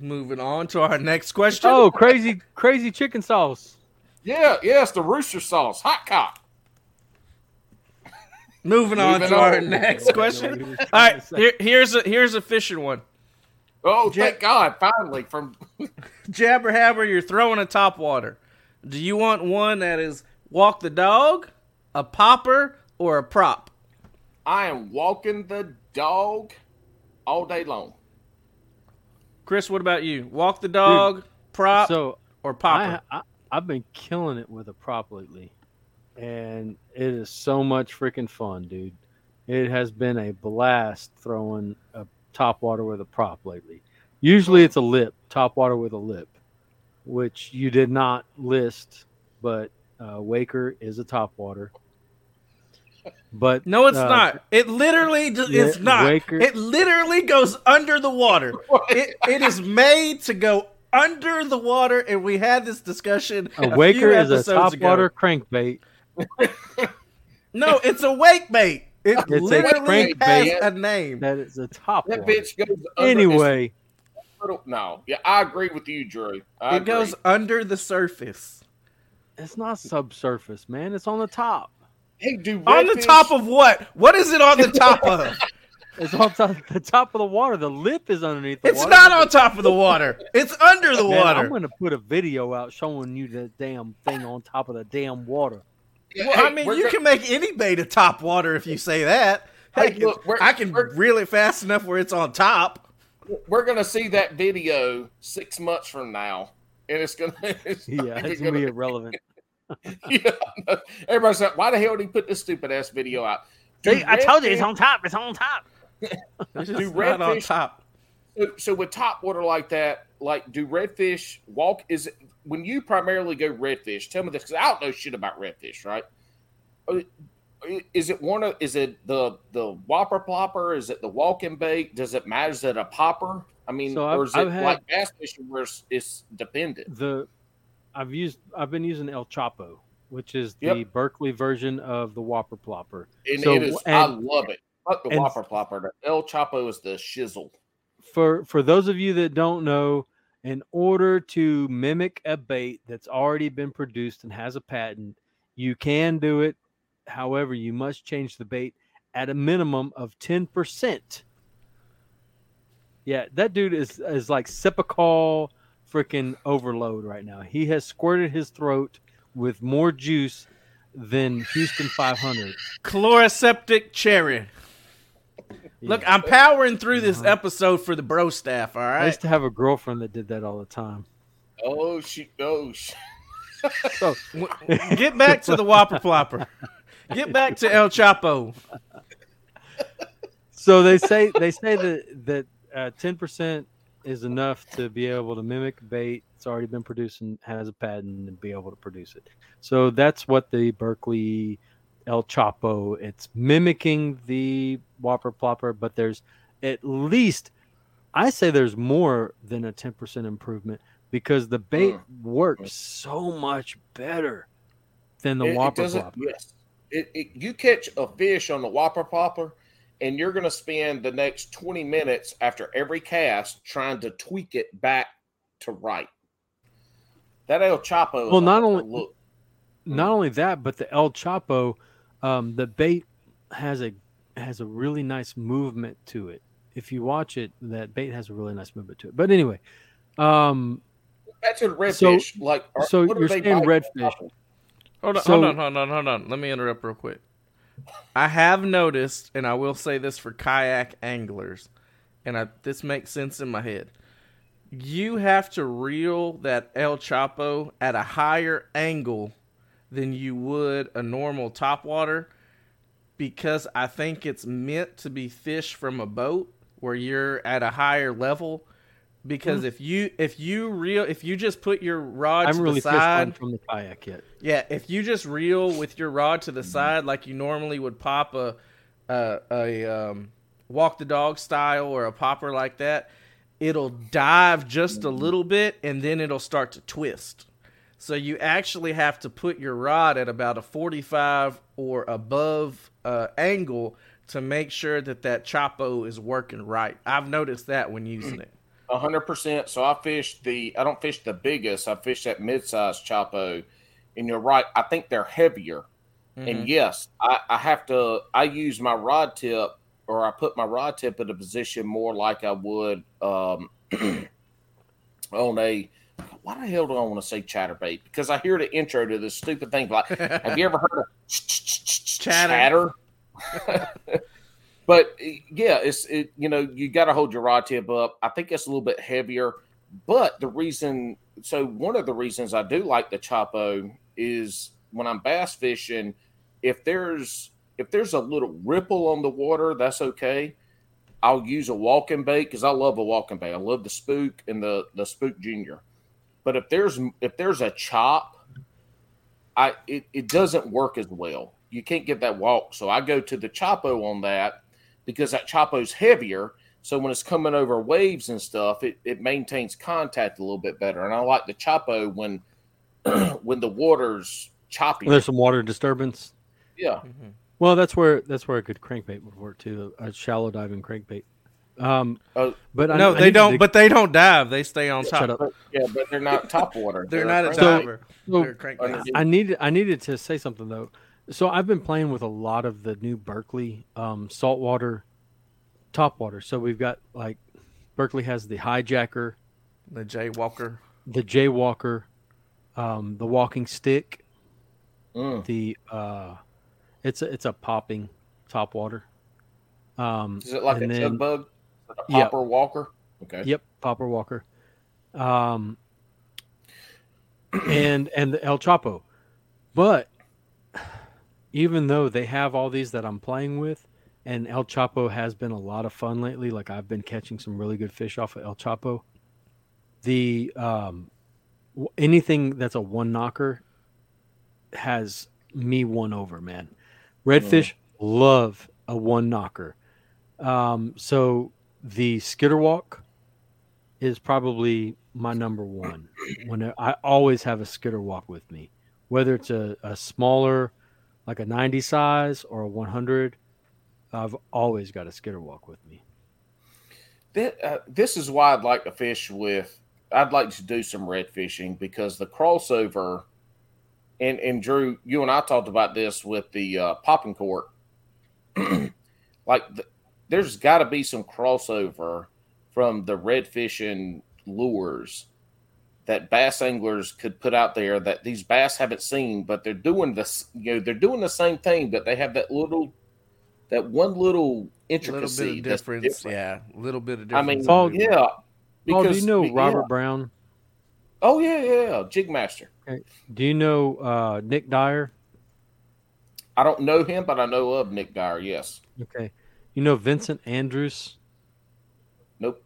Moving on to our next question. Oh, crazy, crazy chicken sauce. Yeah, yeah, it's the rooster sauce, hot cock. Moving on Moving to our next question. All right, here, here's a here's a fishing one. Oh, Ja- thank God! Finally, from Jabber Hammer, you're throwing a top water. Do you want one that is walk the dog, a popper, or a prop? I am walking the dog all day long. Chris, what about you? Walk the dog, prop, So or popper? I, I I've been killing it with a prop lately, and it is so much freaking fun, dude. It has been a blast throwing a top water with a prop lately. Usually it's a lip, top water with a lip, which you did not list, but uh, Waker is a top water. But no, it's uh, not. It literally d- yeah, it's not. Waker- It literally goes under the water. it, it is made to go under the water, and we had this discussion. A few Waker is a episodes top ago. water crankbait. No, it's a wake bait. It It's a literally crankbait. has a name. That is a top That water. bitch goes under, Anyway, it's little- no, yeah, I agree with you, Drew. I It goes under the surface. it's not subsurface, man. It's on the top. Hey, do On the redfish- top of what? What is it on the top of? It's on top, the top of the water. The lip is underneath the water. It's water. not on top of the water. It's under the Man, I'm going to put a video out showing you the damn thing on top of the damn water. Yeah, Well, hey, I mean, we're you can make any bait a top water if you say that. Hey, Heck, look, we're- I can we're- reel it fast enough where it's on top. we're gonna see that video six months from now, and it's gonna. It's Yeah, not it's even going to be irrelevant. yeah. Everybody's like, "Why the hell did he put this stupid ass video out?" Do See, I told you it's on top. It's on top. Do not on redfish- top. So, so with top water like that, like do redfish walk? Is it when you primarily go redfish? Tell me this because I don't know shit about redfish, right? Uh, Is it one of? Is it the the whopper plopper? Is it the walking bait? Does it matter? Is it a popper? I mean, So I've- or is it I've like bass fishing where it's, it's dependent? The I've used I've been using El Chapo, which is the Yep. Berkley version of the Whopper Plopper. And So, it is. I love it. Fuck the and- whopper plopper. El Chapo is the shizzle. For for those of you that don't know, in order to mimic a bait that's already been produced and has a patent, you can do it. However, you must change the bait at a minimum of 10%. Yeah, that dude is is like Cepacol freaking overload right now. He has squirted his throat with more juice than Houston 500. Chloraseptic cherry. Look, I'm powering through this Uh-huh. episode for the bro staff. All right. I used to have a girlfriend that did that all the time. Oh she oh she, So Get back to the Whopper Plopper. Get back to El Chapo. so they say they say that that uh, ten percent is enough to be able to mimic bait. It's already been produced and has a patent and be able to produce it. So that's what the Berkley El Chapo. It's mimicking the Whopper Plopper, but there's at least I say there's more than a ten percent improvement because the bait mm. works so much better than the It- it Whopper doesn't- Plopper. Yes. It, it, you catch a fish on the whopper plopper, and you're going to spend the next 20 minutes after every cast trying to tweak it back to right. That El Chapo. Well, not only- look. not mm. only that, but the El Chapo, um, the bait has a has a really nice movement to it. If you watch it, that bait has a really nice movement to it. But anyway, um, back to the so- redfish. like, are- so you're saying redfish. Hold on, So- hold on, hold on, hold on. Let me interrupt real quick. I have noticed, and I will say this for kayak anglers, and I, this makes sense in my head. You have to reel that El Chapo at a higher angle than you would a normal topwater because I think it's meant to be fished from a boat where you're at a higher level. Because if you if you reel if you just put your rod I to really the side from the kayak yet. yeah, if you just reel with your rod to the Mm-hmm. side like you normally would pop a a, a um, walk the dog style or a popper like that, it'll dive just Mm-hmm. a little bit and then it'll start to twist. So you actually have to put your rod at about a 45 or above uh, angle to make sure that that Chapo is working right. I've noticed that when using it. A hundred percent. So I fish the. I don't fish the biggest. I fish that mid-sized chapo, and you're right. I think they're heavier. Mm-hmm. And yes, I, I have to. I use my rod tip or I put my rod tip in a position more like I would um, on a why the hell do I want to say chatterbait? Because I hear the intro to this stupid thing. Like, have you ever heard of chatter? but yeah, it's it. You know, you got to hold your rod tip up. I think it's a little bit heavier, but the reason. So one of the reasons I do like the Chapo is when I'm bass fishing, if there's if there's a little ripple on the water, that's okay. I'll use a walking bait because I love a walking bait. I love the spook and the the spook junior. But if there's if there's a chop, I it, it doesn't work as well. You can't get that walk. So I go to the Chapo on that because that Chapo's heavier. So when it's coming over waves and stuff, it, it maintains contact a little bit better. And I like the Chapo when when the water's choppy. There's some water disturbance. Yeah. Mm-hmm. Well, that's where that's where a good crankbait would work too. A shallow diving crankbait. Um, Oh, but I, no, I they need don't. dig- But they don't dive. They stay on Shut top. but, yeah, but they're not top water. They're not a crankbait. diver. So- They're crankbaits. Underneath. I needed I needed to say something though. So I've been playing with a lot of the new Berkley um, saltwater top water. So we've got like Berkley has the hijacker, The Jaywalker. the jaywalker, um, the walking stick, Mm. the uh, it's a, it's a popping top water. Um, Is it like a and chug then- bug? A Yeah. walker? Okay. Yep, Popper Walker. Um, and and the El Chapo. But even though they have all these that I'm playing with, and El Chapo has been a lot of fun lately, like I've been catching some really good fish off of El Chapo. The um, anything that's a one knocker has me won over, man. Redfish love a one knocker. Um, so the skitter walk is probably my number one. When I always have a skitter walk with me, whether it's a, a smaller, like a 90 size or a 100, I've always got a skitter walk with me. Thi- uh, this is why I'd like to fish with. I'd like to do some red fishing because the crossover, and and Drew, you and I talked about this with the uh, popping cork. like, the, there's got to be some crossover from the red fishing lures that bass anglers could put out there that these bass haven't seen, but they're doing this. You know, they're doing the same thing, but they have that little, that one little intricacy. little bit of difference. different. Yeah, a little bit of I mean, Paul, movement. yeah. oh, do you know yeah. Robert Brown? Oh yeah, yeah, yeah. Jigmaster. Do you know uh, Nick Dyer? I don't know him, but I know of Nick Dyer. Yes. Okay. You know Vincent Andrews? Nope.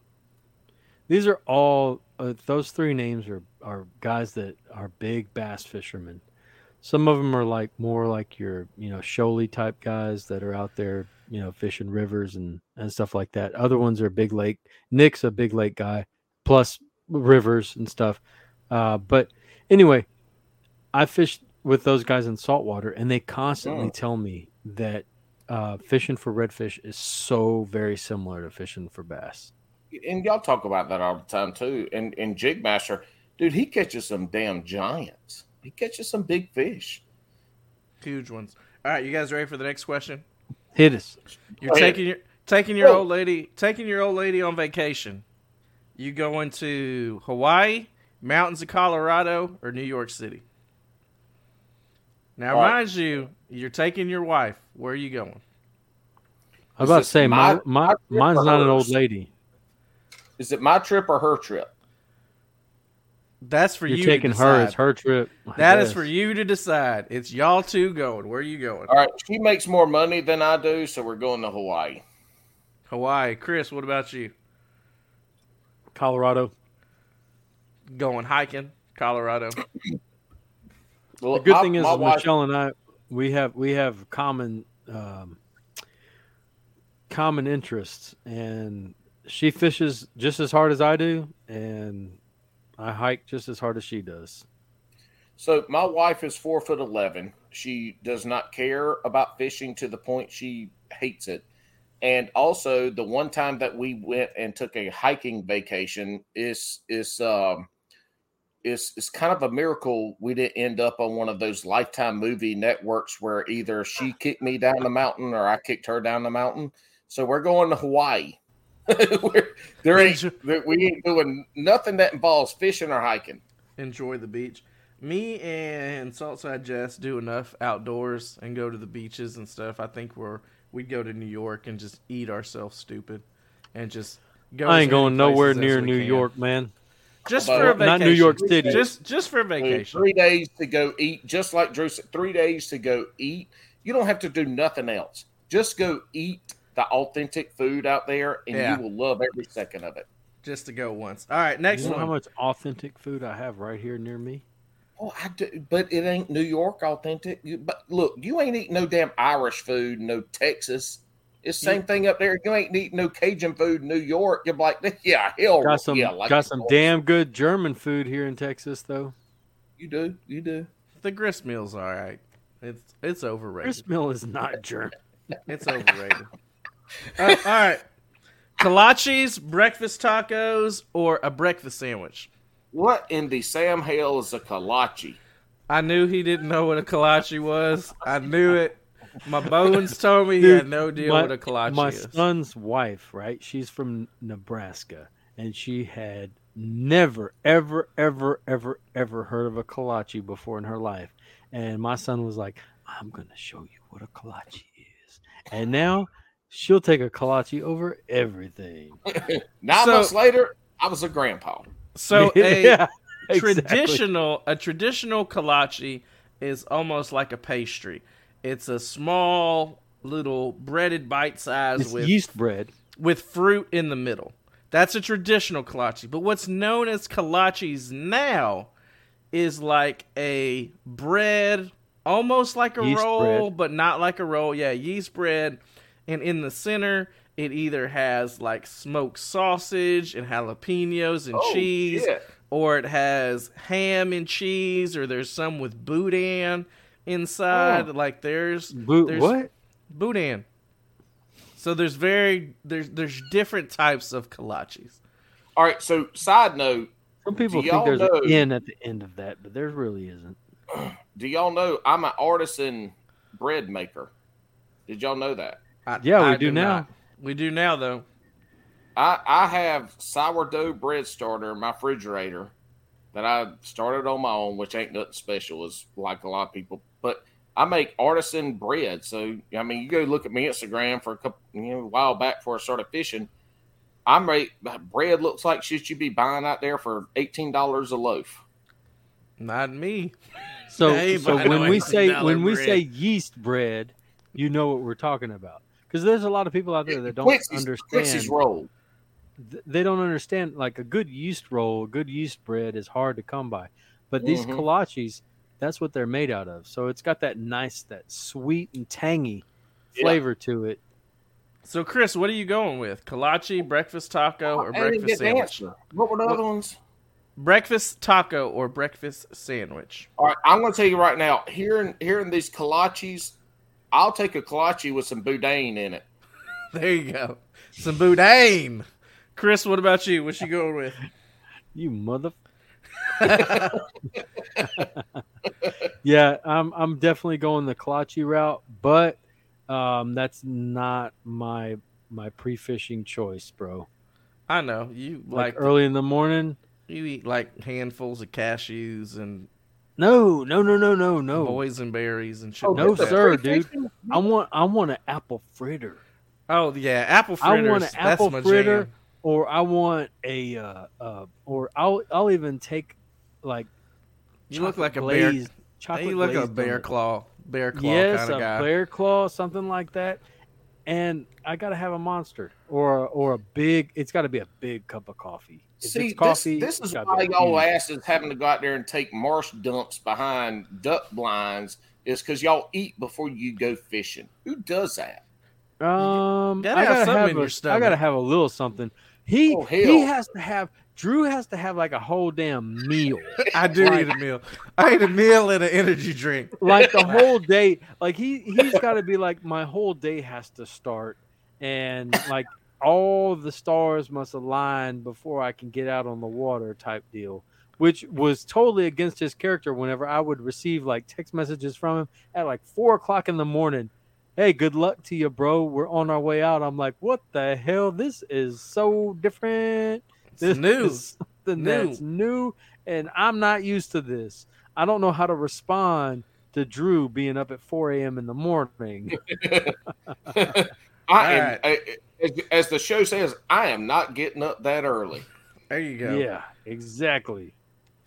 These are all uh, those three names are are guys that are big bass fishermen. Some of them are like more like your you know shoaly type guys that are out there you know fishing rivers and and stuff like that. Other ones are big lake. Nick's a big lake guy, plus rivers and stuff. Uh, but anyway, I fished with those guys in saltwater, and they constantly Oh. tell me that uh, fishing for redfish is so very similar to fishing for bass. And y'all talk about that all the time too. And and Jigmaster, dude, he catches some damn giants. He catches some big fish. huge ones. All right, you guys ready for the next question? Hit us. You're Go ahead. taking your taking your Whoa. old lady taking your old lady on vacation. You going to Hawaii, mountains of Colorado, or New York City? Now, All right. mind you, you're taking your wife. Where are you going? I was about to say my, my- my, my mine's not an old lady. Is it my trip or her trip? That's for You're you. taking to her. decide. It's her trip. I That is guess. for you to decide. It's y'all two going. Where are you going? All right, she makes more money than I do, so we're going to Hawaii. Hawaii. Chris, what about you? Colorado. Going hiking, Colorado. Well, The good my- thing is, my is wife- Michelle and I, we have we have common um, common interests, and she fishes just as hard as I do, and I hike just as hard as she does. So my wife is four foot eleven. She does not care about fishing to the point she hates it. And also the one time that we went and took a hiking vacation is is um is is kind of a miracle we didn't end up on one of those lifetime movie networks where either she ah. kicked me down the mountain or I kicked her down the mountain. So we're going to Hawaii. We're- there ain't we ain't doing nothing that involves fishing or hiking. Enjoy the beach. Me and Saltside Jess do enough outdoors and go to the beaches and stuff. I think we're we'd go to New York and just eat ourselves stupid and just go. I ain't going nowhere near New can. York, man. Just for a vacation. Not New York City. Just just for a vacation. Three days to go eat, just like Drew said. Three days to go eat. You don't have to do nothing else. Just go eat the authentic food out there, and Yeah. you will love every second of it. Just to go once. All right, next You know how much authentic food I have right here near me? Oh, I do, but it ain't New York authentic. You, but look, you ain't eating no damn Irish food, no Texas. It's the same thing up there. You ain't eating no Cajun food in New York. You're like, yeah, hell, Got some yeah, like got some damn good German food here in Texas though. You do, you do. The grist mill's all right. It's it's overrated. Grist mill is not German. It's overrated. Uh, all right. Kolaches, breakfast tacos, or a breakfast sandwich. What in the Sam Hale is a kolache? I knew he didn't know what a kolache was. I knew it. My bones told me he had no deal my, what a kolache my is. son's wife, right? She's from Nebraska, and she had never, ever, ever, ever, ever heard of a kolache before in her life. And my son was like, "I'm gonna show you what a kolache is." And now she'll take a kolache over everything. Nine So- months later, I was a grandpa. So a Yeah, exactly. traditional a traditional kolache is almost like a pastry. It's a small little breaded bite size with yeast bread. with fruit in the middle. That's a traditional kolache. But what's known as kolaches now is like a bread, almost like a Yeast roll, bread. but not like a roll. Yeah, yeast bread. And in the center, it either has like smoked sausage and jalapenos and Oh, cheese, or it has ham and cheese, or there's some with boudin inside. Oh. Like there's Bo- there's what? boudin. So there's very there's there's different types of kolaches. All right. So, side note, Some people Do think there's know- an N at the end of that, but there really isn't. do y'all know I'm an artisan bread maker? Did y'all know that? I, Yeah, we I do now. not. We do now though. I I have sourdough bread starter in my refrigerator that I started on my own, which ain't nothing special, as like a lot of people. But I make artisan bread. So I mean, you go look at my Instagram for a couple, you know, a while back before I started fishing. I make bread looks like shit you be buying out there for eighteen dollars a loaf. Not me. So, Hey, so but I know when we say $18 when we say yeast bread, you know what we're talking about. Because there's a lot of people out there that don't Quincy's, understand. Quincy's roll. th- They don't understand like a good yeast roll, a good yeast bread is hard to come by. But these Mhm. kolaches, that's what they're made out of. So it's got that nice, that sweet and tangy Yeah. flavor to it. So Chris, what are you going with? Kolache, breakfast taco, oh, or I didn't breakfast get sandwich? What were the What- other ones? Breakfast taco or breakfast sandwich? All right, I'm going to tell you right now. Hearing hearing these kolaches, I'll take a kolache with some boudin in it. There you go. Some boudin. Chris, what about you? What you going with? You mother. yeah, I'm I'm definitely going the kolache route, but um, that's not my my pre-fishing choice, bro. I know you Like, like, early in the morning. you eat like handfuls of cashews and No, no, no, no, no, no. boysenberries and shit. Oh, like no, sir, dude. I want I want an apple fritter, Oh yeah, apple I want an apple fritter. jam. Or I want a uh, uh or I'll I'll even take like You look like a chocolate bear. glazed- chocolate You look like a bear donut. claw, bear claw yes, kind of a guy. bear claw, something like that. And I gotta have a monster or or a big. It's got to be a big cup of coffee. If See, coffee, this, this is why be y'all huge. asses having to go out there and take marsh dumps behind duck blinds is because y'all eat before you go fishing. Who does that? Um, I gotta something have in a, your I gotta have a little something. He Oh, he has to have. Drew has to have like a whole damn meal, I do Like- eat a meal. I eat a meal and an energy drink. like the whole day. Like he he's got to be like my whole day has to start, and like all the stars must align before I can get out on the water type deal. Which was totally against his character. Whenever I would receive like text messages from him at like four o'clock in the morning, "Hey, good luck to you, bro. We're on our way out." I'm like, "What the hell? This is so different. This It's new. is something New. that's new, and I'm not used to this. I don't know how to respond to Drew being up at 4 a.m. in the morning. I am, Alright. I- as, as the show says, I am not getting up that early. There you go. yeah, exactly.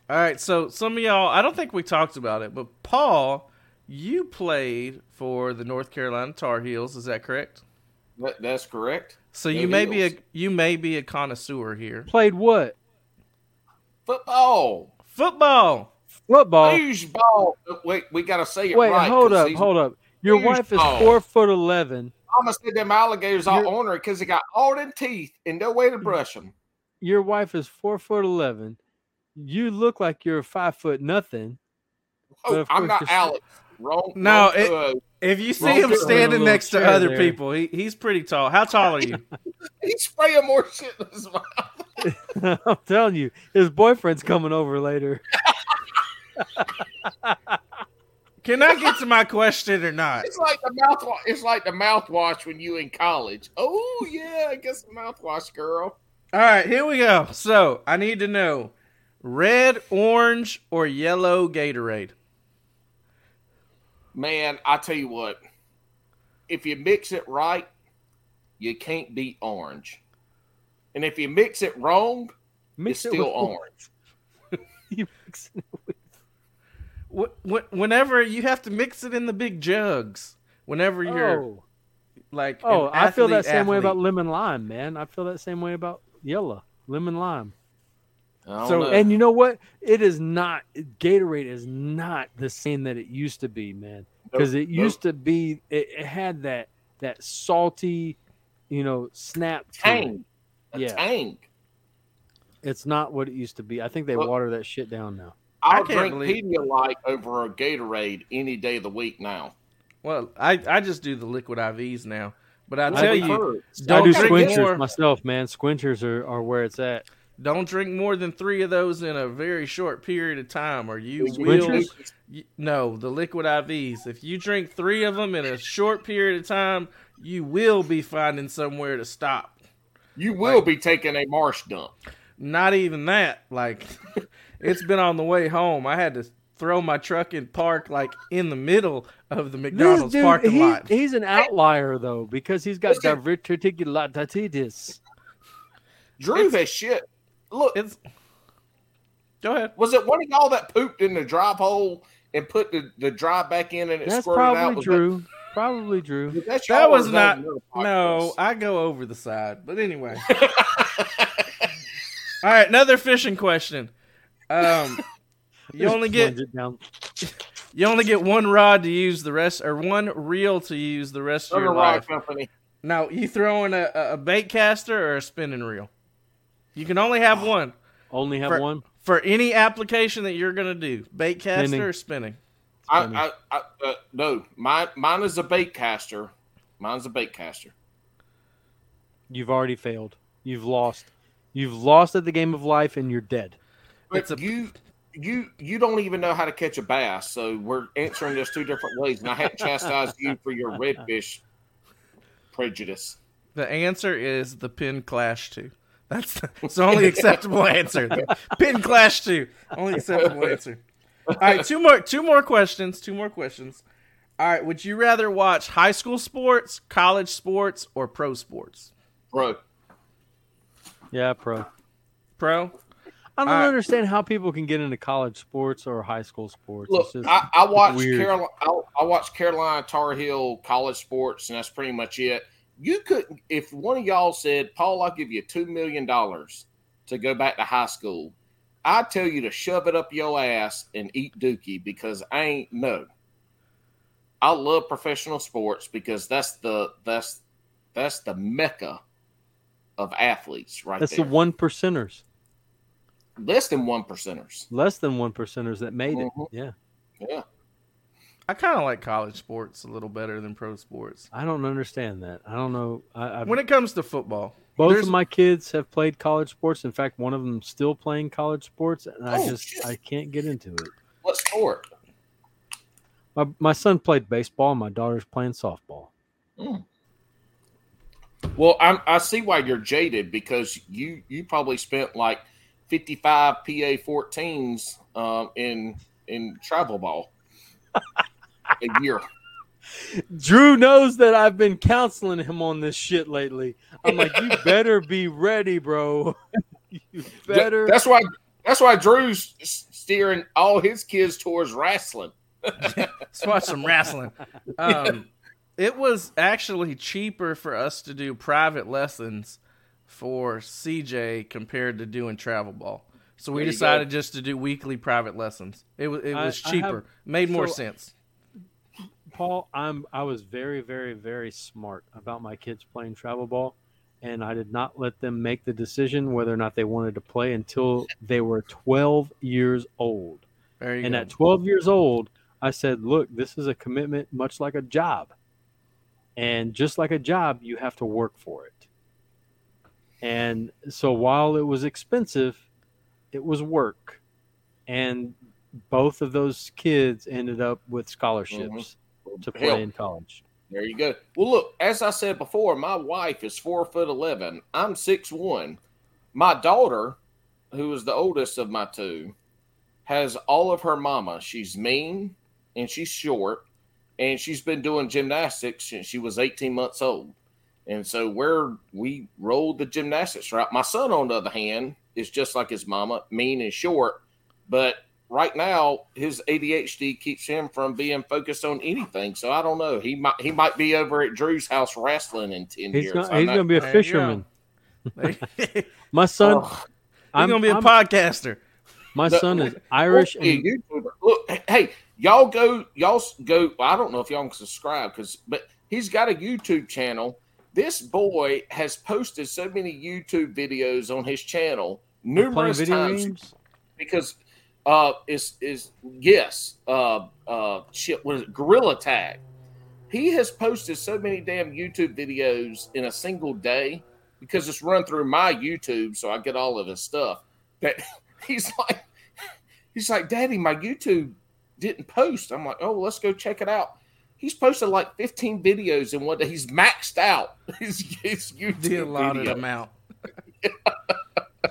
All right, so some of y'all, I don't think we talked about it, but Paul, you played for the North Carolina Tar Heels. Is that correct? That, that's correct. So Go you may be a you may be a connoisseur here. Played what? Football. Football. Football. Huge ball. Wait, we got to say it right. Wait, right. hold 'cause up, hold up. Your wife is ball. four foot eleven. Mama said them alligators all You're- on her because they got all them teeth and no way to brush them. Your wife is four foot eleven. You look like you're five foot nothing. Oh, I'm not Alex. Wrong. No, wrong it- to- If you see him standing next to other there. people, he, he's pretty tall. How tall are you? he's spraying more shit in his mouth. I'm telling you, his boyfriend's coming over later. Can I get to my question or not? It's like the mouthwash. It's like the mouthwash when you in college. Oh yeah, I guess the mouthwash girl. All right, here we go. So I need to know red, orange, or yellow Gatorade. Man, I tell you what, if you mix it right, you can't beat orange. And if you mix it wrong, Mix it's it still with orange. You mix it with- Wh- wh- Whenever you have to mix it in the big jugs. Whenever you're Oh, like, oh, an oh I feel that athlete, same way about lemon lime, man. I feel that same way about yellow lemon lime. I don't So- know. And you know what? It is not Gatorade is not the same that it used to be, man. Because Nope, it nope. used to be, it, it had that that salty, you know, snap. to tang, a Yeah. tang. It's not what it used to be. I think they Look- water that shit down now. I I'll can't drink believe- Pedialyte over a Gatorade any day of the week now. Well, I, I just do the liquid IVs now. But I I tell I've you. I don't do Sqwinchers more. myself, man. Sqwinchers are, are where it's at. Don't drink more than three of those in a very short period of time, or you You- will. You- no, the liquid IVs. If you drink three of them in a short period of time, you will be finding somewhere to stop. You will be taking a marsh dump. Not even that. Like, it's been on the way home. I had to throw my truck in park like in the middle of the McDonald's dude, parking he- lot. he's an outlier though because he's got Listen. diverticulitis. Drew It's- has shit. Look, It's. Go ahead. was it one of y'all that pooped in the drive hole and put the, the drive back in and it That's squirted out? probably Was Drew. Probably Drew. That, was that, That y'all or was not. another No. I go over the side. But anyway. All right, another fishing question. Um, you only get plunge it down. you only get one rod to use the rest, or one reel to use the rest of your rod life. company. Now, you throwing a, a bait caster or a spinning reel? You can only have one Only have For- one. for any application that you're gonna do. Bait caster Spinning. or spinning. I, I, I uh, no, mine mine is a bait caster. Mine's a bait caster. You've already failed. You've lost. You've lost at the game of life, and you're dead. But It's a- you you you don't even know how to catch a bass, so we're answering this two different ways, and I have to chastise you for your redfish prejudice. The answer is the Penn Clash two. That's the, it's the only acceptable answer. The Penn Clash two. Only acceptable answer. All right, two more two more questions. Two more questions. All right, would you rather watch high school sports, college sports, or pro sports? Bro, Yeah, pro. Pro. I don't All right. understand how people can get into college sports or high school sports. look, It's just- I, I watched. Carolina. I, I watched Carolina Tar Heel college sports, and that's pretty much it. You couldn't, if one of y'all said, "Paul, I'll give you two million dollars to go back to high school," I'd tell you to shove it up your ass and eat dookie because I ain't no. I love professional sports because that's the that's that's the mecca of athletes right that's there. the one percenters, Less than one percenters. less than one percenters that made it. Mhm. Yeah, Yeah. I kind of like college sports a little better than pro sports. I don't understand that. I don't know. I, I've, When it comes to football, both there's- of my kids have played college sports. In fact, one of them still playing college sports, and I Oh, just shit. I can't get into it. What sport? My my son played baseball. My daughter's playing softball. Well, I'm, I see why you're jaded because you you probably spent like 55 PA 14s um, in in travel ball a year. Drew knows that I've been counseling him on this shit lately. I'm like, you better be ready, bro. you better. That's why that's why Drew's steering all his kids towards wrestling. Let's watch some wrestling. Um, it was actually cheaper for us to do private lessons for CJ compared to doing travel ball. So we There you decided just to do weekly private lessons. It was it was I cheaper, have- made more so- sense. Paul, I'm I was very, very, very smart about my kids playing travel ball, and I did not let them make the decision whether or not they wanted to play until they were 12 years old. And go. at 12 years old, I said, "Look, this is a commitment, much like a job, and just like a job, you have to work for it." And so, while it was expensive, it was work, and both of those kids ended up with scholarships mm-hmm. To play Hell, in college. There you go. Well, look, as I said before, my wife is four foot eleven. I'm six one. My daughter, who is the oldest of my two, has all of her mama. She's mean and she's short, and she's been doing gymnastics since she was 18 months old. And so where we rolled the gymnastics route. My son, on the other hand, is just like his mama, mean and short, but right now his ADHD keeps him from being focused on anything. So I don't know. He might he might be over at Drew's house wrestling in ten He's years. gonna, he's gonna be a fisherman. My son, I'm, gonna be a I'm- podcaster. my The- son is Irish, Look, hey, and YouTuber. Look, hey, y'all go, y'all go. I don't know if y'all can subscribe because, but he's got a YouTube channel. This boy has posted so many YouTube videos on his channel numerous video times games. because uh is is yes uh uh shit what is it? Gorilla tag. He has posted so many damn youtube videos in a single day because it's run through my youtube so i get all of his stuff that he's like he's like daddy my youtube didn't post. I'm like oh let's go check it out. He's posted like 15 videos in one day. He's maxed out his, his youtube The allotted video. amount.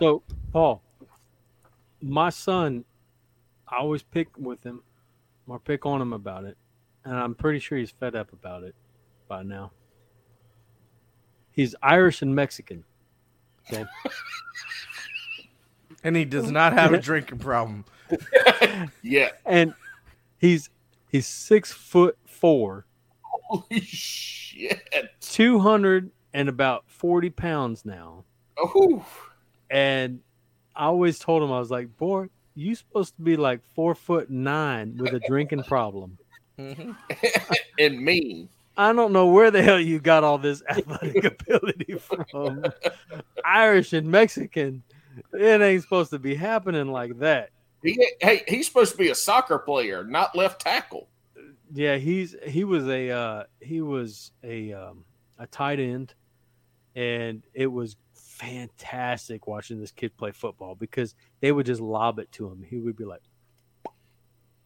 So, Paul, my son, I always pick with him or pick on him about it, and I'm pretty sure he's fed up about it by now. He's Irish and Mexican. Okay. And he does not have a drinking problem. yeah and he's he's six foot four, holy shit two hundred and about forty pounds now. oh And I always told him I was like, boy, you supposed to be like four foot nine with a drinking problem. Mhm. and mean. I don't know where the hell you got all this athletic ability from. Irish and Mexican. It ain't supposed to be happening like that. He, hey, he's supposed to be a soccer player, not left tackle. Yeah, he's he was a uh, he was a um, a tight end, and it was fantastic watching this kid play football because they would just lob it to him. He would be like,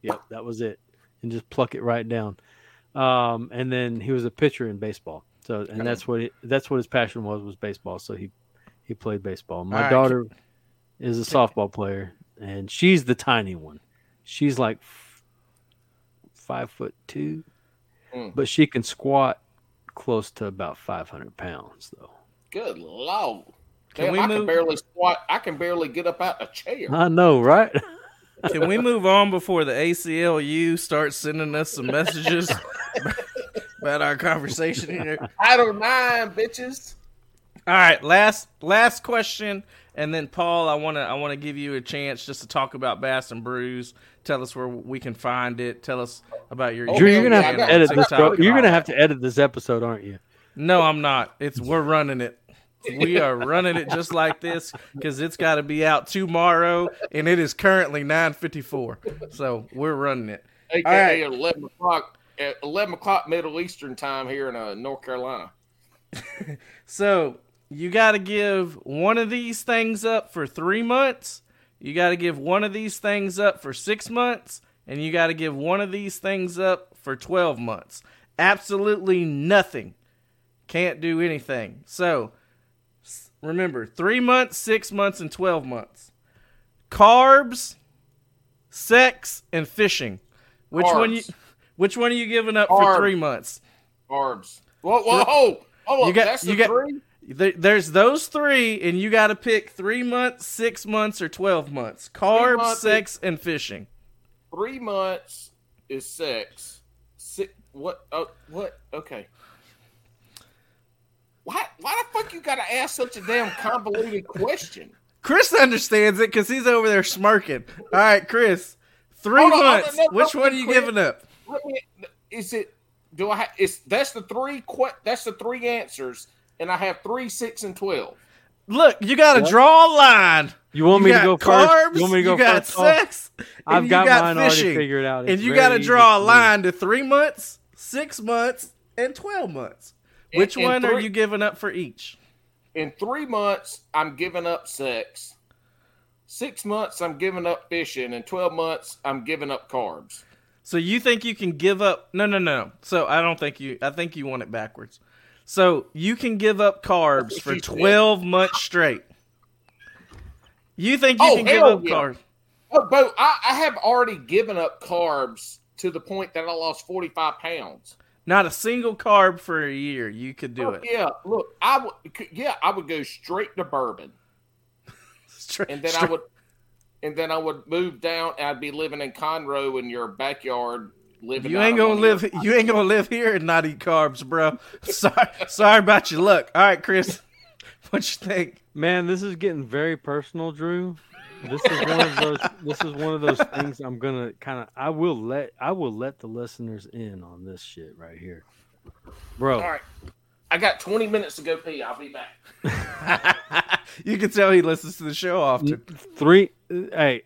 "Yep, that was it," and just pluck it right down. Um, and then he was a pitcher in baseball, so and that's what he, that's what his passion was was baseball. So he he played baseball. My right. daughter is a softball player, and she's the tiny one. She's like f- five foot two, Mm. but she can squat close to about five hundred pounds, though. Good lord. Can Damn, we I move- can barely squat. I can barely get up out of a chair. I know, right? Can we move on before the ACLU starts sending us some messages about our conversation here? Title nine, bitches. All right, last last question, and then Paul, I want to I want to give you a chance just to talk about Bass and Brews. Tell us where we can find it. Tell us about your. Drew, you're gonna have to edit this, bro. You're gonna have to edit this episode, aren't you? No, I'm not. It's we're running it. We are running it just like this because it's got to be out tomorrow, and it is currently 9:54. So we're running it. AKA eleven o'clock at eleven o'clock Middle Eastern time here in uh, North Carolina. So you got to give one of these things up for three months. You got to give one of these things up for six months, and you got to give one of these things up for 12 months. Absolutely nothing can't do anything. So s- remember, three months, six months, and 12 months. Carbs, sex, and fishing. Which one you which one are you giving up for three months? Carbs. Whoa, whoa, hold, hold You got- That's the you got- three. There- There's those three, and you got to pick three months, six months, or 12 months. Carbs, months sex, and fishing. Three months is sex. Six, what? Oh, what? Okay. Why? Why the fuck you gotta ask such a damn convoluted question? Chris understands it because he's over there smirking. All right, Chris, three on, hold on, months. no, no, Which one are you Chris. giving up? Me. Is it? Do I? Ha- is that's the three? Que- that's the three answers, and I have three, six, and twelve. Look, you got to What? draw a line. You want me You to go got first? Carbs, You want me to go got first? Oh, sex. and I've you got, got mine fishing. already figured out. and you got to draw a line to three months, six months, and twelve months. Which and one are you giving up for each? In three months, I'm giving up sex. Six months, I'm giving up fishing, and twelve months, I'm giving up carbs. So you think you can give up? No, no, no. So I don't think you. I think you want it backwards. So you can give up carbs for you said. twelve months straight. You think you Oh, can give up yeah. carbs? Oh, Bo, I, I have already given up carbs to the point that I lost 45 pounds. Not a single carb for a year. You could do Oh, it. Yeah, look, I would. Yeah, I would go straight to bourbon, Straight- and then I would, and then I would move down. and I'd be living in Conroe in your backyard, living. You ain't gonna live. your- You ain't gonna live here and not eat carbs, bro. Sorry, sorry about your luck. All right, Chris, what you think? Man, this is getting very personal, Drew. This is one of those. This is one of those things I'm gonna kind of. I will let. I will let the listeners in on this shit right here, bro. All right, I got 20 minutes to go pee. I'll be back. you can tell he listens to the show often. Three. Hey,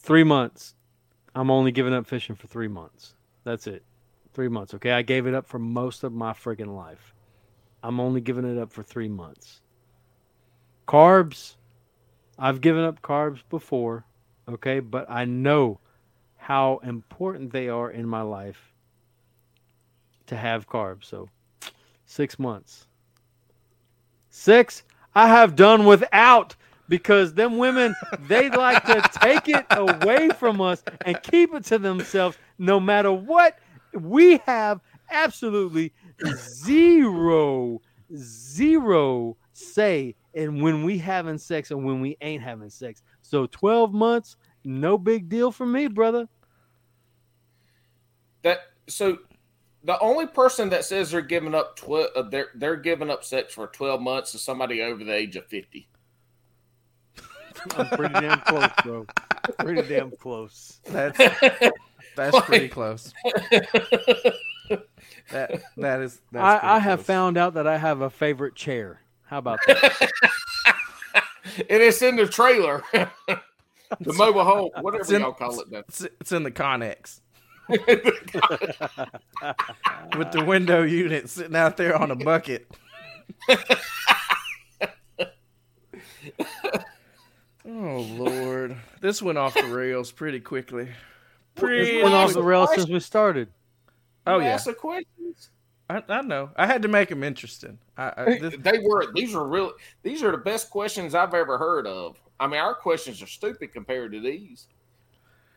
three months. I'm only giving up fishing for three months. That's it. Three months. Okay, I gave it up for most of my friggin' life. I'm only giving it up for three months. Carbs. I've given up carbs before, okay, but I know how important they are in my life to have carbs. So, six months. Six, I have done without because them women, they like to take it away from us and keep it to themselves no matter what. We have absolutely zero, zero say and when we having sex and when we ain't having sex. So 12 months, no big deal for me, brother. That so. The only person that says they're giving up tw- uh, they're they're giving up sex for 12 months is somebody over the age of 50. I'm pretty damn close, bro. Pretty damn close. That's that's pretty close. That that is. That's I, I have found out that I have a favorite chair. How about that? and it's in the trailer, the mobile home, It's whatever in- y'all call it. Then. It's, it's in the Conex with the window unit sitting out there on a bucket. oh Lord, this went off the rails pretty quickly. Pretty. Went off the rails since we started. Oh You yeah, ask the questions. I, I know. I had to make them interesting. I, I, this, They were. These are really. These are the best questions I've ever heard of. I mean, our questions are stupid compared to these.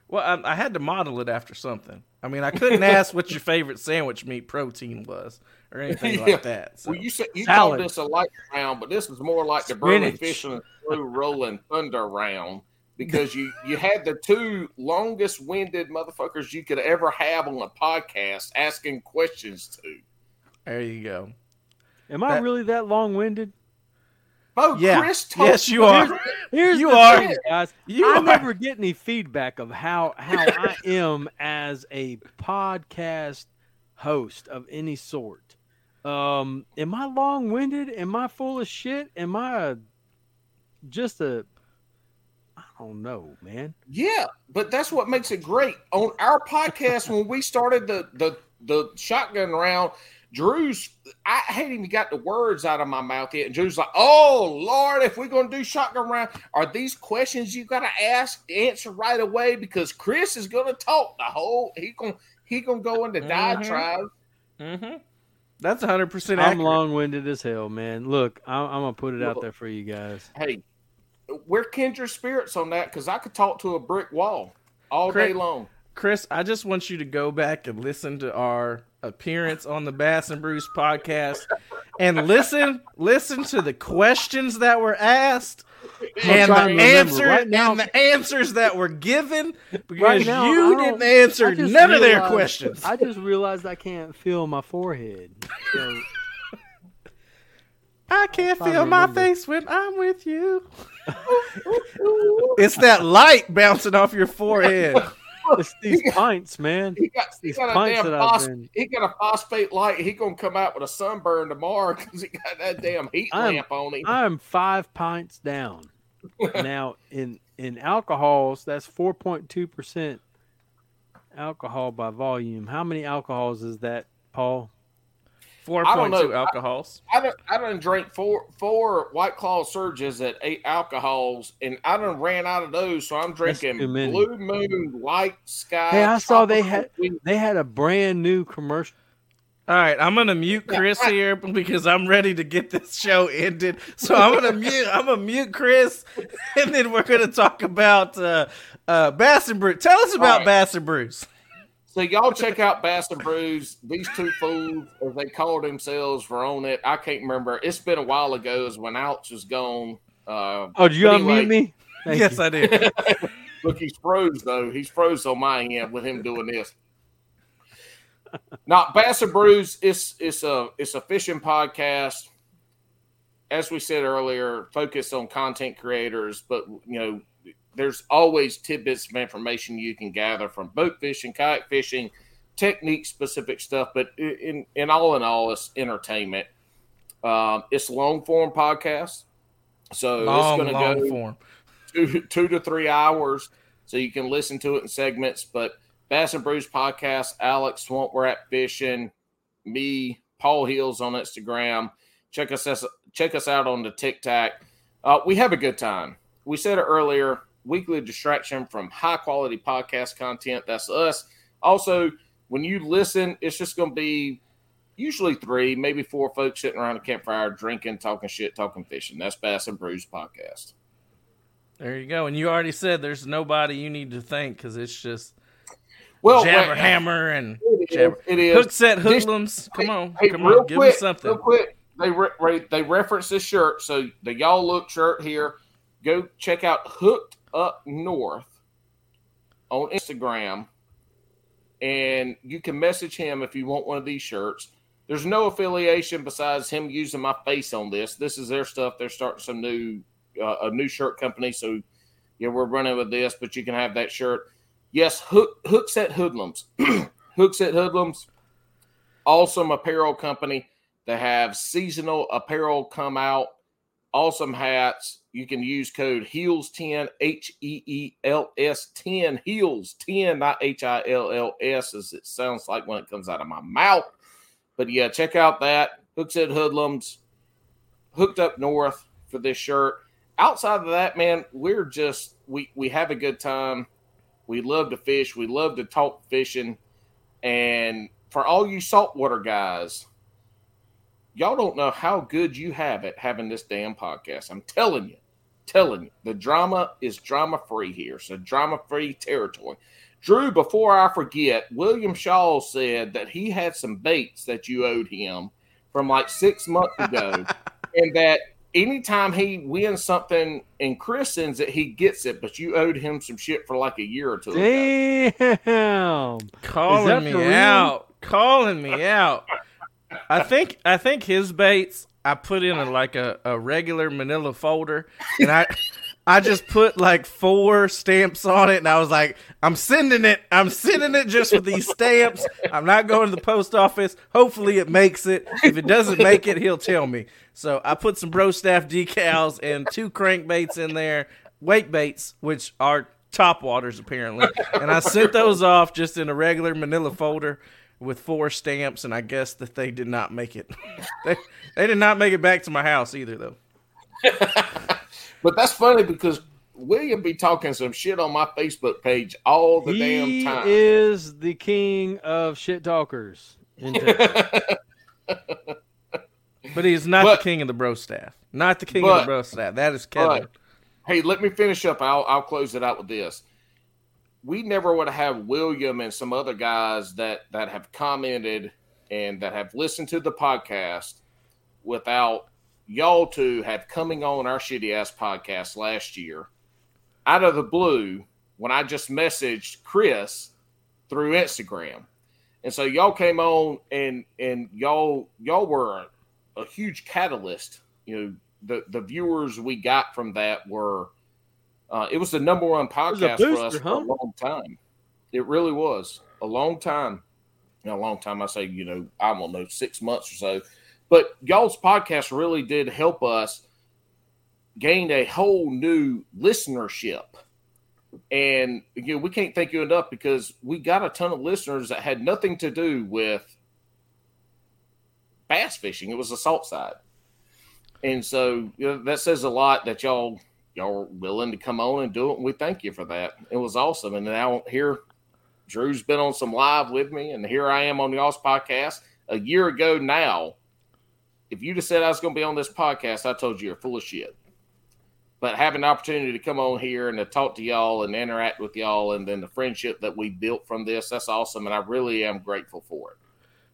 well, I, I had to model it after something. I mean, I couldn't ask what your favorite sandwich meat protein was or anything Yeah. like that. So. Well, you said you Salad. called this a light round, but this is more like the burning Spinach. fish and slow rolling thunder round because you you had the two longest winded motherfuckers you could ever have on a podcast asking questions to. There you go. Am I really that long winded? Oh, Yeah. Chris told Yes, you are. Here's You the are. thing, guys. You I are. never get any feedback of how how I am as a podcast host of any sort. Um, am I long winded? Am I full of shit? Am I a, just a I don't know, man. Yeah, but that's what makes it great. On our podcast, when we started the the the shotgun round, Drew's I hadn't even got the words out of my mouth yet, and Drew's like, "Oh Lord, if we're gonna do shotgun round, are these questions you gotta ask answer right away? Because Chris is gonna talk the whole he gonna he gonna go into Mhm. diatribe." Mm-hmm. That's 100 percent I'm long winded as hell, man. Look, I'm, I'm gonna put it out there for you guys. Hey, we're kindred spirits on that because I could talk to a brick wall all Craig- day long. Chris, I just want you to go back and listen to our appearance on the Bass and Brews podcast and listen listen to the questions that were asked and the answer Right now- and the answers that were given because Right now, you didn't answer I none of their questions. I just realized I can't feel my forehead. So, I can't to feel my face when I'm with you. it's that light bouncing off your forehead. it's these pints, man. He got, he These got a damn that I've phos- been- he got a phosphate light. He gonna come out with a sunburn tomorrow because he got that damn heat I'm- lamp on him. I'm five pints down. now in in alcohols, that's four point two percent alcohol by volume. How many alcohols is that, Paul? Four I don't point two know. alcohols. I don't I done drank four four White Claw surges at eight alcohols, and I done ran out of those. So I'm drinking. Blue Moon Light Sky. Hey, I saw they had- Sweet- They had a brand new commercial. All right, I'm gonna mute Chris here because I'm ready to get this show ended. So I'm gonna mute. I'm gonna mute Chris, and then we're gonna talk about uh, uh, Bass and Brews. Tell us about right. Bass and Brews. So y'all check out Bass and Brews. These two fools, as they call themselves, were on it. I can't remember. It's been a while ago. Is when Alex was gone. Uh, Oh, did you But unmute me? Thank yes, you. I did. Look, he's froze though. He's froze on my end with him doing this. Now, Bass and Brews, it's it's a it's a fishing podcast. As we said earlier, focused on content creators, but you know, there's always tidbits of information you can gather from boat fishing, kayak fishing, technique specific stuff. But in in all in all, it's entertainment. Um, it's long form podcast, so long, it's going to go form. two two to three hours, so you can listen to it in segments. But Bass and Brews podcast, Alex Swamp Rat Fishing, me, Paul Hills on Instagram. Check us us- check us out on the TikTok. Uh, we have a good time. We said it earlier. Weekly distraction from high quality podcast content. That's us. Also, when you listen, it's just going to be usually three, maybe four folks sitting around a campfire, drinking, talking shit, talking fishing. That's Bass and Brews podcast. There you go. And you already said there's nobody you need to thank because it's just Well, Jabber wait, Hammer and It is. Jabber. It is. Hook set hoodlums. Come on, Hey, come on, give quick, me something. Real quick, they re- re- they reference this shirt, so the y'all look shirt here. Go check out Hooked Up North on Instagram, and you can message him if you want one of these shirts. There's no affiliation besides him using my face on this. This is their stuff. They're starting some new uh, a new shirt company, so yeah, we're running with this. But you can have that shirt. Yes, Hook Hookset Hoodlums. Hookset Hoodlums awesome apparel company. They have seasonal apparel come out, awesome hats. You can use code HEELS10, H E E L S 10, HEELS 10, not H I L L S, as it sounds like when it comes out of my mouth. But yeah, check out that. Hookset Hoodlums, hooked up north for this shirt. Outside of that, man, we're just, we, we have a good time. We love to fish. We love to talk fishing. And for all you saltwater guys, y'all don't know how good you have it having this damn podcast. I'm telling you, telling you, the drama is drama free here. So drama free territory. Drew, before I forget, William Shaw said that he had some baits that you owed him from like six months ago, and that anytime he wins something and Chris sends it, he gets it, but you owed him some shit for like a year or two ago. Damn. calling me out, calling me out. I think I think his baits I put in a, like a, a regular Manila folder, and I I just put like four stamps on it, and I was like, I'm sending it. I'm sending it just with these stamps. I'm not going to the post office. Hopefully, it makes it. If it doesn't make it, he'll tell me. So I put some bro staff decals and two crankbaits in there, wake baits, which are top waters apparently, and I sent those off just in a regular Manila folder with four stamps, and I guess that they did not make it. they they did not make it back to my house either, though. But that's funny because William be talking some shit on my Facebook page all the he damn time. He is the king of shit talkers. in Texas. But he's not But- the king of the bro staff. Not the king of the bro staff. That is Kevin. But hey, let me finish up. I'll I'll close it out with this. We never would have William and some other guys that that have commented and that have listened to the podcast without y'all two have coming on our shitty ass podcast last year out of the blue when I just messaged Chris through Instagram. And so y'all came on and and y'all y'all were a huge catalyst. You know, the the viewers we got from that were uh, it was the number one podcast for us booster, for a long time. It really was a long time. You know, a long time. I say, you know, I don't know, six months or so. But y'all's podcast really did help us gain a whole new listenership. And you know, we can't thank you enough because we got a ton of listeners that had nothing to do with bass fishing. It was the salt side. And so you know, that says a lot that y'all y'all are willing to come on and do it. And we thank you for that. It was awesome. And now here, Drew's been on some live with me, and here I am on the y'all's podcast. A year ago now, if you'd have said I was going to be on this podcast, I told you you're full of shit. But having the opportunity to come on here and to talk to y'all and interact with y'all, and then the friendship that we built from this, that's awesome. And I really am grateful for it.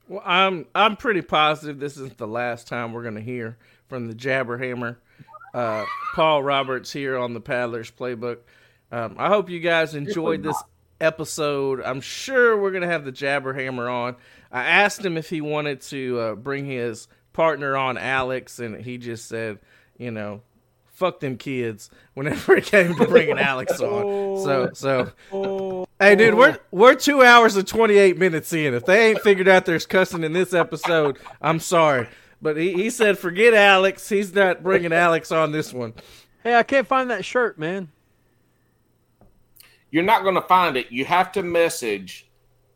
Well, I'm I'm pretty positive this isn't the last time we're going to hear from the Jabber Hammer. Uh, Paul Roberts here on the Paddlers Playbook. Um, I hope you guys enjoyed this episode. I'm sure we're going to have the Jabber Hammer on. I asked him if he wanted to uh, bring his partner on, Alex, and he just said, you know, fuck them kids whenever it came to bringing Alex on. So, so Hey, dude, we're we're two hours and twenty eight minutes in. If they ain't figured out there's cussing in this episode, I'm sorry. But he, he said, forget Alex. He's not bringing Alex on this one. Hey, I can't find that shirt, man. You're not going to find it. You have to message.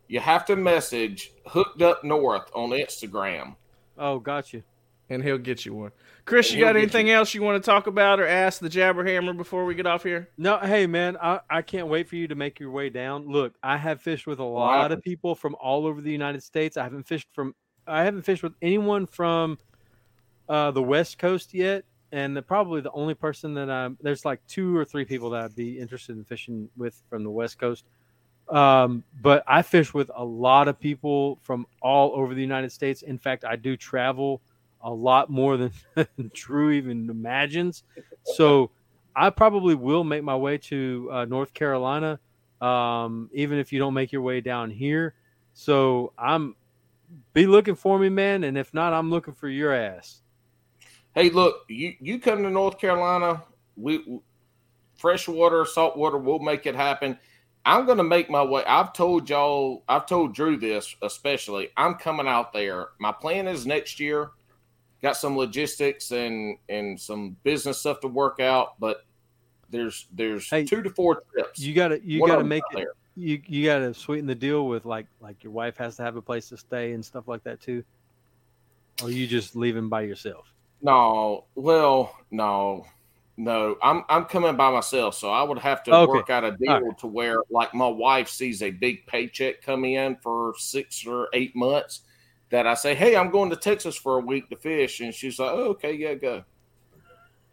You have to message hooked up north on Instagram. Oh, gotcha. And he'll get you one. Chris, you got anything you. else you want to talk about or ask the Jabber Hammer before we get off here? No, hey man, I, I can't wait for you to make your way down. Look, I have fished with a lot of people from all over the United States. I haven't fished from I haven't fished with anyone from uh, the West Coast yet, and the, probably the only person that I'm there's like two or three people that I'd be interested in fishing with from the West Coast. Um, but I fish with a lot of people from all over the United States. In fact, I do travel a lot more than Drew even imagines. So I probably will make my way to uh, North Carolina, um, even if you don't make your way down here. So I'm be looking for me, man. And if not, I'm looking for your ass. Hey, look, you you come to North Carolina, we freshwater, saltwater, we'll make it happen. I'm going to make my way. I've told y'all, I've told Drew this especially. I'm coming out there. My plan is next year. Got some logistics and and some business stuff to work out, but there's there's Hey, two to four trips. You gotta you One gotta make it. there. You you gotta sweeten the deal with like like your wife has to have a place to stay and stuff like that too. Or you just leaving by yourself. No, well, no, no. I'm I'm coming by myself, so I would have to Okay. work out a deal All to where, like, my wife sees a big paycheck come in for six or eight months. That I say, hey, I'm going to Texas for a week to fish, and she's like, oh, okay, yeah, go.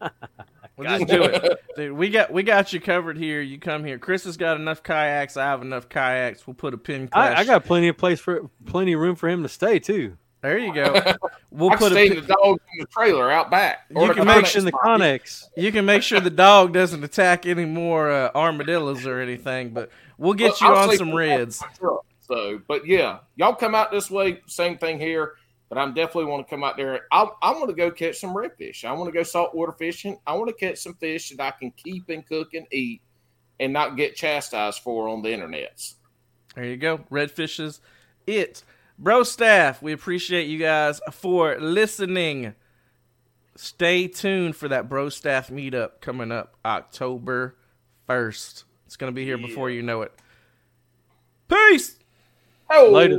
Well, just do it. Dude, we got we got you covered here. You come here. Chris has got enough kayaks. I have enough kayaks. We'll put a pin. I, I got plenty of place for plenty of room for him to stay too. There you go. We'll I put a stay pin- in the dog in the trailer out back. You can Make make Conex in the spot. Conex. You can make sure the dog doesn't attack any more uh, armadillos or anything, but we'll get Well, you I'll on some reds. truck. So, but yeah, y'all come out this way. Same thing here. But I'm definitely want to come out there. I I want to go catch some redfish. I want to go saltwater fishing. I want to catch some fish that I can keep and cook and eat, and not get chastised for on the internets. There you go. Redfish is it. Bro staff, we appreciate you guys for listening. Stay tuned for that bro staff meetup coming up October 1st. It's going to be here before you know it. Peace. Oh, Later.